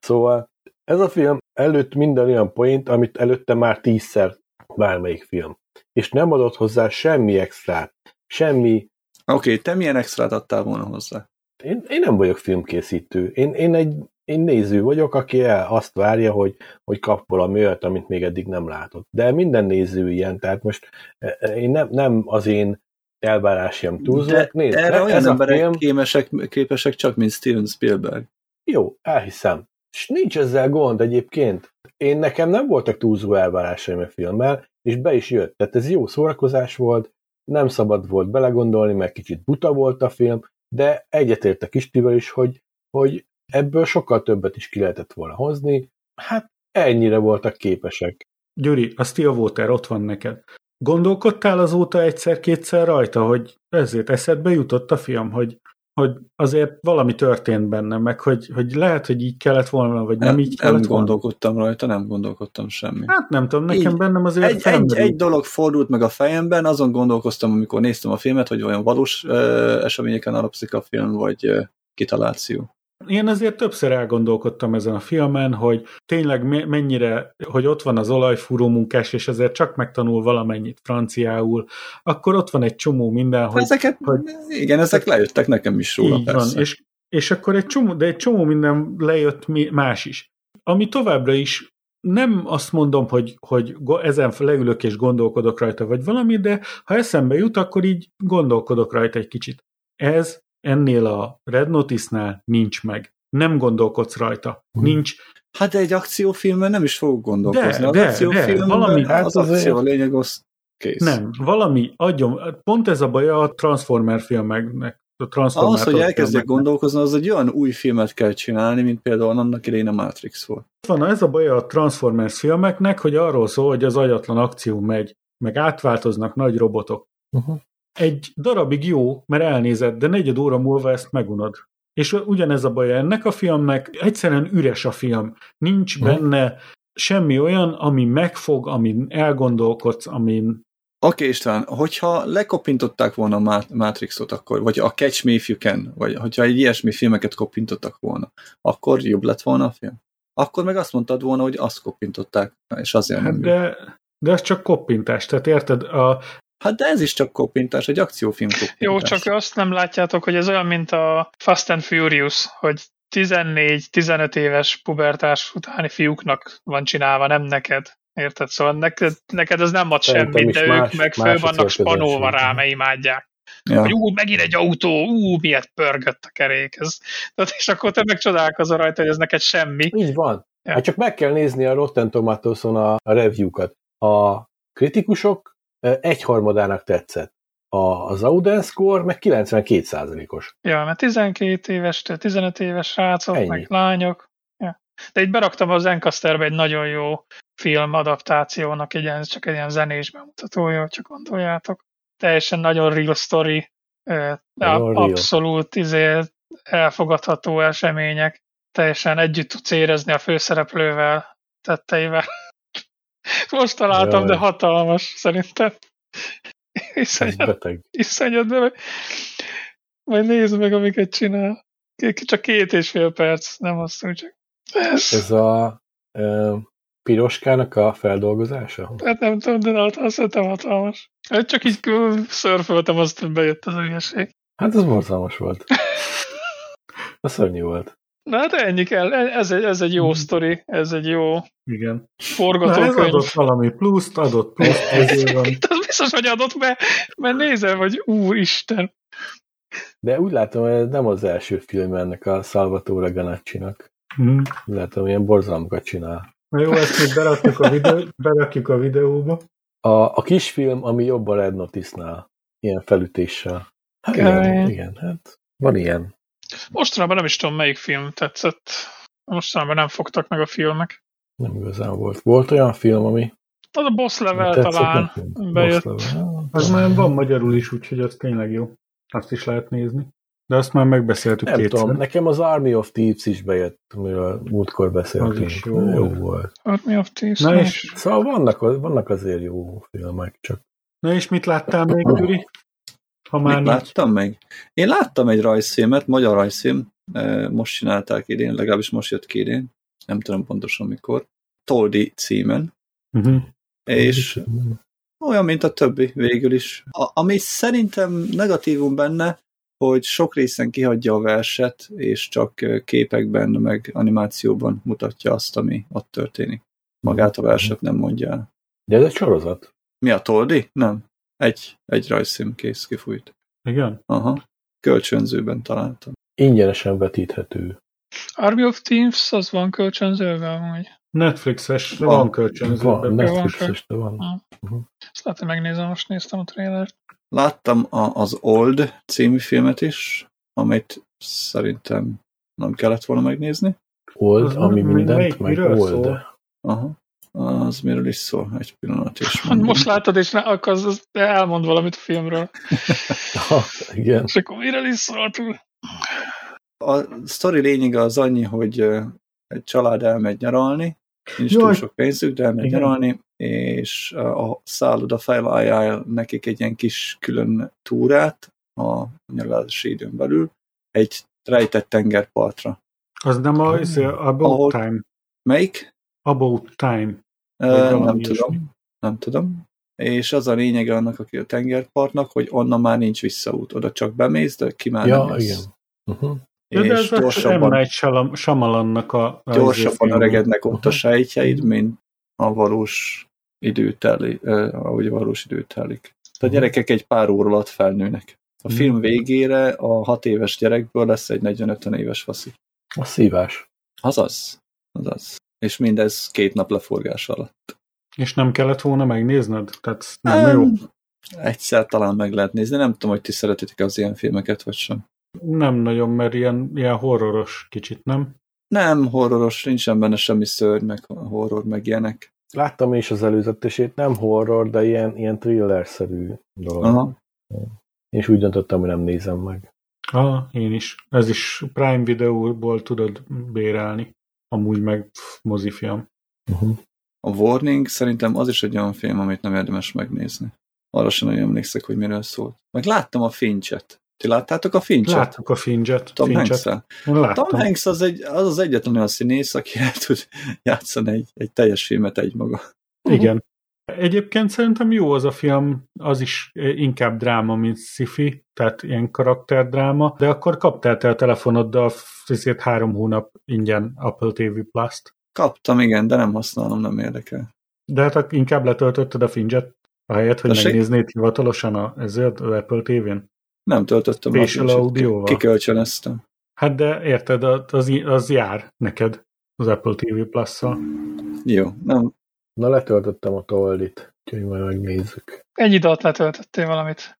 Szóval Ez a film előtt minden olyan point, amit előtte már tízszer bármelyik film. És nem adott hozzá semmi extrát, semmi... Oké, okay, te milyen extrát adtál volna hozzá? Én, én nem vagyok filmkészítő. Én, én egy én néző vagyok, aki el azt várja, hogy, hogy kap valami olyat, amit még eddig nem látott. De minden néző ilyen, tehát most e, e, én nem, nem az én elvárásom túlzóak. Nézd, erre ez olyan emberek film... képesek, képesek csak, mint Steven Spielberg. Jó, elhiszem. És nincs ezzel gond egyébként. Én nekem nem voltak túlzó elvárásaim a filmmel, és be is jött. Tehát ez jó szórakozás volt, nem szabad volt belegondolni, mert kicsit buta volt a film, de egyetértek Istivel is, hogy, hogy ebből sokkal többet is ki lehetett volna hozni. Hát ennyire voltak képesek. Gyuri, a Stillwater ott van neked. Gondolkodtál azóta egyszer-kétszer rajta, hogy ezért eszedbe jutott a film, hogy, hogy azért valami történt benne, meg hogy, hogy lehet, hogy így kellett volna, vagy nem, nem így kellett nem volna? gondolkodtam rajta, nem gondolkodtam semmi. Hát nem tudom, nekem így, bennem azért egy, egy, egy dolog fordult meg a fejemben, azon gondolkoztam, amikor néztem a filmet, hogy olyan valós uh, eseményeken alapszik a film, vagy uh, kitaláció. Én azért többször elgondolkodtam ezen a filmen, hogy tényleg mennyire, hogy ott van az olajfúró munkás, és ezért csak megtanul valamennyit franciául, akkor ott van egy csomó minden, hogy... Ezeket, hogy igen, ezek lejöttek nekem is róla, így persze. Van, és, és akkor egy csomó, de egy csomó minden lejött más is. Ami továbbra is nem azt mondom, hogy, hogy ezen leülök és gondolkodok rajta, vagy valami, de ha eszembe jut, akkor így gondolkodok rajta egy kicsit. Ez ennél a Red Notice-nál nincs meg. Nem gondolkodsz rajta. Hmm. Nincs. Hát de egy akciófilmben nem is fogok gondolkozni. De, az de, akciófilmben de, valami, hát az, az akció a lényeg, az kész. Nem, valami adjon, pont ez a baj a Transformer filmeknek. A Ahhoz, hogy elkezdjek gondolkozni, az egy olyan új filmet kell csinálni, mint például annak idején a Matrix volt. Van, ez a baj a Transformers filmeknek, hogy arról szól, hogy az agyatlan akció megy, meg átváltoznak nagy robotok. Uh-huh egy darabig jó, mert elnézed, de negyed óra múlva ezt megunod. És ugyanez a baj ennek a filmnek, egyszerűen üres a film. Nincs hmm. benne semmi olyan, ami megfog, amin elgondolkodsz, amin... Oké okay, István, hogyha lekopintották volna a Matrixot akkor, vagy a Catch Me If You Can, vagy hogyha egy ilyesmi filmeket kopintottak volna, akkor jobb lett volna a film? Akkor meg azt mondtad volna, hogy azt kopintották, és azért hát nem de, de ez csak koppintás, tehát érted, a, Hát de ez is csak kopintás, egy akciófilm kopintás. Jó, csak azt nem látjátok, hogy ez olyan, mint a Fast and Furious, hogy 14-15 éves pubertás utáni fiúknak van csinálva, nem neked. Érted? Szóval neked, neked ez nem ad semmit, de más, ők meg föl vannak spanolva rá, mert imádják. Ja. Hogy ú, megint egy autó, ú, miért pörgött a kerék. Ez, és akkor te megcsodálkozol rajta, hogy ez neked semmi. Így van. Ja. Hát csak meg kell nézni a Rotten Tomatoes-on a, a review-kat. A kritikusok egyharmadának tetszett. A, az Auden score meg 92%-os. Ja, mert 12 éves, 15 éves srácok, Ennyi. meg lányok. Ja. De itt beraktam az Encasterbe egy nagyon jó film adaptációnak, egy ilyen, csak egy ilyen zenés bemutatója, csak gondoljátok. Teljesen nagyon real story, nagyon abszolút real. Izé, elfogadható események. Teljesen együtt tudsz érezni a főszereplővel, tetteivel. Most találtam, Jaj. de hatalmas, szerintem. Iszonyat, beteg. Iszonyat, de majd nézd meg, amiket csinál. Csak két és fél perc, nem azt mondjuk. csak. Ez, Ez a e, piroskának a feldolgozása? Hát nem tudom, de azt szerintem hatalmas. Hát csak így szörföltem, azt bejött az ügyesség. Hát ez borzalmas volt. [LAUGHS] A szörnyű volt. Na hát ennyi kell, ez egy, ez egy jó hmm. sztori, ez egy jó Igen. forgatókönyv. Na ez adott valami pluszt, adott pluszt. [LAUGHS] Ez van. az biztos, hogy adott, mert, mert nézem, hogy úristen. De úgy látom, hogy ez nem az első film ennek a Salvatore Ganacci-nak. Hmm. Látom, ilyen borzalmakat csinál. Na jó, ezt még berakjuk a, videó, berakjuk a videóba. A, a kisfilm, ami jobb a Red Notice-nál. Ilyen felütéssel. Hát igen, igen, hát van ilyen. Mostanában nem is tudom, melyik film tetszett. Mostanában nem fogtak meg a filmek. Nem igazán volt. Volt olyan film, ami... Az a boss level tetszett talán nekem. bejött. Level. Az már van magyarul is, úgyhogy az tényleg jó. Azt is lehet nézni. De azt már megbeszéltük nem kétszer. Tudom, nekem az Army of Thieves is bejött, amiről múltkor beszéltünk. Az is jó, jó volt. Army of Thieves Na és... Szóval vannak, vannak azért jó filmek, csak... Na és mit láttál még, Gyuri? Ha már Mit láttam meg? Én láttam egy rajzfilmet, magyar rajzfilm, most csinálták idén, legalábbis most jött ki idén. nem tudom pontosan mikor, Toldi címen, Uh-huh. és olyan, mint a többi végül is. A, ami szerintem negatívum benne, hogy sok részen kihagyja a verset, és csak képekben, meg animációban mutatja azt, ami ott történik. Magát a verset nem mondja el. De ez egy sorozat. Mi a Toldi? Nem. Egy, egy rajzszím kész kifújt. Igen? Aha. Kölcsönzőben találtam. Ingyenesen vetíthető. Army of Thieves, az van kölcsönzővel, amúgy. Netflixes, de Van. van kölcsönző. Van, Netflixes, de van. Ezt lehet, hogy megnézem, most néztem a trailert. Láttam a, az Old című filmet is, amit szerintem nem kellett volna megnézni. Old, Az ami mi- mindent, meg old. szól? Aha. Az miről is szól? Egy pillanat is. Hát most látod, és ne, akkor az, elmond valamit a filmről. Ha, [LAUGHS] igen. És akkor miről is szólt? A sztori lényege az annyi, hogy egy család elmegy nyaralni, nincs túl Jaj. sok pénzük, de elmegy Igen. nyaralni, és a szálloda felajánl nekik egy ilyen kis külön túrát a nyaralási időn belül, egy rejtett tengerpartra. Az nem a, az a About Ahol- Time. Melyik? About Time. Ö, nem ilyesmi. tudom. Nem tudom. És az a lényege annak aki a tengerpartnak, hogy onnan már nincs visszaút. Oda csak bemész, de ki már Ja, nem jössz. igen. Uh-huh. Ja, de És ez a M. gyorsabban, Night Shyam- Shyamalannak a... a gyorsabban öregednek ott a Aha. sejtjeid, mint a valós idő telik, eh, ahogy a valós idő telik. A Mhm. gyerekek egy pár óra alatt felnőnek. A Mhm. film végére a hat éves gyerekből lesz egy 45 éves faszi. A szívás. Azaz. Azaz. És mindez két nap leforgás alatt. És nem kellett volna megnézned? Tehát nem jó. Em, Egyszer talán meg lehet nézni. Nem tudom, hogy ti szeretitek az ilyen filmeket, vagy sem. Nem nagyon, mert ilyen, ilyen horroros kicsit, nem? Nem horroros, nincsen benne semmi szörny, meg horror, meg ilyenek. Láttam is az előzetesét, nem horror, de ilyen, ilyen thriller-szerű dolog. Aha. És úgy döntöttem, hogy nem nézem meg. Ah, én is. Ez is Prime Videóból tudod bérelni. Amúgy meg pff, mozifilm. Uh-huh. A Warning szerintem az is egy olyan film, amit nem érdemes megnézni. Arra sem nagyon emlékszek, hogy miről szólt. Meg láttam a Finchet. Ti láttátok a Finchet? Láttuk a Finjet. Tom hanks. Tom Hanks az, egy, az az egyetlen olyan színész, aki el tud játszani egy, egy teljes filmet egymaga. Igen. Egyébként szerintem jó az a film, az is inkább dráma, mint sci-fi, tehát ilyen karakterdráma, de akkor kaptál te a telefonoddal ezért három hónap ingyen Apple TV Plus-t. Kaptam, igen, de nem használom, nem érdekel. De hát inkább letöltötted a Finjet, ahelyett, hogy Tessék? megnéznéd hivatalosan a, ezért az Apple TV-n. Nem töltöttem. Spatial azt, audio-val. Kikölcsönöztem. Hát de érted, az, az jár neked az Apple TV Plus-szal. Jó, nem. Na, letöltöttem a toldit, úgyhogy majd megnézzük. Egy idő alatt letöltöttél valamit.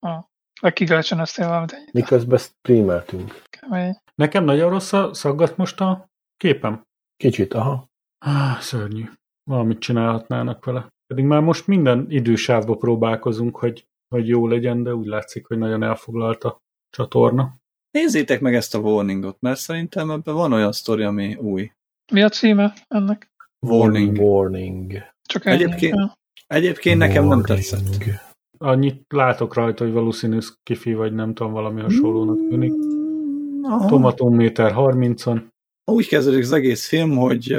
Ha? Vagy kikölcsönöztél valamit. Egy Miközben streameltünk. kemény. Nekem nagyon rossz a szaggat most a képem. Kicsit, aha. Ah, szörnyű. Valamit csinálhatnának vele. Pedig már most minden idősávba próbálkozunk, hogy, hogy jó legyen, de úgy látszik, hogy nagyon elfoglalt a csatorna. Nézzétek meg ezt a Warningot, mert szerintem ebben van olyan sztori, ami új. Mi a címe ennek? Warning. Warning. Csak ennyi. Egyébként-. Egyébként nekem nem Warning. tetszett. Annyit látok rajta, hogy valószínű kifi, vagy nem tudom, valami hasonlónak tűnik. Mm, aha. Tomatométer 30-on. Úgy kezdődik az egész film, hogy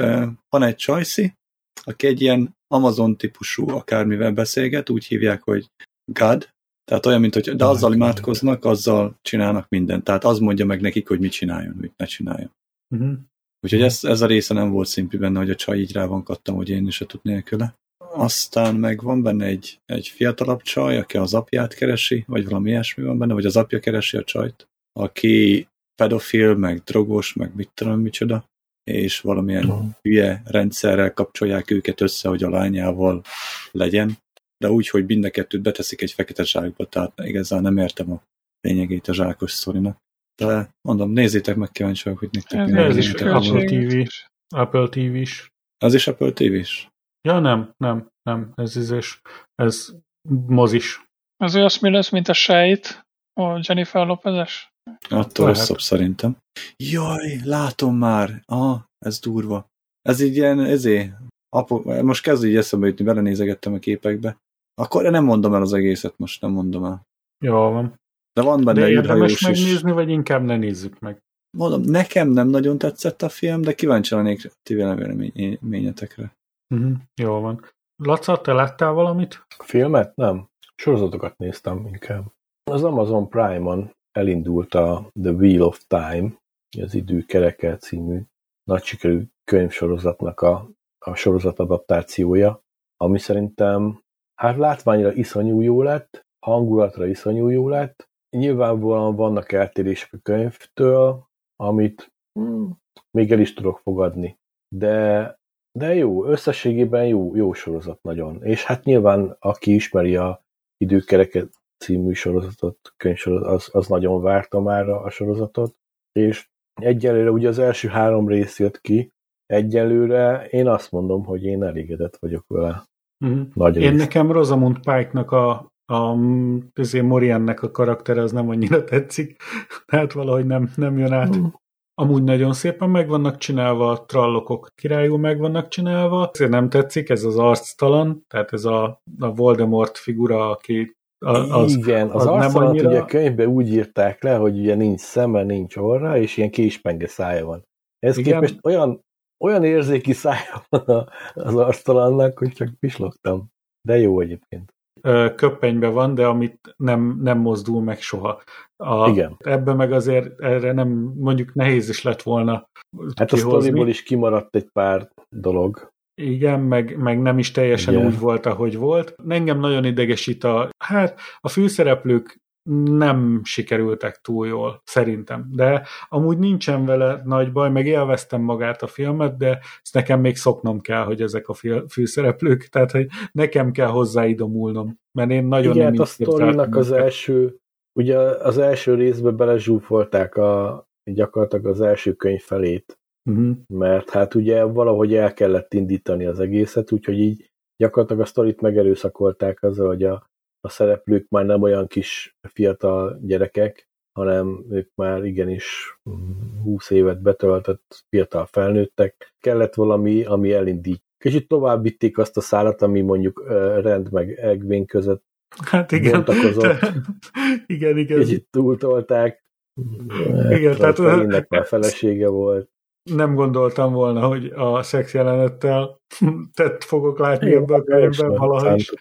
van egy csajszi, aki egy ilyen Amazon típusú akármivel beszélget, úgy hívják, hogy God, tehát olyan, mint hogy de azzal imádkoznak, azzal csinálnak mindent. Tehát az mondja meg nekik, hogy mit csináljon, mit ne csináljon. Uh-huh. Úgyhogy ez, ez a része nem volt szimpi benne, hogy a csaj így rá van kattam, hogy én is tud nélküle. Aztán meg van benne egy, egy fiatalabb csaj, aki az apját keresi, vagy valami ilyesmi van benne, vagy az apja keresi a csajt, aki pedofil, meg drogos, meg mit tudom micsoda, és valamilyen Mhm. hülye rendszerrel kapcsolják őket össze, hogy a lányával legyen, de úgy, hogy mind a kettőt beteszik egy fekete zsákba, tehát igazán nem értem a lényegét a zsákos sztorinak. De mondom, nézzétek meg, kíváncsi vagyok, hogy nektek Ez, ez is. Apple költség. TV. Apple TV-s. Az is Apple TV-s? Ja, nem, nem, nem. Ez, ez, ez, ez mozis. Az olyasmi lesz, mint a sejt, a Jennifer Lopez-es. Attól Lehet. rosszabb szerintem. Jaj, látom már. Ah, ez durva. Ez így ilyen, ezé, apo, most kezd így eszembe jutni, belenézegettem a képekbe. Akkor nem mondom el az egészet, most nem mondom el. Jó van. De van benne De érdemes is. megnézni, vagy inkább ne nézzük meg? mondom, nekem nem nagyon tetszett a film, de kíváncsi lennék ti véleményetekre. Uh-huh. Jó van. Laca, te láttál valamit? Filmet? Nem. Sorozatokat néztem inkább. Az Amazon Prime-on elindult a The Wheel of Time, az Idő kereke című nagy sikerű könyvsorozatnak a, a sorozat adaptációja, ami szerintem hát látványra iszonyú jó lett, hangulatra iszonyú jó lett. Nyilvánvalóan vannak eltérések a könyvtől, amit hmm, még el is tudok fogadni. De, de jó, összességében jó, jó sorozat nagyon. És hát nyilván, aki ismeri a Időkereket című sorozatot, könyvsorozat, az, az nagyon várta már a sorozatot, és egyelőre ugye az első három rész jött ki, egyelőre én azt mondom, hogy én elégedett vagyok vele. Uh-huh. Nagy én rész. nekem Rosamund Pike-nak a, a azért Moriannek a karakter az nem annyira [LAUGHS] tetszik, tehát valahogy nem, nem jön át. Uh-huh. Amúgy nagyon szépen meg vannak csinálva, a trallokok királyul meg vannak csinálva, ezért nem tetszik, ez az arctalan, tehát ez a, a Voldemort figura, aki az, Igen, az, az arcalat annyira... ugye a könyvben úgy írták le, hogy ugye nincs szeme, nincs orra, és ilyen késpenge szája van. Ez Igen. képest olyan, olyan érzéki szája van az arctalannak, hogy csak pislogtam. De jó egyébként. Köppenybe van, de amit nem, nem mozdul meg soha. A, Igen. Ebben meg azért erre nem, mondjuk nehéz is lett volna Hát kihozni. a sztoriból is kimaradt egy pár dolog. Igen, meg, meg nem is teljesen Igen. úgy volt, ahogy volt. Engem nagyon idegesít a, hát a főszereplők nem sikerültek túl jól, szerintem. De amúgy nincsen vele nagy baj, meg élveztem magát a filmet, de ezt nekem még szoknom kell, hogy ezek a főszereplők, tehát hogy nekem kell hozzáidomulnom, mert én nagyon Igen, nem hát a sztorinak az első, ugye az első részbe belezsúfolták a, gyakorlatilag az első könyv felét, uh-huh. mert hát ugye valahogy el kellett indítani az egészet, úgyhogy így gyakorlatilag a sztorit megerőszakolták azzal, hogy a, a szereplők már nem olyan kis fiatal gyerekek, hanem ők már igenis 20 évet betöltött fiatal felnőttek. Kellett valami, ami elindít. Kicsit tovább vitték azt a szállat, ami mondjuk Rend meg Egvén között Hát igen. [LAUGHS] igen, igen. Kicsit túltolták. Igen, tehát... Ennek már felesége volt nem gondoltam volna, hogy a szex jelenettel [LAUGHS] tett fogok látni ebben a könyvben valaha is.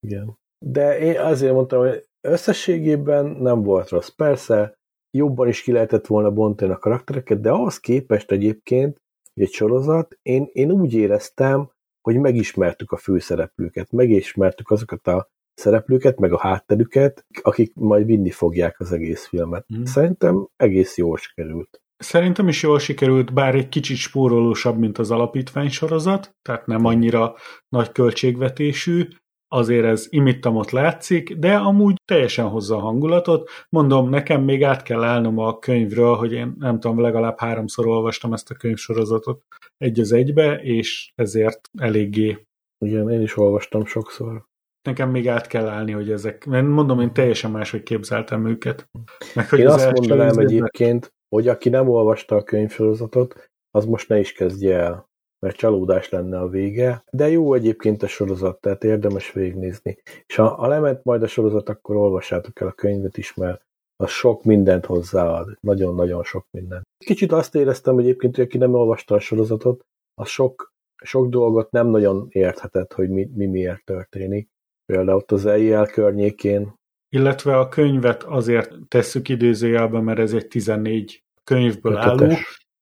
Igen. De én azért mondtam, hogy összességében nem volt rossz. Persze, jobban is ki lehetett volna bontani a karaktereket, de ahhoz képest egyébként, hogy egy sorozat, én, én úgy éreztem, hogy megismertük a főszereplőket, megismertük azokat a szereplőket, meg a hátterüket, akik majd vinni fogják az egész filmet. Mm. Szerintem egész jól sikerült. Szerintem is jól sikerült, bár egy kicsit spórolósabb, mint az alapítvány sorozat, tehát nem annyira nagy költségvetésű, azért ez imittamot látszik, de amúgy teljesen hozza a hangulatot. Mondom, nekem még át kell állnom a könyvről, hogy én nem tudom, legalább háromszor olvastam ezt a könyvsorozatot egy az egybe, és ezért eléggé. Igen, én is olvastam sokszor. Nekem még át kell állni, hogy ezek, mert mondom, én teljesen máshogy képzeltem őket. Meg, hogy én az azt mondanám egyébként, hogy aki nem olvasta a könyvsorozatot, az most ne is kezdje el, mert csalódás lenne a vége, de jó egyébként a sorozat, tehát érdemes végignézni. És ha, ha lement majd a sorozat, akkor olvassátok el a könyvet is, mert az sok mindent hozzáad, nagyon-nagyon sok mindent. Kicsit azt éreztem hogy egyébként, hogy aki nem olvasta a sorozatot, az sok, sok dolgot nem nagyon érthetett, hogy mi, mi miért történik. Például ott az EIL környékén illetve a könyvet azért tesszük idézőjelbe, mert ez egy 14 könyvből álló,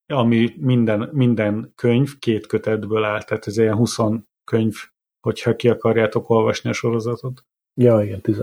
ami minden, minden könyv két kötetből áll, tehát ez ilyen 20 könyv, hogyha ki akarjátok olvasni a sorozatot. Ja, igen, 10.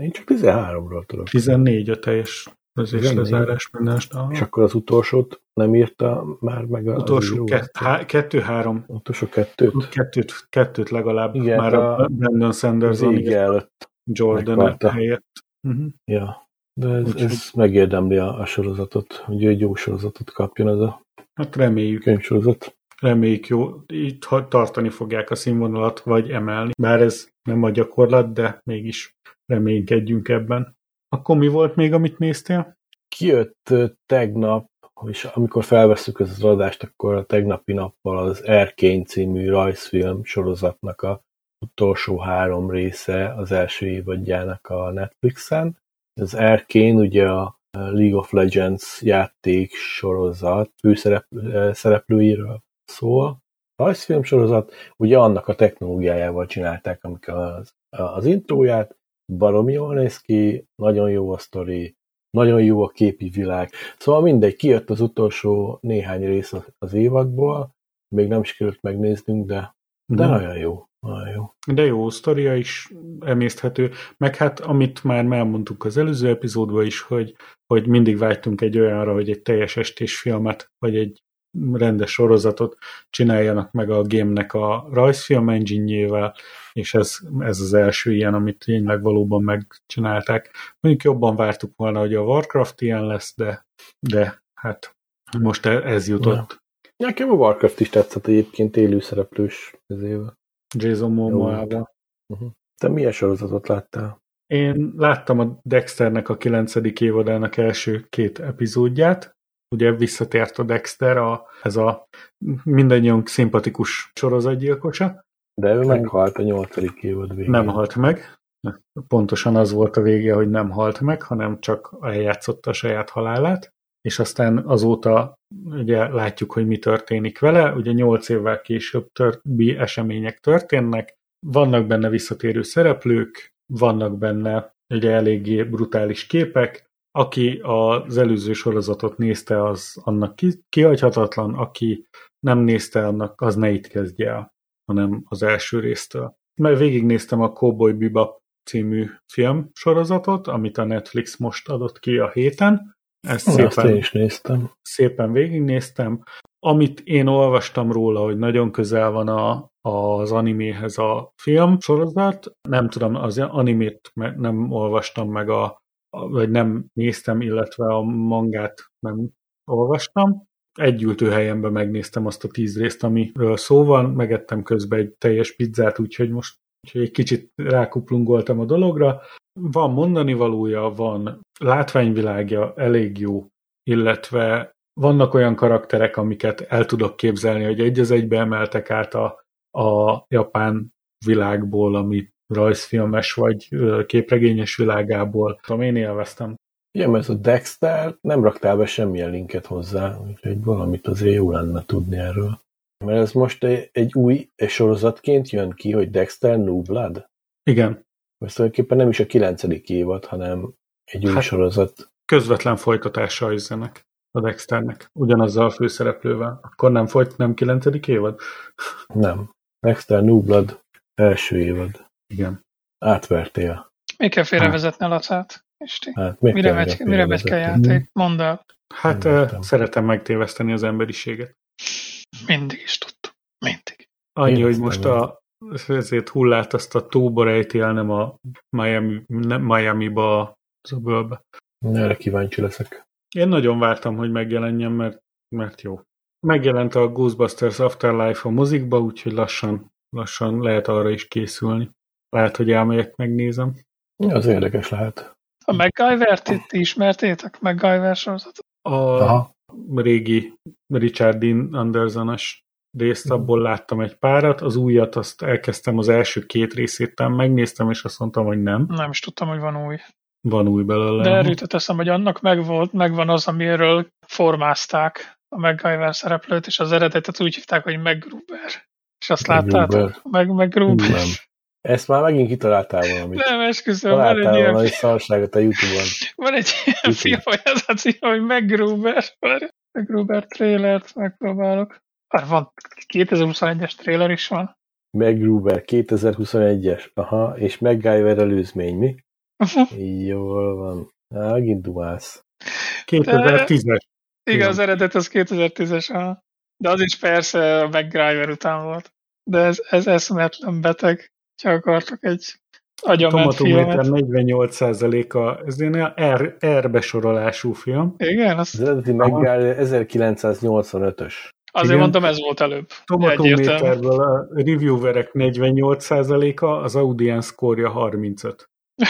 Én csak 13-ról tudok. 14 a teljes is lezárás minden. És akkor az utolsót nem írta már meg az Utolsó kett, há, kettő-három. Utolsó kettőt? Kettőt, kettőt legalább. Igen, már a, a Brandon Sanderson előtt Jordan helyett. Uh-huh. Ja. De ez, ez megérdemli a, a sorozatot, hogy egy jó sorozatot kapjon ez a hát reméljük. könyvsorozat. Reméljük jó, itt tartani fogják a színvonalat, vagy emelni. Bár ez nem a gyakorlat, de mégis reménykedjünk ebben. Akkor mi volt még, amit néztél? Kijött tegnap, és amikor felveszük ezt az adást, akkor a tegnapi nappal az Erkény című rajzfilm sorozatnak a utolsó három része az első évadjának a Netflixen, az Erkén ugye a League of Legends játék sorozat főszereplőiről szól. Rajzfilm sorozat, ugye annak a technológiájával csinálták, amik az, az intróját, baromi jól néz ki, nagyon jó a sztori, nagyon jó a képi világ. Szóval mindegy, kijött az utolsó néhány rész az évadból, még nem sikerült megnéznünk, de, de mm. nagyon jó. Jó. De jó, sztoria is emészthető, meg hát amit már elmondtuk az előző epizódban is, hogy, hogy mindig vágytunk egy olyanra, hogy egy teljes estés filmet, vagy egy rendes sorozatot csináljanak meg a gémnek a rajzfilm engine és ez, ez az első ilyen, amit tényleg valóban megcsinálták. Mondjuk jobban vártuk volna, hogy a Warcraft ilyen lesz, de, de hát most e, ez jutott. Ja. Nekem a Warcraft is tetszett egyébként élőszereplős ezével. Jason Momoa-val. Uh-huh. Te milyen sorozatot láttál? Én láttam a Dexternek a kilencedik évadának első két epizódját, ugye visszatért a Dexter, a, ez a mindannyian szimpatikus sorozatgyilkosa. De ő meghalt a nyolcadik évad végén. Nem halt meg. Pontosan az volt a vége, hogy nem halt meg, hanem csak eljátszotta a saját halálát, és aztán azóta ugye látjuk, hogy mi történik vele. Ugye nyolc évvel később többi események történnek, vannak benne visszatérő szereplők, vannak benne ugye eléggé brutális képek, aki az előző sorozatot nézte, az annak ki, kihagyhatatlan, aki nem nézte, annak az ne itt kezdje el, hanem az első résztől. Mert végignéztem a Cowboy Bebop című film sorozatot, amit a Netflix most adott ki a héten. Ezt szépen, is néztem. szépen végignéztem. Amit én olvastam róla, hogy nagyon közel van a, az animéhez a film sorozat, nem tudom, az animét nem olvastam meg a vagy nem néztem, illetve a mangát nem olvastam. Egy ültőhelyemben megnéztem azt a tíz részt, amiről szó van, megettem közben egy teljes pizzát, úgyhogy most úgyhogy egy kicsit rákuplungoltam a dologra. Van mondani valója, van látványvilágja, elég jó, illetve vannak olyan karakterek, amiket el tudok képzelni, hogy egy az egybe emeltek át a, a japán világból, amit rajzfilmes vagy képregényes világából. Tudom, én élveztem. Igen, mert a Dexter nem raktál be semmilyen linket hozzá, úgyhogy valamit azért jó lenne tudni erről. Mert ez most egy, új sorozatként jön ki, hogy Dexter New Blood? Igen. Mert tulajdonképpen nem is a kilencedik évad, hanem egy új hát, sorozat. Közvetlen folytatása a üzenek a Dexternek, ugyanazzal a főszereplővel. Akkor nem folyt, nem kilencedik évad? Nem. Dexter New Blood első évad. Igen. Átvertél. Mi kell félrevezetni a lacát? Isti. Hát, mire, megy, mire megy kell játék? Mondd el. Hát uh, szeretem megtéveszteni az emberiséget. Mindig is tudtam. Mindig. Annyi, Én hogy most a, ezért hullát azt a tóba rejtél, nem a Miami, nem Miami-ba az öbölbe. Erre kíváncsi leszek. Én nagyon vártam, hogy megjelenjen, mert, mert jó. Megjelent a Ghostbusters Afterlife a mozikba, úgyhogy lassan lassan lehet arra is készülni. Lehet, hogy elmegyek, megnézem. Ja, az érdekes lehet. A MacGyver-t itt ismertétek? MacGyver sorozatot? A Aha. régi Richard Dean Andersonos részt, abból láttam egy párat, az újat azt elkezdtem az első két részét, megnéztem, és azt mondtam, hogy nem. Nem is tudtam, hogy van új. Van új belőle. De erről teszem, hogy annak megvolt, megvan az, amiről formázták a MacGyver szereplőt, és az eredetet úgy hívták, hogy MacGruber. És azt láttátok? Meg, meg Gruber. Nem. Ezt már megint kitaláltál valamit. Nem, esküszöm, van egy ilyen... valami szarságot a Youtube-on. Van egy ilyen film, hogy az a cím, hogy MacGruber. MacGruber trailert megpróbálok. Van 2021-es trailer is van. MacGruber 2021-es. Aha, és MacGyver előzmény, mi? [LAUGHS] Jól van. Á, megint dumálsz. 2010-es. Igen, az eredet az 2010-es. De az is persze a MacGyver után volt. De ez, ez eszmetlen beteg. Csak akartok egy agyament filmet. 48%-a, ez ilyen R, R besorolású film. Igen, az... Az eredeti MacGyver 1985-ös. Azért Igen. mondtam, ez volt előbb. Tomatométerből a reviewerek 48%-a, az audience score 35. [LAUGHS]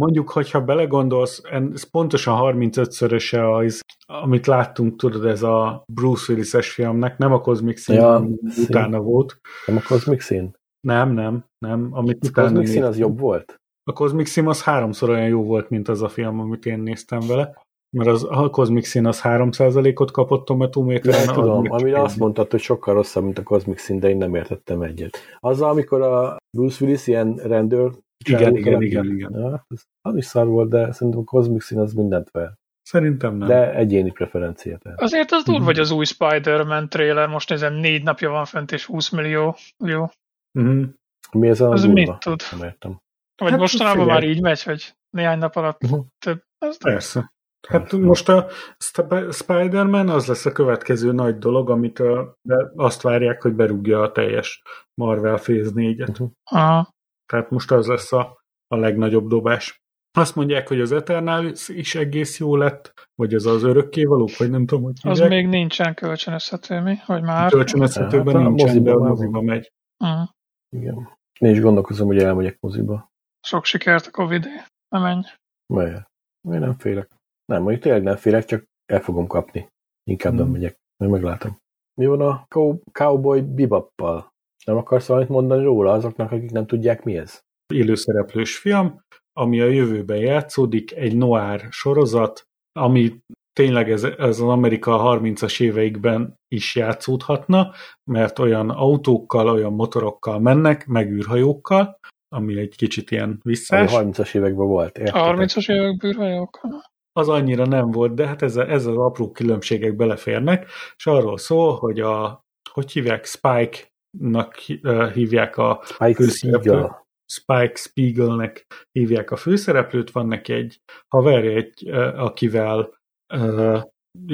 Mondjuk, hogyha belegondolsz, ez pontosan 35-szöröse az, amit láttunk, tudod, ez a Bruce Willis-es filmnek, nem a Cosmic Sin, ja, utána volt. Nem a Cosmic Sin? Nem, nem, nem. Amit a Cosmic Sin az jobb volt? A Cosmic Sim az háromszor olyan jó volt, mint az a film, amit én néztem vele. Mert az, a Cosmic Sin az 3%-ot kapott tomatométeren. Nem tudom, amire azt mondtad, hogy sokkal rosszabb, mint a Cosmic Sin, de én nem értettem egyet. Azzal, amikor a Bruce Willis ilyen rendőr igen, igen, igen, igen. Ez az is szar volt, de szerintem a Cosmic Sin az mindent fel. Szerintem nem. De egyéni preferencia. Tehát. Azért az durva, hogy az új Spider-Man trailer most nézem, négy napja van fent, és 20 millió. Jó. Mhm. Mi ez a Az durva? mit tud? Nem értem. Vagy Hát mostanában már így megy, hogy néhány nap alatt Mhm. több. Az Persze. Hát most a Sp- Spider-Man az lesz a következő nagy dolog, amit azt várják, hogy berúgja a teljes Marvel Phase 4-et. Aha. Tehát most az lesz a, a legnagyobb dobás. Azt mondják, hogy az Eternals is egész jó lett, vagy az az örökkévalók, vagy nem tudom, hogy Az hívják. még nincsen kölcsönözhető, mi? Hogy már? Kölcsönözhetőben Hát a nincsen, de a moziba megy. Mhm. Igen. Én is gondolkozom, hogy elmegyek moziba. Sok sikert a covid Nem menj. Melyek? Én nem félek. Nem, mondjuk tényleg nem félek, csak el fogom kapni. Inkább nem Hmm. megyek, majd meglátom. Mi van a cow- Cowboy Bibappal? Nem akarsz valamit mondani róla azoknak, akik nem tudják mi ez? élőszereplős film, ami a jövőben játszódik, egy noir sorozat, ami tényleg ez, ez az Amerika 30-as éveikben is játszódhatna, mert olyan autókkal, olyan motorokkal mennek, meg űrhajókkal, ami egy kicsit ilyen Ami visszás. 30-as években volt, A értetek? 30-as évek bűrhajók. Az annyira nem volt, de hát ez, ez az apró különbségek beleférnek, és arról szól, hogy a, hogy hívják, Spike-nak hívják a Spike. Spiegel. Spike Spiegelnek hívják a főszereplőt, van neki egy haverja, egy, akivel uh,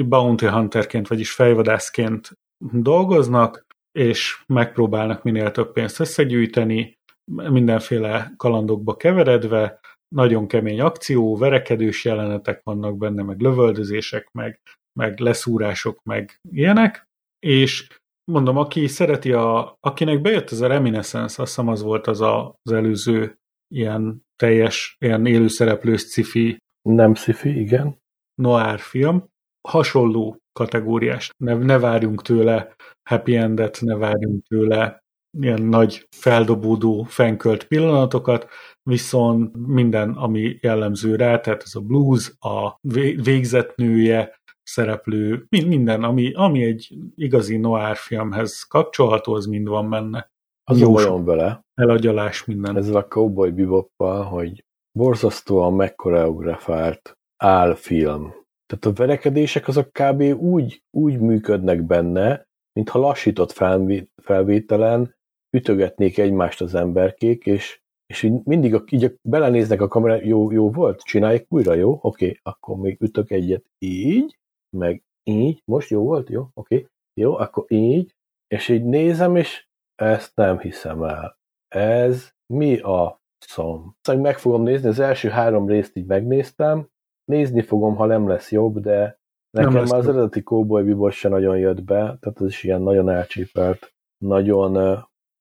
bounty hunterként, vagyis fejvadászként dolgoznak, és megpróbálnak minél több pénzt összegyűjteni, mindenféle kalandokba keveredve, nagyon kemény akció, verekedős jelenetek vannak benne, meg lövöldözések, meg, meg leszúrások, meg ilyenek, és mondom, aki szereti a, akinek bejött ez a Reminiscence, azt hiszem az volt az a, az előző ilyen teljes, ilyen élőszereplős sci-fi Nem sci igen. noir film, hasonló kategóriás. Ne, ne várjunk tőle happy endet, ne várjunk tőle ilyen nagy feldobódó, fenkölt pillanatokat, viszont minden, ami jellemző rá, tehát ez a blues, a vé- végzetnője, szereplő, min- minden, ami, ami egy igazi noir filmhez kapcsolható, az mind van benne. Az Jó bajom vele, Elagyalás, minden. ezzel a Cowboy Biboppal, hogy borzasztóan megkoreografált álfilm. Tehát a verekedések azok kb. úgy, úgy működnek benne, mintha lassított felvé- felvételen ütögetnék egymást az emberkék, és, és így mindig a, így a, belenéznek a kamerán, jó, jó volt, csináljuk újra, jó? Oké, okay, akkor még ütök egyet így, meg így, most jó volt, jó? Oké, okay. jó, akkor így, és így nézem, és ezt nem hiszem el. Ez mi a szom? Szóval meg fogom nézni, az első három részt így megnéztem, nézni fogom, ha nem lesz jobb, de nekem már az eredeti Cowboy Bebop se nagyon jött be, tehát az is ilyen nagyon elcsépelt, nagyon uh,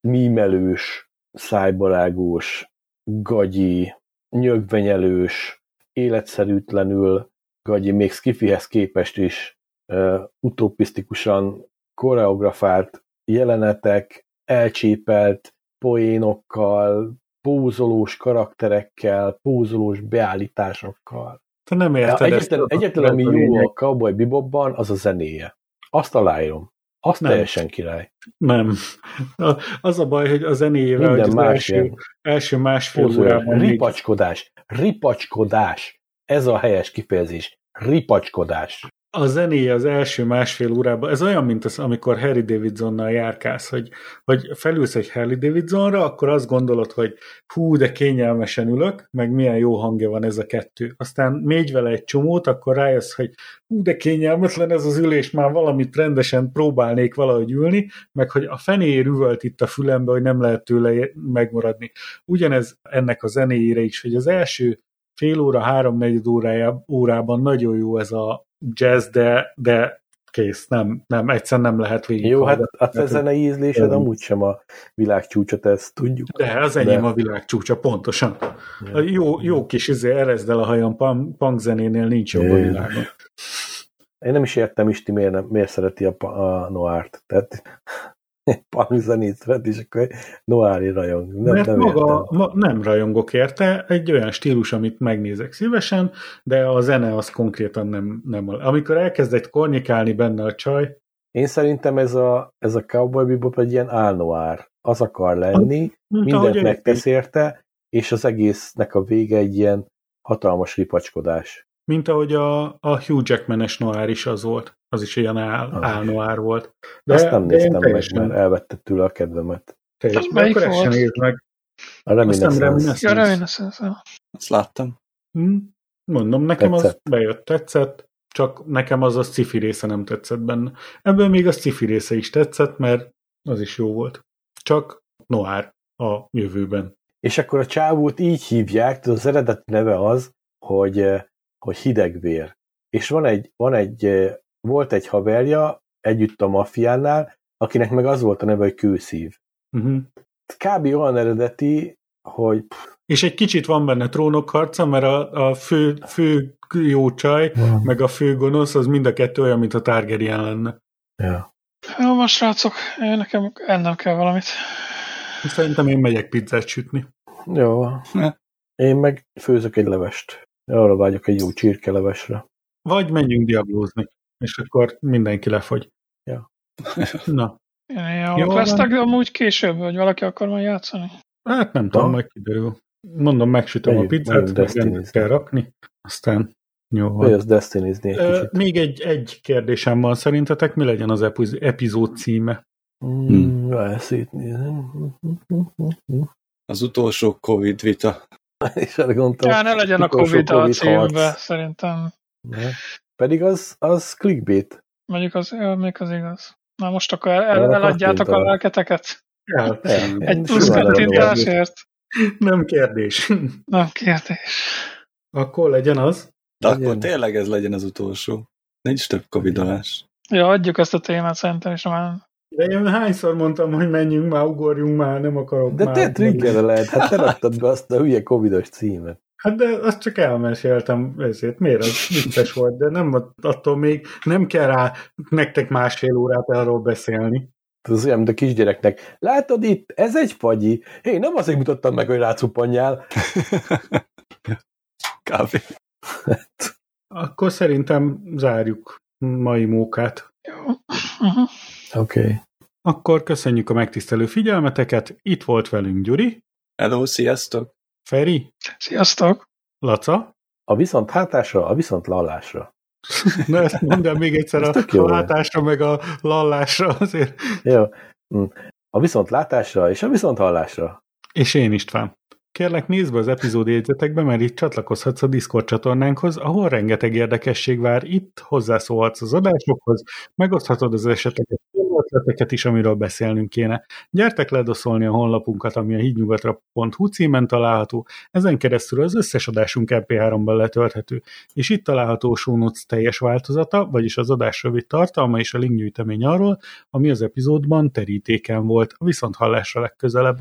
mímelős, szájbarágós, gagyi, nyögvenyelős, életszerűtlenül gagyi, még Skifihez képest is uh, utopisztikusan koreografált jelenetek, elcsépelt poénokkal, pózolós karakterekkel, pózolós beállításokkal. Te nem érted ezt. Egyetlen, egyetlen, ami jó a Cowboy Bebopban, az a zenéje. Azt aláírom. Azt Nem. teljesen király. Nem. A- Az a baj, hogy a zenéjével, hogy Minden az más első, ilyen első másfél órában Ripacskodás. Ripacskodás. Ez a helyes kifejezés. Ripacskodás. A zenéje az első másfél órában, ez olyan, mint az, amikor Harry Davidsonnal járkálsz, hogy, hogy felülsz egy Harry Davidsonra, akkor azt gondolod, hogy hú, de kényelmesen ülök, meg milyen jó hangja van ez a kettő. Aztán mégy vele egy csomót, akkor rájössz, hogy hú, de kényelmetlen ez az ülés, már valamit rendesen próbálnék valahogy ülni, meg hogy a fenér üvölt itt a fülembe, hogy nem lehet tőle megmaradni. Ugyanez ennek a zenéjére is, hogy az első fél óra, három-negyed órában nagyon jó ez a jazz, de, de kész, nem, nem, egyszer nem lehet végig. Jó, hát a te zenei ízlésed Igen. amúgy sem a világ csúcsot, ezt tudjuk. De az enyém De- a világ csúcsa, pontosan. A jó, jó kis izé, erezd el a hajam, punk, zenénél nincs jobb a világon. Én nem is értem Isti, miért, nem, miért szereti a, a Noárt. Tehát [LAUGHS] Parmezanit vett, és akkor Noári rajong. Nem, Mert nem maga, értem. ma, nem rajongok érte, egy olyan stílus, amit megnézek szívesen, de a zene az konkrétan nem, nem amikor elkezdett kornyikálni benne a csaj, Én szerintem ez a, ez a Cowboy Bebop egy ilyen álnoár. Az akar lenni, mint mindent megtesz érte, és az egésznek a vége egy ilyen hatalmas ripacskodás. Mint ahogy a, a Hugh Jackman-es noir is az volt. Az is ilyen áll, álnoár volt. De Azt nem néztem meg, mert elvette tőle a kedvemet. teljesen. Az De melyik akkor ezt sem volt? nézd meg. A Reminiscence. Ja, Reminiscence. Azt láttam. Hm? Mondom, nekem az Tetszett. bejött, tetszett, csak nekem az a sci része nem tetszett benne. Ebből még a sci része is tetszett, mert az is jó volt. Csak noir a jövőben. És akkor a csávót így hívják, az eredeti neve az, hogy, eh, hogy hidegvér. És van egy, van egy, eh, volt egy haverja együtt a maffiánál, akinek meg az volt a neve, hogy kőszív. Uh-huh. Kb. olyan eredeti, hogy És egy kicsit van benne trónokharca, mert a, a fő, fő jó csaj, meg a fő gonosz, az mind a kettő olyan, mint a Targaryen lenne. ja. Jó, most srácok, én nekem ennem kell valamit. Szerintem én megyek pizzát sütni. jó. Ne. Én meg főzök egy levest. Arra vágyok egy jó csirkelevesre. Vagy menjünk diablózni, és akkor mindenki lefogy. Ja. [LAUGHS] Na, Jó jók lesznek, de amúgy később, hogy valaki akar majd játszani. hát nem tudom, Na. majd kiderül. Mondom, megsütöm a pizzát, meg kell rakni, aztán jó Vagy van. az destiny egy még egy, egy kérdésem van, szerintetek mi legyen az epiz- epizód címe? Mm, ezt itt nézem. Az utolsó Covid vita. [LAUGHS] És arra gondoltam, Ja, ne legyen a Covid a címbe, szerintem. Ne. Pedig az, az clickbait. Mondjuk az, ja, még az igaz. Na most akkor el, el, eladjátok a lelketeket? El, Nem, Egy plusz kattintásért? [LAUGHS] nem kérdés. [LAUGHS] Nem kérdés. Akkor legyen az. De Legyen. akkor tényleg ez legyen az utolsó. Nincs több covidolás. Ja, adjuk ezt a témát szerintem, és már De én hányszor mondtam, hogy menjünk már, ugorjunk már, nem akarok De már. te triggerre lehet, hát te raktad be azt a hülye covidos címet. Hát de azt csak elmeséltem ezért. Miért? Az vicces volt, de nem attól még nem kell rá nektek másfél órát arról beszélni. Ez olyan, mint a kisgyereknek. Látod itt, ez egy fagyi. Én nem azért mutattam meg, hogy rácupanjál. [LAUGHS] Kb. Akkor szerintem zárjuk mai mókát. jó. Uh-huh. Oké. Okay. Akkor köszönjük a megtisztelő figyelmeteket. Itt volt velünk Gyuri, Hello, sziasztok! Feri, Sziasztok! Laca. A viszont hátásra, a viszont lallásra. Na ezt mondjam még egyszer a jó. látásra, meg a lallásra azért. Jó. Mm. A viszont látásra és a viszont hallásra. És én István. Kérlek nézd be az epizód jegyzetekbe, mert itt csatlakozhatsz a Discord csatornánkhoz, ahol rengeteg érdekesség vár. Itt hozzászólhatsz az adásokhoz, megoszthatod az esetleges ötleteket is, amiről beszélnünk kéne. Gyertek ledoszolni a honlapunkat, ami a hídnyugatra.hu címen található, ezen keresztül az összes adásunk MP3-ban letölthető, és itt található notes teljes változata, vagyis az adás rövid tartalma és a linkgyűjtemény arról, ami az epizódban terítéken volt, viszont hallásra legközelebb.